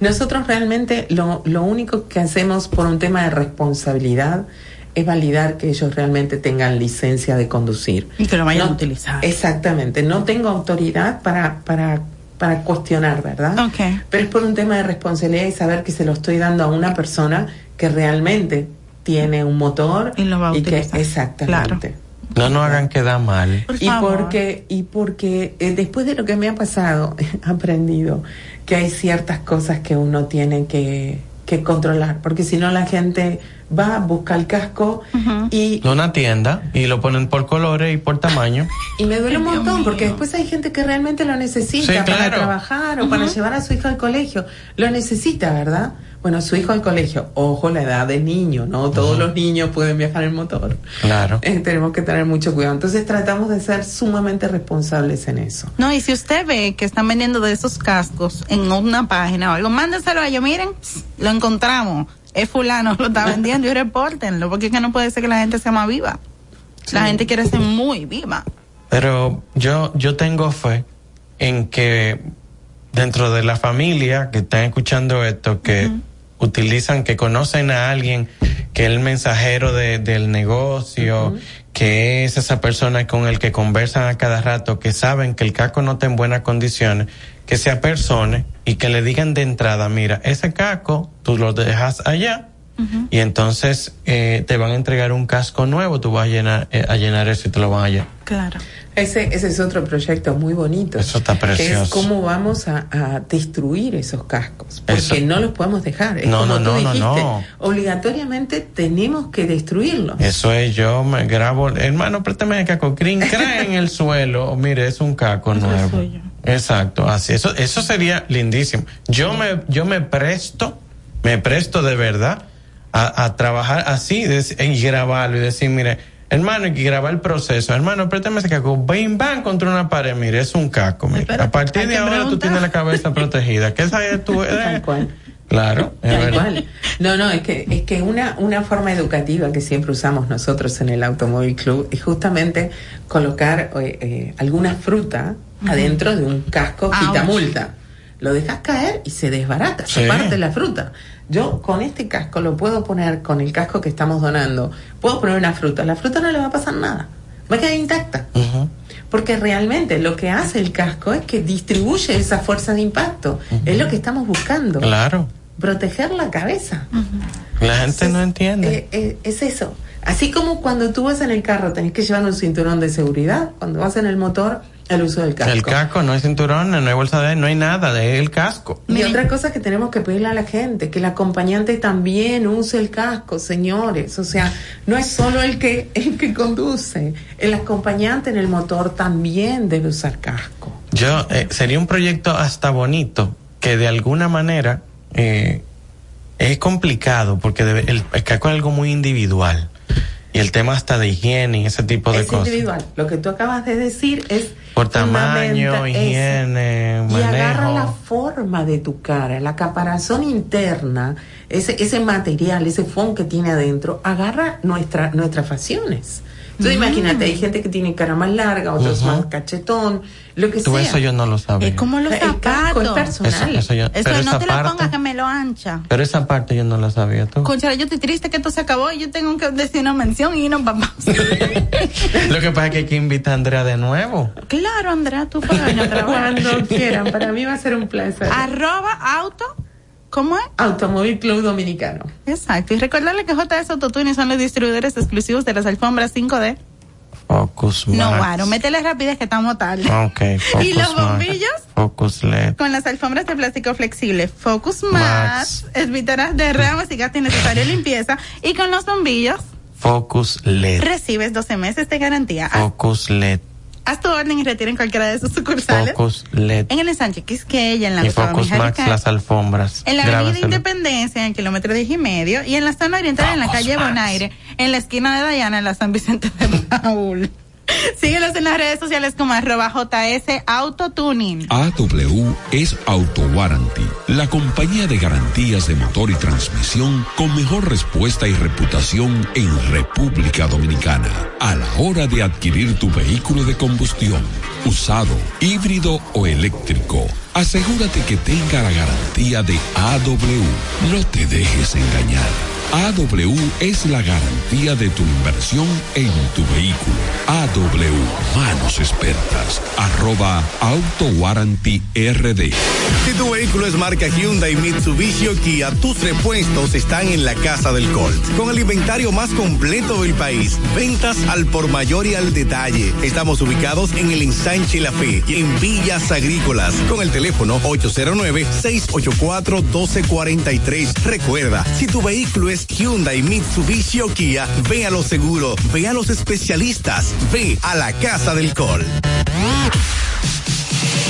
Nosotros realmente lo, lo único que hacemos por un tema de responsabilidad es validar que ellos realmente tengan licencia de conducir. Y que lo vayan No- a utilizar. Exactamente, no tengo autoridad para, para, para cuestionar, ¿verdad? Ok. Pero es por un tema de responsabilidad y saber que se lo estoy dando a una persona que realmente tiene un motor y, lo va a que utilizar. exactamente. No nos hagan quedar mal. Y porque, y porque eh, después de lo que me ha pasado, he aprendido que hay ciertas cosas que uno tiene que, que controlar, porque si no la gente va, busca el casco y, a una tienda y lo ponen por colores y por tamaño. y me duele un montón, porque después hay gente que realmente lo necesita Sí, para claro. trabajar o para llevar a su hijo al colegio. Lo necesita, ¿verdad? Bueno, su hijo al colegio, ojo la edad de niño, no todos los niños pueden viajar en motor. Claro. Eh, tenemos que tener mucho cuidado. Entonces tratamos de ser sumamente responsables en eso. No, y si usted ve que están vendiendo de esos cascos en una página o algo, mándenselo a ellos, miren, lo encontramos, es fulano, lo está vendiendo y repórtenlo, porque es que no puede ser que la gente sea más viva. La gente quiere ser muy viva. Pero yo, yo tengo fe en que dentro de la familia que están escuchando esto, que utilizan, que conocen a alguien que es el mensajero de- del negocio, que es esa persona con el que conversan a cada rato, que saben que el casco no está en buenas condiciones, que se apersone y que le digan de entrada, mira, ese casco tú lo dejas allá y entonces eh, te van a entregar un casco nuevo, tú vas a llenar, eh, a llenar eso y te lo van a llenar. Claro. Ese, ese es otro proyecto muy bonito. Eso está Que es precioso. cómo vamos a, a destruir esos cascos. Porque Eso. no los podemos dejar. Es No, como no, tú no, no, dijiste, no. Obligatoriamente tenemos que destruirlos. Eso es, yo me grabo, hermano, préstame el caco, crin, en el suelo, mire, es un caco nuevo. Exacto, así, eso, eso sería lindísimo. Yo me, yo me presto, me presto de verdad a, a trabajar así de- y grabarlo y decir, mire, hermano, hay que grabar el proceso, hermano, préstame ese caco, bim, bam, contra una pared, mire, es un caco, mire. a partir de ahora tú tienes la cabeza protegida. ¿Qué sabes tú? Eh, Claro, es Tal verdad. cual. No, no, es que, es que una, una forma educativa que siempre usamos nosotros en el Automóvil Club es justamente colocar eh, eh, alguna fruta Adentro de un casco Ouch. quitamulta. Lo dejas caer y se desbarata, se parte la fruta. Yo con este casco lo puedo poner, con el casco que estamos donando, puedo poner una fruta. La fruta no le va a pasar nada, va a quedar intacta. Porque realmente lo que hace el casco es que distribuye esa fuerza de impacto. Es lo que estamos buscando. Claro. Proteger la cabeza. La gente no entiende. Eh, eh, es eso. Así como cuando tú vas en el carro tenés que llevar un cinturón de seguridad, cuando vas en el motor, el uso del casco. El casco, no hay cinturón, no hay bolsa de, no hay nada, es el casco. Y otra cosa que tenemos que pedirle a la gente, que el acompañante también use el casco, señores. O sea, no es solo el que, el que conduce, el acompañante en el motor también debe usar casco. Yo, eh, sería un proyecto hasta bonito, que de alguna manera eh, es complicado, porque debe- el, el casco es algo muy individual. Y el tema hasta de higiene y ese tipo de es cosas. individual. Lo que tú acabas de decir es Por tamaño, eso. higiene, y agarra la manejo. forma de tu cara, la caparazón interna, ese, ese material, ese fondo que tiene adentro, agarra nuestra, nuestras facciones. Entonces Mm. imagínate, hay gente que tiene cara más larga, otros más cachetón, lo que Tú, sea. eso yo no lo sabía. Es como los El casco zapatos. es personal. Eso- eso yo- pero no esa te lo parte- pongas que me lo ancha. Pero esa parte yo no la sabía tú. Concha, yo estoy triste que esto se acabó y yo tengo que decir una mención y no papá. Lo que pasa es que hay que invitar a Andrea de nuevo. claro, Andrea, tú puedes venir a trabajar. Cuando quieran, para mí va a ser un placer. Arroba auto, ¿cómo es? Automóvil Club Dominicano. Exacto. Y recordarle que JS Autotune son los distribuidores exclusivos de las alfombras 5D. Focus No, Max. Guaro, métele rapidez que estamos tarde. Ok, Focus ¿Y los Max. bombillos? Focus LED. Con las alfombras de plástico flexible Focus Max, evitaras derrames y gasto innecesario de limpieza. Y con los bombillos Focus LED. recibes 12 meses de garantía. Focus LED. Haz tu orden y retira en cualquiera de sus sucursales. Focus LED. En el Sánchez Quisqueya, en la Y Focus Max, las alfombras. En la avenida Grábaselo. Independencia, en el kilómetro 10 y medio, y en la zona oriental, en la calle Bonaire, en la esquina de Dayana, en la San Vicente de Paul. Síguelos en las redes sociales como arroba JS Autotuning. AW es Auto Warranty, la compañía de garantías de motor y transmisión con mejor respuesta y reputación en República Dominicana. A la hora de adquirir tu vehículo de combustión, usado, híbrido o eléctrico, asegúrate que tenga la garantía de AW. No te dejes engañar. AW es la garantía de tu inversión en tu vehículo. AW, manos expertas, arroba Auto Warranty RD. Si tu vehículo es marca Hyundai, Mitsubishi o Kia, tus repuestos están en la casa del Colt. Con el inventario más completo del país, ventas al por mayor y al detalle. Estamos ubicados en el ensanche La Fe en Villas Agrícolas con el teléfono 809-684-1243. Recuerda, si tu vehículo es Hyundai, Mitsubishi o Kia, ve a lo seguro, ve a los especialistas, ve a la casa del Colt.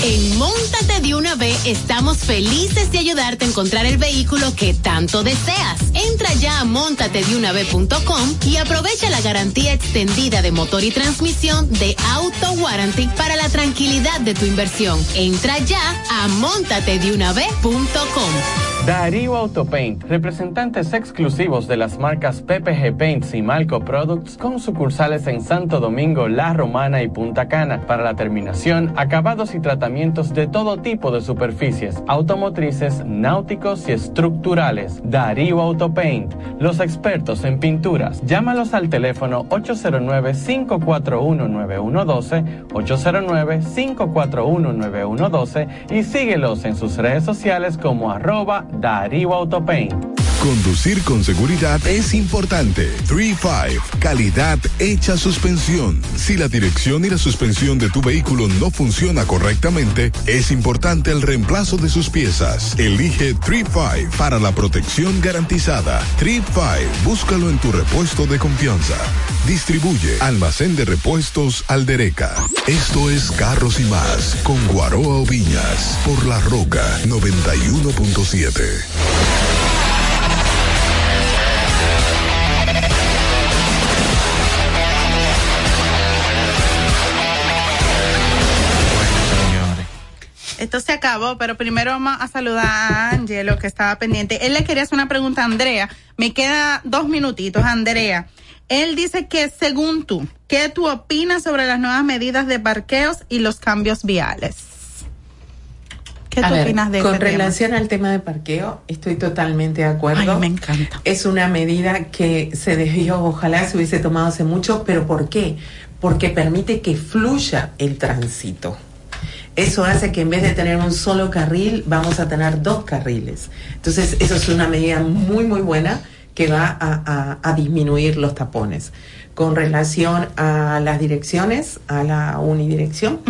En Móntate de una vez estamos felices de ayudarte a encontrar el vehículo que tanto deseas. Entra ya a montatedeunav.com y aprovecha la garantía extendida de motor y transmisión de Auto Warranty para la tranquilidad de tu inversión. Entra ya a montatedeunav.com. Darío Autopaint, representantes exclusivos de las marcas PPG Paints y Malco Products con sucursales en Santo Domingo, La Romana y Punta Cana para la terminación, acabados y tratamientos de todo tipo de superficies, automotrices, náuticos y estructurales. Darío Autopaint, los expertos en pinturas. Llámalos al teléfono 809-541-9112, 809-541-9112 y síguelos en sus redes sociales como arroba Darío Autopaint. Conducir con seguridad es importante. 3-5, calidad hecha suspensión. Si la dirección y la suspensión de tu vehículo no funciona correctamente, es importante el reemplazo de sus piezas. Elige 3-5 para la protección garantizada. 3-5, búscalo en tu repuesto de confianza. Distribuye Almacén de Repuestos Aldereca. Esto es Carros y Más con Guaroa Oviñas por La Roca 91.7. Esto se acabó, pero primero vamos a saludar a Angelo, que estaba pendiente. Él le quería hacer una pregunta a Andrea. Me queda dos minutitos, Andrea. Él dice que según tú, ¿qué tú opinas sobre las nuevas medidas de parqueos y los cambios viales? ¿Qué A tú ver, opinas de Con este tema? relación al tema de parqueo, estoy totalmente de acuerdo. Ay, me encanta. Es una medida que se debió, ojalá se hubiese tomado hace mucho, pero ¿por qué? Porque permite que fluya el tránsito. Eso hace que en vez de tener un solo carril, vamos a tener dos carriles. Entonces, eso es una medida muy, muy buena que va a, a- a disminuir los tapones. Con relación a las direcciones, a la unidirección,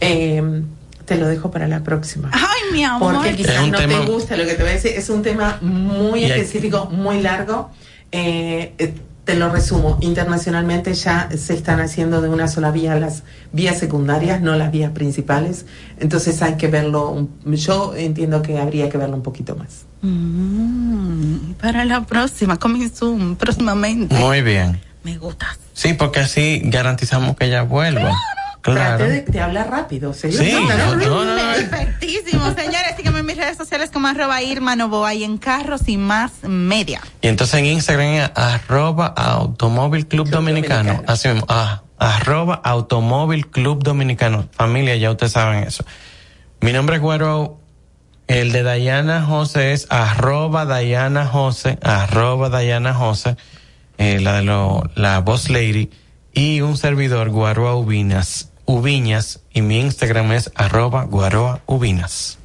eh, te lo dejo para la próxima. Ay, mi amor. Porque quizás no tema- te gusta lo que te voy a decir. Es un tema muy específico, muy largo. Eh, eh, te lo resumo. Internacionalmente ya se están haciendo de una sola vía las vías secundarias, no las vías principales. Entonces hay que verlo. Yo entiendo que habría que verlo un poquito más. Mm, para la próxima, coming soon, próximamente. Muy bien. Me gusta. Sí, porque así garantizamos que ella vuelva. Claro. Trate de, de hablar rápido. ¿se dio Sí, no, no, no, no. Perfectísimo, señores. Sígueme en mis redes sociales como arroba Irma Novoa y en carros y más media. Y entonces en Instagram es arroba automóvil club dominicano. Así mismo, ah, arroba automóvil club dominicano. Familia, ya ustedes saben eso. Mi nombre es Güero. El de Dayana José es arroba Dayana José, arroba Dayana José, eh, la de lo, la boss lady, y un servidor, Guaroa Ubinas, Ubiñas, y mi Instagram es arroba Guaroa Ubinas.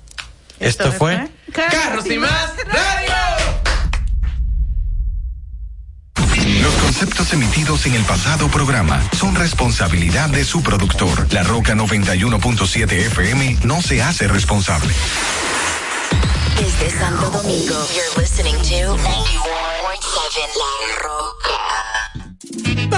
Esto, fue Carros y más Los conceptos emitidos en el pasado programa son responsabilidad de su productor. La Roca 91.7 FM no se hace responsable. Desde Santo Domingo, you're listening to 91.7 La Roca.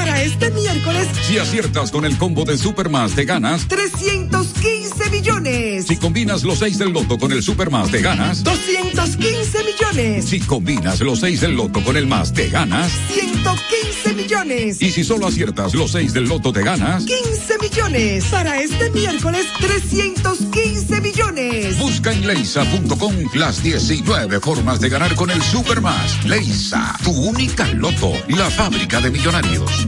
Para este miércoles, Si aciertas con el combo de Supermas, te ganas. 315 millones. Si combinas los 6 del loto con el Supermas, te ganas. 215 millones. Si combinas los 6 del loto con el más, te ganas. 115 millones. Y si solo aciertas los 6 del loto, te ganas. 15 millones. Para este miércoles, 315 millones. Busca en leisa.com las 19 formas de ganar con el Supermas. Leisa, tu única loto, la fábrica de millonarios.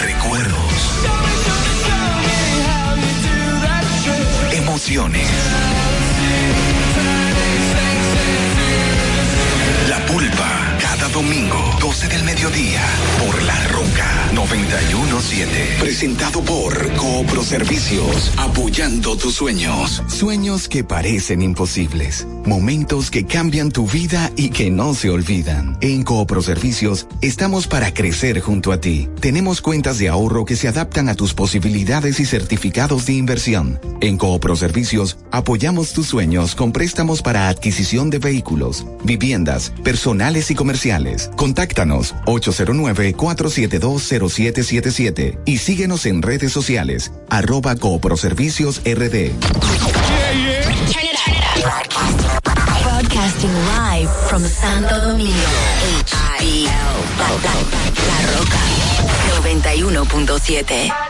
Recuerdos. Emociones. La pulpa, cada domingo, 12 del mediodía, 917. Presentado por Coopro Servicios, apoyando tus sueños. Sueños que parecen imposibles. Momentos que cambian tu vida y que no se olvidan. En Coopro Servicios estamos para crecer junto a ti. Tenemos cuentas de ahorro que se adaptan a tus posibilidades y certificados de inversión. En Coopro Servicios apoyamos tus sueños con préstamos para adquisición de vehículos, viviendas, personales y comerciales. Contáctanos 809-4720777 y síguenos en redes sociales arroba Cooproservicios RD. Broadcasting live from Santo Domingo. HIL. La, la, la Roca 91.7.